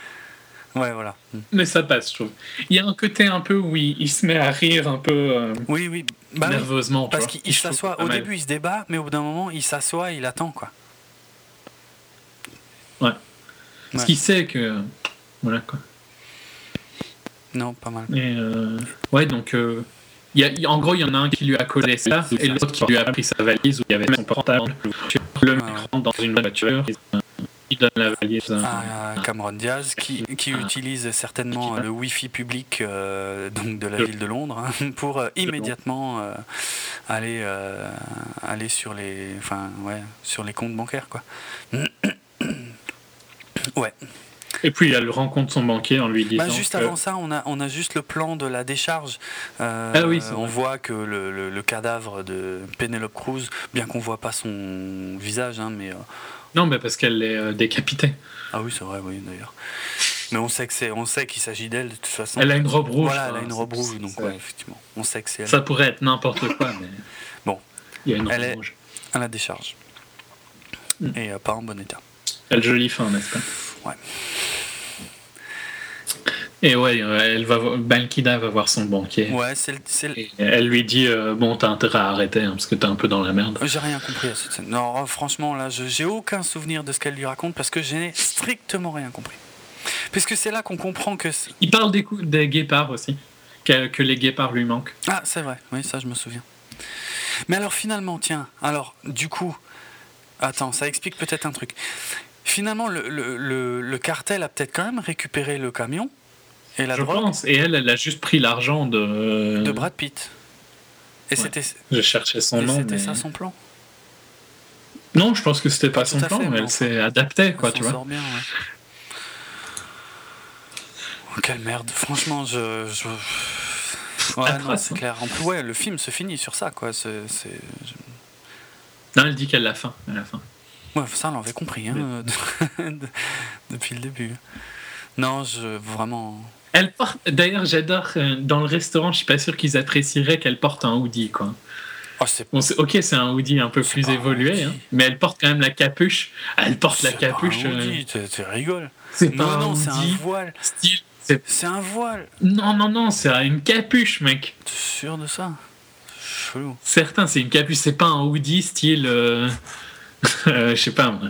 Ouais, voilà. Mm. Mais ça passe, je trouve. Il y a un côté un peu où il, se met à rire un peu euh, oui, oui. Bah nerveusement. parce qu'il s'assoit. Au début, il se débat, mais au bout d'un moment, il s'assoit et il attend, quoi. Ouais. Parce qu'il sait que. Voilà, quoi. Non, pas mal. Et euh, ouais, donc. Euh, y a, en gros, il y en a un qui lui a collé ça, et l'autre qui lui a pris sa valise où il y avait son portable, le mec rentre dans une voiture, il donne la valise à Cameron Diaz, qui, qui utilise certainement le Wi-Fi public euh, donc de la ville de Londres hein, [LAUGHS] pour euh, immédiatement euh, aller, aller sur, les, enfin, ouais, sur les comptes bancaires. Quoi. [CLEARS THROAT] ouais. Et puis elle rencontre son banquier en lui disant. Bah, juste avant ça, on a, on a juste le plan de la décharge. Euh, ah oui, on voit que le, le, cadavre de Penelope Cruz, bien qu'on voit pas son visage, hein, mais. Euh, non, mais parce qu'elle est euh, décapitée. Ah oui, c'est vrai, oui, d'ailleurs. Mais on sait que c'est, on sait qu'il s'agit d'elle de toute façon. Elle a une robe rouge. Voilà, elle a une robe rouge, donc ouais, effectivement, on sait que c'est elle. Ça pourrait être n'importe quoi, mais. Bon. Il y a une robe elle rouge. Est à la décharge. Mm. Et pas en bon état. Quelle jolie fin, n'est-ce pas Ouais. Et ouais, elle va, Balkida va voir son banquier. Ouais, c'est Elle lui dit euh, Bon, t'as intérêt à arrêter hein, parce que t'es un peu dans la merde. J'ai rien compris à cette scène. Non, franchement, là, j'ai aucun souvenir de ce qu'elle lui raconte parce que j'ai strictement rien compris. Puisque c'est là qu'on comprend que. Il parle des, coups, des guépards aussi, que, que les guépards lui manquent. Ah, c'est vrai, oui, ça je me souviens. Mais alors finalement, tiens, alors du coup, attends, ça explique peut-être un truc. Finalement, le, le, le cartel a peut-être quand même récupéré le camion et la je pense. Et elle, elle a juste pris l'argent de. De Brad Pitt. Et c'était. Je cherchais son nom. C'était ça son plan. Non, je pense que c'était pas, son plan. mais elle s'est adaptée, quoi, tu vois. Sort bien, ouais. Oh, quelle merde. Franchement, je. Ouais, non, c'est clair. En plus, ouais, le film se finit sur ça, quoi. C'est. Non, elle dit qu'elle l'a fin. Elle a fin. Ouais, ça, on l'avait compris, hein, [LAUGHS] depuis le début. Non, je. Vraiment. Elle porte. D'ailleurs, j'adore. Euh, dans le restaurant, je suis pas sûr qu'ils apprécieraient qu'elle porte un hoodie, quoi. Oh, bon, ok, c'est un hoodie un peu plus évolué, hein, mais elle porte quand même la capuche. Elle porte la capuche. Pas un hoodie, euh... tu rigoles. C'est non, non, c'est un voile. Style. C'est un voile. Non, non, non, c'est une capuche, mec. T'es sûr de ça? Chelou. Certain, c'est une capuche. C'est pas un hoodie style. Euh... [LAUGHS] je sais pas. Moi.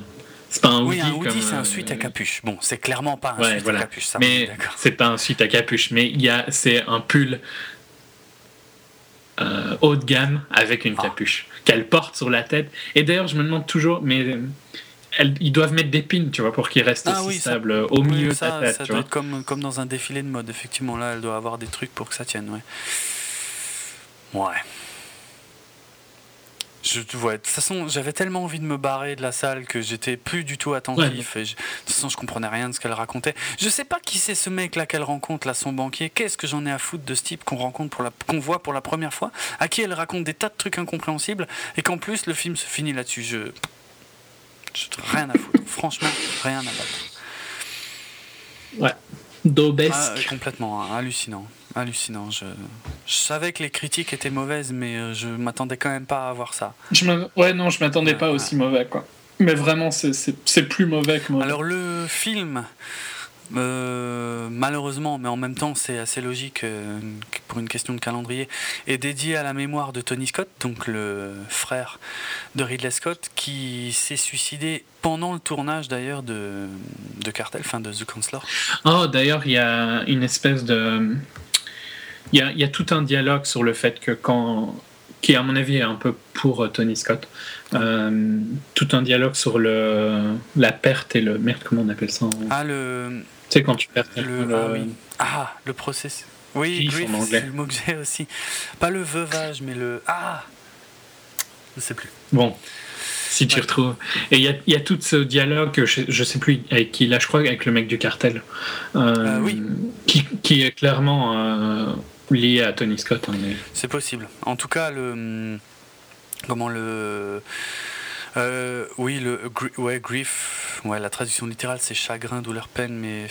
C'est pas un oui, hoodie. un hoodie, c'est un euh, suite à capuche. Bon, c'est clairement pas un suite à capuche. Ça mais c'est pas un suite à capuche, mais il y a, c'est un pull euh, haut de gamme avec une ah. capuche qu'elle porte sur la tête. Et d'ailleurs, je me demande toujours, mais elles, ils doivent mettre des pins, tu vois, pour qu'ils restent ah aussi stables au milieu de sa tête. Ça doit être comme, comme dans un défilé de mode, effectivement. Là, elle doit avoir des trucs pour que ça tienne, ouais. Ouais. Je, ouais, de toute façon, j'avais tellement envie de me barrer de la salle que j'étais plus du tout attentif. Et de toute façon, je comprenais rien de ce qu'elle racontait. Je sais pas qui c'est ce mec-là qu'elle rencontre, là, son banquier. Qu'est-ce que j'en ai à foutre de ce type qu'on rencontre pour la, qu'on voit pour la première fois, à qui elle raconte des tas de trucs incompréhensibles, et qu'en plus le film se finit là-dessus. Je, je rien à foutre. Franchement, rien à battre. Ouais. D'obesque. Ah, complètement, hein, hallucinant hallucinant. Je, je, savais que les critiques étaient mauvaises, mais euh, je m'attendais quand même pas à voir ça. Je ouais, non, je m'attendais pas aussi mauvais, quoi. Mais vraiment, c'est plus mauvais que mauvais. Alors, le film, euh, malheureusement, mais en même temps, c'est assez logique euh, pour une question de calendrier, est dédié à la mémoire de Tony Scott, donc le frère de Ridley Scott, qui s'est suicidé pendant le tournage d'ailleurs de, de Cartel, fin de The Counselor. Oh, d'ailleurs, il y a une espèce de il y, a, tout un dialogue sur le fait que quand qui à mon avis est un peu pour euh, Tony Scott. Euh, tout un dialogue sur le la perte et le merde comment on appelle ça Ah le. Tu sais quand tu perds le, ah, oui. ah, le processus. Oui, c'est le mot que j'ai aussi. Pas le veuvage, mais le ah. Je sais plus. Bon. Si tu retrouves. Et il y, y a, tout ce dialogue, je, je sais plus avec qui, là je crois avec le mec du cartel. Euh, oui. Qui, qui, est clairement lié à Tony Scott. Hein, C'est possible. En tout cas, le. Comment le. Euh, oui, le ouais, grief, ouais, la traduction littérale c'est chagrin, douleur, peine, mais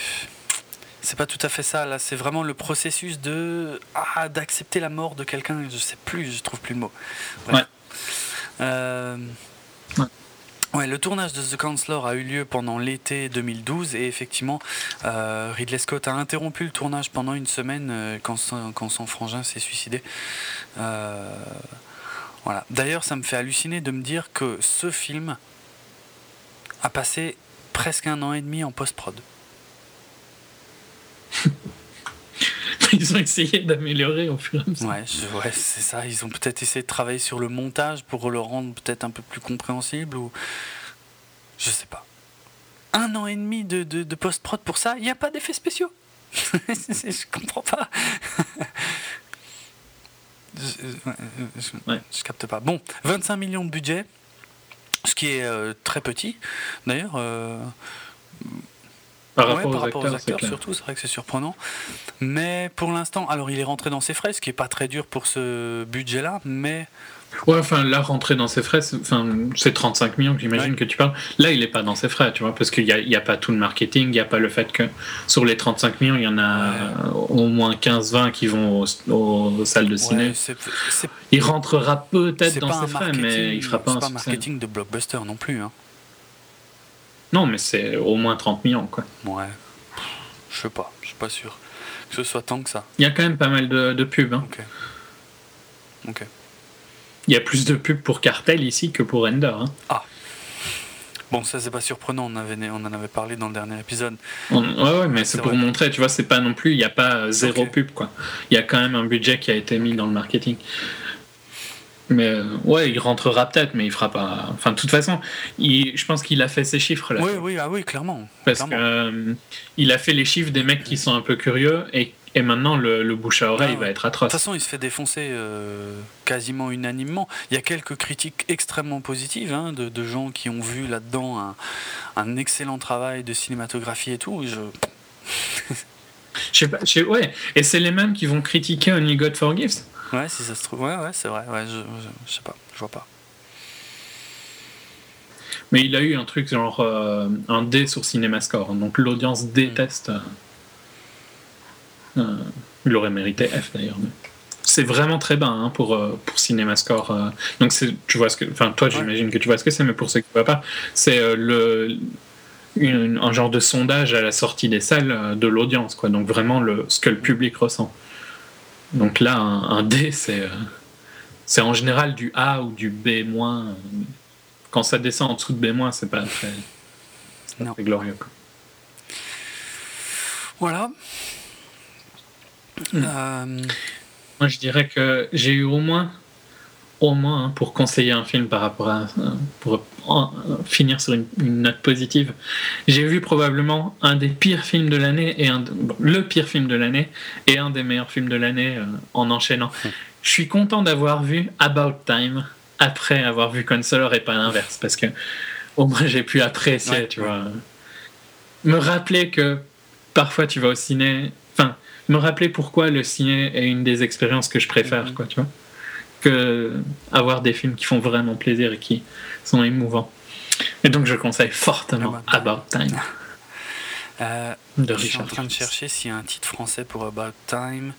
c'est pas tout à fait ça. Là, c'est vraiment le processus de ah, d'accepter la mort de quelqu'un. Je sais plus, je trouve plus le mot. Ouais. Euh, ouais. Ouais, le tournage de The Counselor a eu lieu pendant l'été 2012 et effectivement, euh, Ridley Scott a interrompu le tournage pendant une semaine euh, quand, son, quand, son, frangin s'est suicidé. Euh, voilà. D'ailleurs, ça me fait halluciner de me dire que ce film a passé presque un an et demi en post-prod. [LAUGHS] [LAUGHS] ils ont essayé d'améliorer au fur et à mesure. Ouais, ouais c'est ça. Ils ont peut-être essayé de travailler sur le montage pour le rendre peut-être un peu plus compréhensible ou. Je sais pas. Un an et demi de, de, post-prod pour ça, il n'y a pas d'effets spéciaux. [LAUGHS] je comprends pas. je, je, capte pas. Bon, 25 millions de budget, ce qui est euh, très petit. D'ailleurs, euh, par rapport, aux, acteurs, surtout, c'est vrai que c'est surprenant. Mais pour l'instant, alors il est rentré dans ses frais, ce qui est pas très dur pour ce budget-là, mais. Ouais, enfin là, rentrer dans ses frais, c'est 35 millions, j'imagine que tu parles. Là, il est pas dans ses frais, tu vois, parce qu'il n'y a, y a, pas tout le marketing, il n'y a pas le fait que sur les 35 millions, il y en a au moins 15-20 qui vont aux, salles de ciné. il rentrera peut-être dans ses frais, mais il fera pas un, pas un marketing de blockbuster non plus. Hein. Non, mais c'est au moins 30 millions, quoi. Ouais. Je sais pas, je suis pas sûr que ce soit tant que ça. Il y a quand même pas mal de, de pubs. Hein. Ok. Ok. Il y a plus de pubs pour Cartel ici que pour Ender. Hein. Ah. Bon, ça c'est pas surprenant, on, avait, on en avait parlé dans le dernier épisode. ouais, ouais, mais c'est pour montrer, tu vois, c'est pas non plus, il n'y a pas zéro pub, quoi. Il y a quand même un budget qui a été mis dans le marketing. Mais euh, ouais, il rentrera peut-être, mais il fera pas. Enfin, de toute façon, il, je pense qu'il a fait ses chiffres là. Oui, oui, ah oui, clairement. Parce qu'il euh, a fait les chiffres des mecs qui sont un peu curieux et, et maintenant le, bouche à oreille ah va être atroce. De toute façon, il se fait défoncer euh, quasiment unanimement. Il y a quelques critiques extrêmement positives hein, de, de, gens qui ont vu là-dedans un, un, excellent travail de cinématographie et tout. Je... [LAUGHS] je sais pas, je sais, ouais, et c'est les mêmes qui vont critiquer Only God Forgives. Ouais, si ça se trouve. Ouais, ouais, c'est vrai. Ouais, je, je, sais pas. Je vois pas. Mais il a eu un truc genre euh, un D sur CinemaScore. Donc l'audience déteste. Euh, euh, il aurait mérité F d'ailleurs. C'est vraiment très bas hein, pour, pour CinemaScore. donc tu vois ce que. Enfin, toi, j'imagine que tu vois ce que c'est, mais pour ceux qui ne voient pas, c'est le. un genre de sondage à la sortie des salles de l'audience, quoi. Donc vraiment le, ce que le public ressent. Donc là, un, D, c'est, c'est en général du A ou du B-. Quand ça descend en dessous de B-, c'est pas très, très glorieux. Voilà. Hmm. Euh, Moi, je dirais que j'ai eu au moins au moins hein, pour conseiller un film par rapport à pour finir sur une, note positive. J'ai vu probablement un des pires films de l'année et un le pire film de l'année et un des meilleurs films de l'année euh, en enchaînant. Je suis content d'avoir vu About Time après avoir vu Consolor et pas l'inverse parce que au moins j'ai pu apprécier, tu vois. Me rappeler que parfois tu vas au ciné, enfin me rappeler pourquoi le ciné est une des expériences que je préfère, mm-hmm. quoi, tu vois que avoir des films qui font vraiment plaisir et qui sont émouvants. Et donc je conseille fortement About Time. Euh, de je suis en train de chercher s'il y a un titre français pour About Time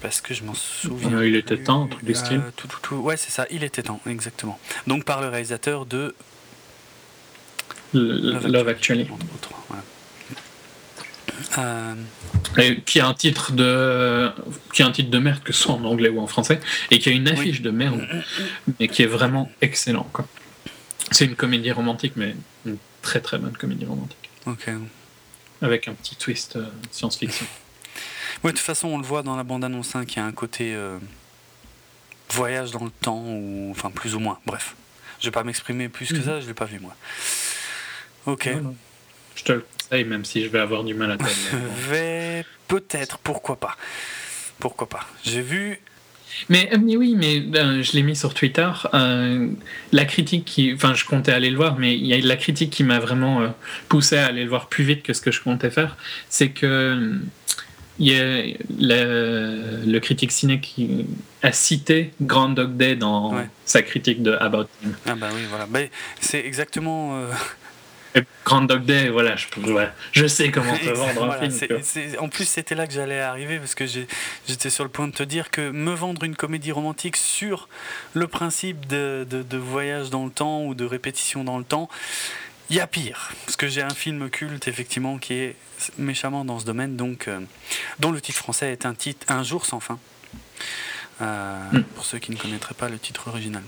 parce que je m'en souviens. Euh, il était temps, un truc du style. Euh, tout, tout, tout. Ouais, c'est ça, il était temps, exactement. Donc par le réalisateur de Love, Actually. Entre autres, voilà. Euh, qui a un titre de qui a un titre de merde que ce soit en anglais ou en français et qui a une affiche de merde mais qui est vraiment excellent quoi. C'est une comédie romantique mais une très très bonne comédie romantique. Ok. Avec un petit twist euh, science-fiction. [LAUGHS] Oui, de toute façon, on le voit dans la bande-annonce hein, qu'il y a un côté euh, voyage dans le temps, ou enfin plus ou moins. Bref, je vais pas m'exprimer plus que mhm. ça, je l'ai pas vu moi. Ok. Je te le même si je vais avoir du mal à Je [LAUGHS] vais peut-être, pourquoi pas. Pourquoi pas. J'ai vu mais, euh, oui, mais euh, je l'ai mis sur Twitter. Euh, la critique qui. Enfin, je comptais aller le voir, mais il y a la critique qui m'a vraiment poussé à aller le voir plus vite que ce que je comptais faire. C'est que. Il y a le, critique ciné qui a cité Grand Dog Day dans sa critique de About Him. Ah, bah oui, voilà. c'est exactement. Grand Dog Day, voilà, je, je sais comment te vendre un film. en plus, c'était là que j'allais arriver parce que j'étais sur le point de te dire que me vendre une comédie romantique sur le principe de, de, voyage dans le temps ou de répétition dans le temps, il y a pire. Parce que j'ai un film culte, effectivement, qui est méchamment dans ce domaine, donc, euh, dont le titre français est un titre Un jour sans fin. Euh, hmm. Pour ceux qui ne connaîtraient pas le titre original.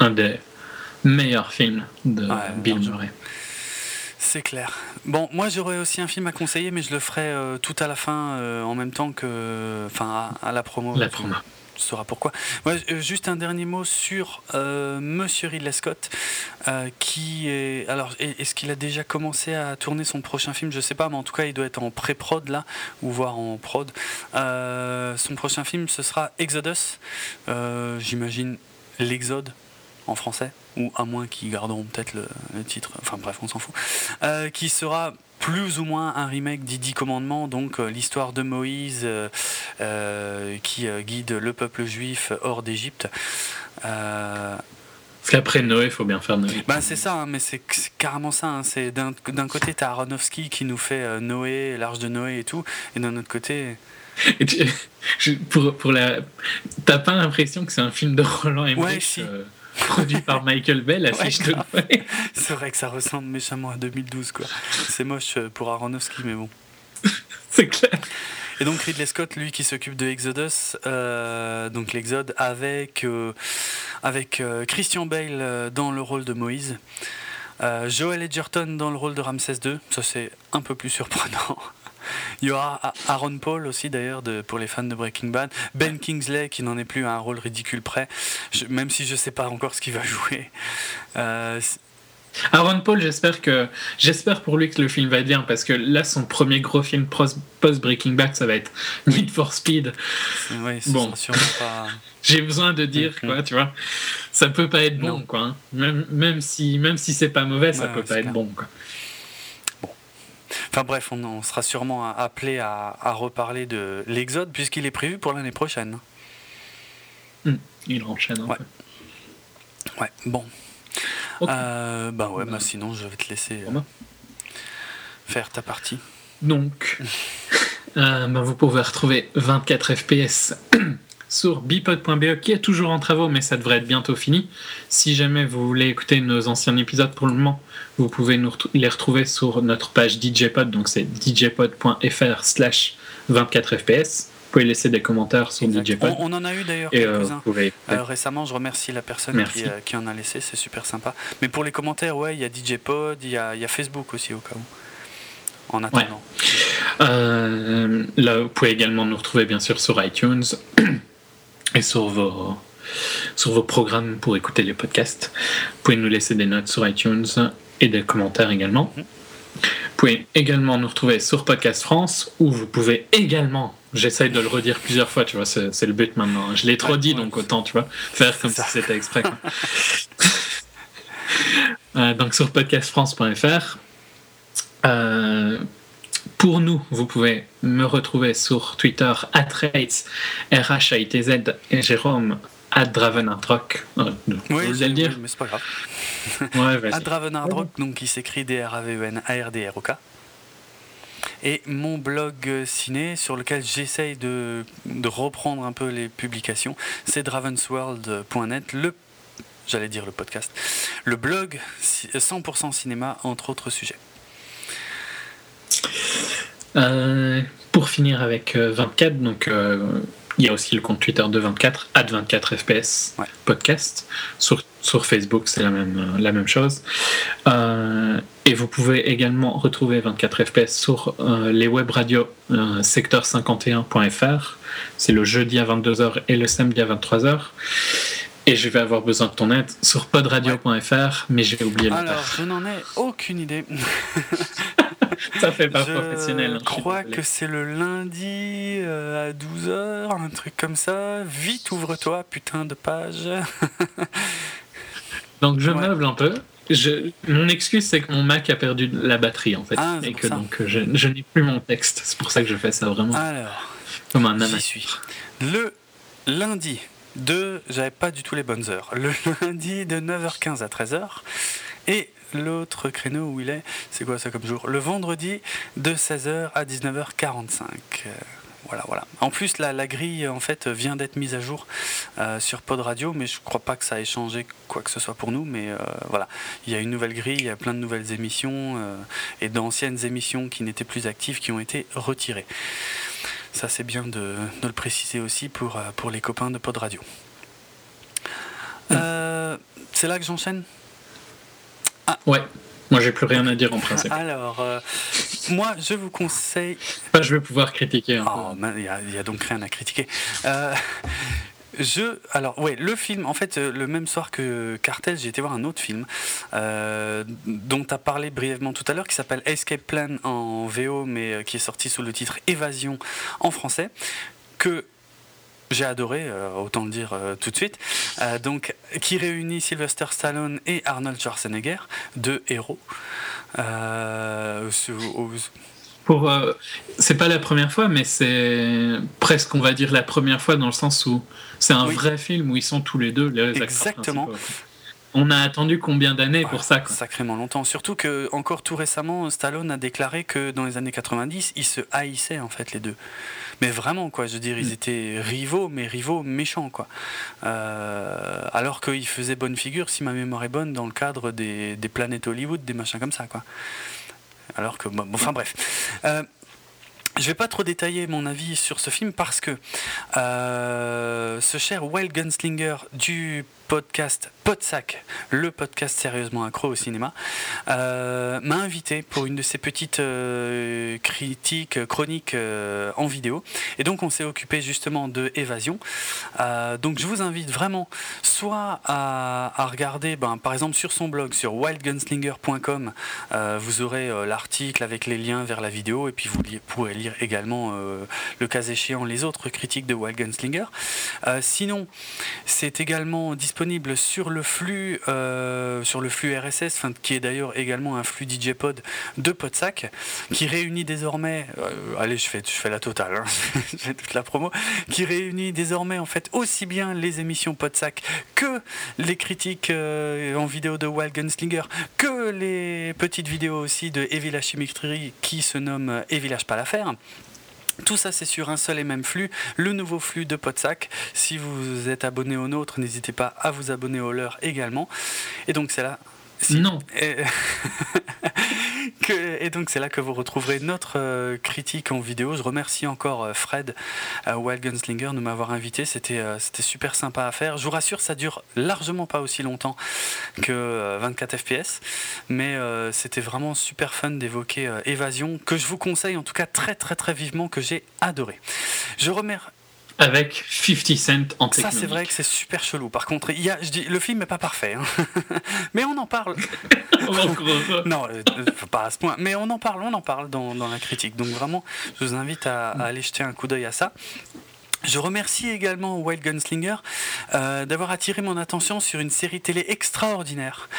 Un des meilleur film de Bill Murray. C'est clair. Bon, moi j'aurais aussi un film à conseiller, mais je le ferai euh, tout à la fin, euh, en même temps que. Enfin, à, la promo. La promo. Tu sauras pourquoi. Euh, juste un dernier mot sur Monsieur Ridley Scott, qui est. Alors, est-ce qu'il a déjà commencé à tourner son prochain film? Je sais pas, mais en tout cas, il doit être en pré-prod là, ou voire en prod. son prochain film, ce sera Exodus. J'imagine l'Exode en français, ou à moins qu'ils garderont peut-être le, titre, enfin bref, on s'en fout, euh, qui sera plus ou moins un remake des Dix Commandements, donc euh, l'histoire de Moïse euh, qui guide le peuple juif hors d'Égypte. Parce qu'après Noé, il faut bien faire Noé. Ben, c'est ça, hein, mais c'est carrément ça. Hein. c'est d'un, côté, tu as Aronofsky qui nous fait Noé, l'Arche de Noé et tout, et d'un autre côté. [LAUGHS] pour, pour la... T'as pas l'impression que c'est un film de Roland Emmerich ouais, si. Produit par Michael Bay, la fiche de [LAUGHS] C'est vrai que ça ressemble méchamment à 2012, quoi. C'est moche pour Aronofsky, mais bon. [LAUGHS] C'est clair. Et donc Ridley Scott, lui qui s'occupe de Exodus, euh, donc l'Exode, avec, euh, avec euh, Christian Bale dans le rôle de Moïse, Joel Edgerton dans le rôle de Ramsès II, ça c'est un peu plus surprenant. Il y aura Aaron Paul aussi d'ailleurs pour les fans de Breaking Bad. Ben Kingsley qui n'en est plus à un rôle ridicule près, même si je ne sais pas encore ce qu'il va jouer. Aaron Paul, j'espère que j'espère pour lui que le film va être bien parce que là son premier gros film post Breaking Bad ça va être Need for Speed. bon, [LAUGHS] j'ai besoin de dire quoi, tu vois, ça peut pas être bon quoi. Hein. Même, même si même si c'est pas mauvais, ça peut pas être bon quoi. Enfin bref, on, sera sûrement appelé à, reparler de l'Exode puisqu'il est prévu pour l'année prochaine. Hum, il enchaîne un ouais. Ouais, bon. Euh, bah ouais, bah sinon je vais te laisser euh, faire ta partie. Donc, [LAUGHS] euh, bah, vous pouvez retrouver 24 FPS sur bipod.be qui est toujours en travaux, mais ça devrait être bientôt fini. Si jamais vous voulez écouter nos anciens épisodes pour le moment, vous pouvez nous les retrouver sur notre page DJpod, donc c'est djpod.fr slash 24 FPS. Vous pouvez laisser des commentaires sur DJpod. On, on, en a eu d'ailleurs euh, quelques-uns. Euh, récemment, je remercie la personne qui, euh, qui, en a laissé, c'est super sympa. Mais pour les commentaires, ouais, il y a DJpod, il y a, y a, Facebook aussi au cas où. En attendant. là, vous pouvez également nous retrouver bien sûr sur iTunes [CLEARS THROAT] et sur vos, sur vos programmes pour écouter les podcasts. Vous pouvez nous laisser des notes sur iTunes et des commentaires également. Mhm. Vous pouvez également nous retrouver sur Podcast France où vous pouvez également J'essaye de le redire plusieurs fois, tu vois, c'est le but maintenant. Je l'ai trop dit, donc autant, tu vois, faire comme si c'était exprès. [LAUGHS] euh, donc sur podcastfrance.fr. Euh, pour nous, vous pouvez me retrouver sur Twitter, atrates, r h i t z et Jérôme, at Dravenardrock. Euh, oui, je le dire. mais c'est pas grave. ouais, Dravenardrock, donc qui s'écrit D-R-A-V-E-N-A-R-D-R-O-K et mon blog ciné sur lequel j'essaye de, reprendre un peu les publications, c'est dravensworld.net, le j'allais dire le podcast, le blog 100% cinéma entre autres sujets. Euh, pour finir avec 24, euh, donc euh, il y a aussi le compte Twitter de 24, at 24 FPS podcast. Sur, sur Facebook, c'est la même, la même chose. Euh, et vous pouvez également retrouver 24 FPS sur euh, les web radios euh, secteur51.fr. C'est le jeudi à 22h et le samedi à 23h. Et je vais avoir besoin de ton aide sur podradio.fr, mais j'ai oublié le Alors, je n'en ai aucune idée. [LAUGHS] [LAUGHS] Ça fait pas professionnel. Hein, je crois que c'est le lundi euh, à 12h, un truc comme ça. Vite, ouvre-toi, putain de page. [LAUGHS] donc je meuble un peu. Je, mon excuse, c'est que mon Mac a perdu la batterie en fait. Ah, et que donc je, je n'ai plus mon texte. C'est pour ça que je fais ça vraiment. Alors, comme un J'y suis. Le lundi de. J'avais pas du tout les bonnes heures. Le [LAUGHS] lundi de 9h15 à 13h. Et l'autre créneau où il est, c'est quoi ça comme jour? Le vendredi de 16h à 19h45. Euh, voilà, voilà. En plus, la, grille en fait vient d'être mise à jour euh, sur Pod Radio, mais je crois pas que ça ait changé quoi que ce soit pour nous. Mais euh, voilà, il y a une nouvelle grille, il y a plein de nouvelles émissions et d'anciennes émissions qui n'étaient plus actives qui ont été retirées. Ça, c'est bien de, de, le préciser aussi pour, pour les copains de Pod Radio. c'est là que j'enchaîne? Ah. Ouais. Moi, j'ai plus rien à dire en principe. Alors, euh, moi, je vous conseille. je vais pouvoir critiquer. Oh, il n'y a, donc rien à critiquer. Euh, je, alors, ouais, le film, en fait, euh, le même soir que Cartel, j'ai été voir un autre film dont tu as parlé brièvement tout à l'heure, qui s'appelle Escape Plan en VO, mais qui est sorti sous le titre Évasion en français, que j'ai adoré, euh, autant le dire euh, tout de suite. Euh, donc, qui réunit Sylvester Stallone et Arnold Schwarzenegger, deux héros. Pour, c'est pas la première fois, mais c'est presque, on va dire, la première fois dans le sens où c'est un vrai film où ils sont tous les deux les Exactement. on a attendu combien d'années pour ça Sacrément longtemps. Surtout que, encore tout récemment, Stallone a déclaré que dans les années 90, ils se haïssaient, en fait, les deux. Mais vraiment, quoi, je veux dire, ils mm. étaient rivaux, mais rivaux méchants, quoi. Euh, alors qu'ils faisaient bonne figure, si ma mémoire est bonne, dans le cadre des, des planètes Hollywood, des machins comme ça, quoi. Alors que, bon, enfin bref. Euh, je vais pas trop détailler mon avis sur ce film parce que euh, ce cher Wild Gunslinger du podcast Podsac, le podcast sérieusement accro au cinéma, euh, m'a invité pour une de ces petites euh, critiques, chroniques euh, en vidéo. Et donc on s'est occupé justement de Évasion. donc je vous invite vraiment soit à, regarder, ben, par exemple sur son blog, sur wildgunslinger.com, vous aurez l'article avec les liens vers la vidéo et puis vous pourrez lire également, le cas échéant, les autres critiques de Wild Gunslinger. sinon, c'est également disponible disponible sur le flux, euh, sur le flux RSS, qui est d'ailleurs également un flux DJ Pod de Podsac, qui réunit désormais, euh, allez, je fais, je fais la totale, hein, [LAUGHS] toute la promo, qui réunit désormais en fait aussi bien les émissions Podsac que les critiques euh, en vidéo de Wild Gunslinger, que les petites vidéos aussi de Evil Chimicry qui se nomme Evil pas l'affaire. Tout ça, c'est sur un seul et même flux, le nouveau flux de Podsac. Si vous êtes abonné au nôtre, n'hésitez pas à vous abonner au leur également. Et donc, c'est là non. [LAUGHS] Et... donc c'est là que vous retrouverez notre euh, critique en vidéo. Je remercie encore euh, Fred euh, Wild Gunslinger de m'avoir invité. C'était c'était super sympa à faire. Je vous rassure, ça dure largement pas aussi longtemps que 24 FPS, mais c'était vraiment super fun d'évoquer Évasion, que je vous conseille en tout cas très très très vivement, que j'ai adoré. Je remercie avec 50 Cent en Ça, c'est vrai que c'est super chelou. Par contre, il y a, je dis, le film n'est pas parfait, hein. [LAUGHS] mais on en parle. [LAUGHS] non, euh, pas à ce point. Mais on en parle, on en parle dans, dans la critique. Donc vraiment, je vous invite à, à aller jeter un coup d'œil à ça. Je remercie également Wild Gunslinger euh, d'avoir attiré mon attention sur une série télé extraordinaire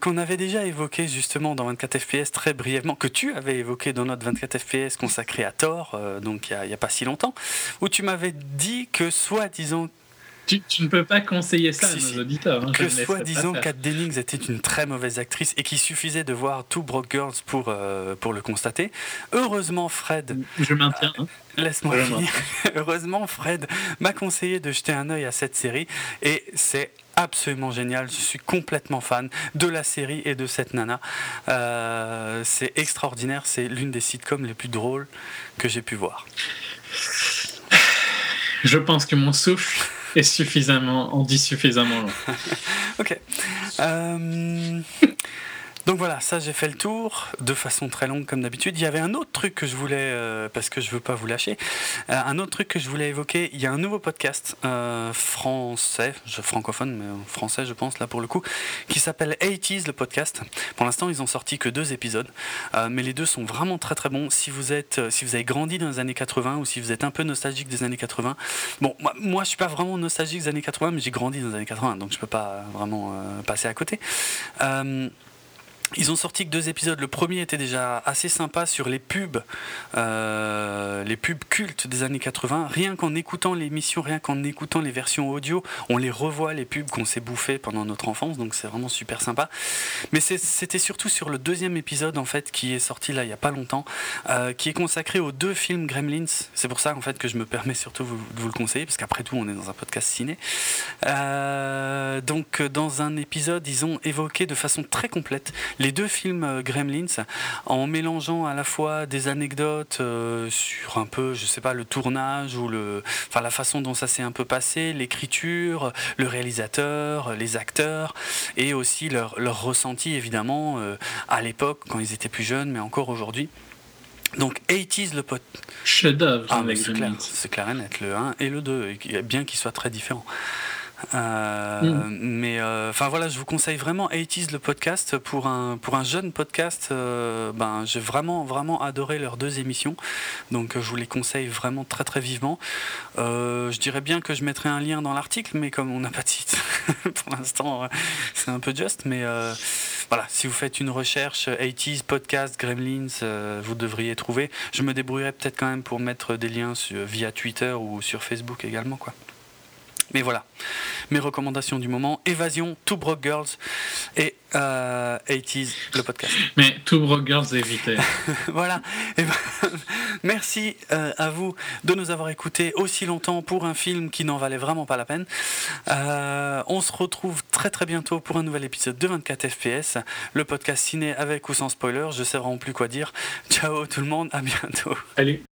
qu'on avait déjà évoquée justement dans 24 FPS très brièvement, que tu avais évoqué dans notre 24 FPS consacré à Thor, euh, donc il n'y a, pas si longtemps, où tu m'avais dit que soi-disant tu, ne peux pas conseiller ça à nos auditeurs. Hein, que soit disons Kat Dennings était une très mauvaise actrice et qu'il suffisait de voir Two Broke Girls pour, euh, pour le constater. Heureusement, Fred. Je maintiens. Hein. Laisse-moi finir. [LAUGHS] Heureusement, Fred m'a conseillé de jeter un œil à cette série et c'est absolument génial. Je suis complètement fan de la série et de cette nana. Euh, c'est extraordinaire. C'est l'une des sitcoms les plus drôles que j'ai pu voir. Je pense que mon souffle [LAUGHS] est suffisamment, on dit suffisamment long. [LAUGHS] ok. Euh, donc voilà, ça j'ai fait le tour de façon très longue comme d'habitude. Il y avait un autre truc que je voulais, euh, parce que je veux pas vous lâcher, euh, un autre truc que je voulais évoquer. Il y a un nouveau podcast euh, français, francophone, mais français je pense là pour le coup, qui s'appelle 80s le podcast. Pour l'instant ils ont sorti que deux épisodes, mais les deux sont vraiment très très bons. Si vous êtes, si vous avez grandi dans les années 80 ou si vous êtes un peu nostalgique des années 80, bon moi, moi je suis pas vraiment nostalgique des années 80, mais j'ai grandi dans les années 80, donc je peux pas vraiment passer à côté. Ils ont sorti que deux épisodes. Le premier était déjà assez sympa sur les pubs, euh, les pubs cultes des années 80. Rien qu'en écoutant l'émission, rien qu'en écoutant les versions audio, on les revoit les pubs qu'on s'est bouffées pendant notre enfance. Donc c'est vraiment super sympa. Mais c'était surtout sur le deuxième épisode en fait qui est sorti là il y a pas longtemps, euh, qui est consacré aux deux films Gremlins. C'est pour ça en fait que je me permets surtout de vous le conseiller parce qu'après tout on est dans un podcast ciné. Euh, donc dans un épisode ils ont évoqué de façon très complète les deux films euh, Gremlins en mélangeant à la fois des anecdotes euh, sur un peu, je sais pas, le tournage ou le, enfin la façon dont ça s'est un peu passé, l'écriture, le réalisateur, les acteurs et aussi leur, leur ressenti évidemment euh, à l'époque quand ils étaient plus jeunes, mais encore aujourd'hui. Donc 80s le pote. Chef-d'œuvre ah, c'est clair, c'est clair et net, le 1 et le 2, bien qu'ils soient très différents. Euh, mm. Mais euh, enfin voilà, je vous conseille vraiment 80 le podcast pour un pour un jeune podcast. Euh, ben j'ai vraiment vraiment adoré leurs deux émissions, donc je vous les conseille vraiment très très vivement. je dirais bien que je mettrai un lien dans l'article, mais comme on n'a pas de site [LAUGHS] pour l'instant, c'est un peu juste. Mais voilà, si vous faites une recherche 80s podcast Gremlins, vous devriez trouver. Je me débrouillerai peut-être quand même pour mettre des liens via Twitter ou sur Facebook également quoi. Mais voilà, mes recommandations du moment Évasion, Two Broke Girls et euh, 80s, le podcast. Mais Two Broke Girls, évitez. [LAUGHS] voilà. Et ben, [LAUGHS] merci euh, à vous de nous avoir écoutés aussi longtemps pour un film qui n'en valait vraiment pas la peine. Euh, on se retrouve très très bientôt pour un nouvel épisode de 24 FPS, le podcast ciné avec ou sans spoiler. Je sais vraiment plus quoi dire. Ciao tout le monde, à bientôt. Salut.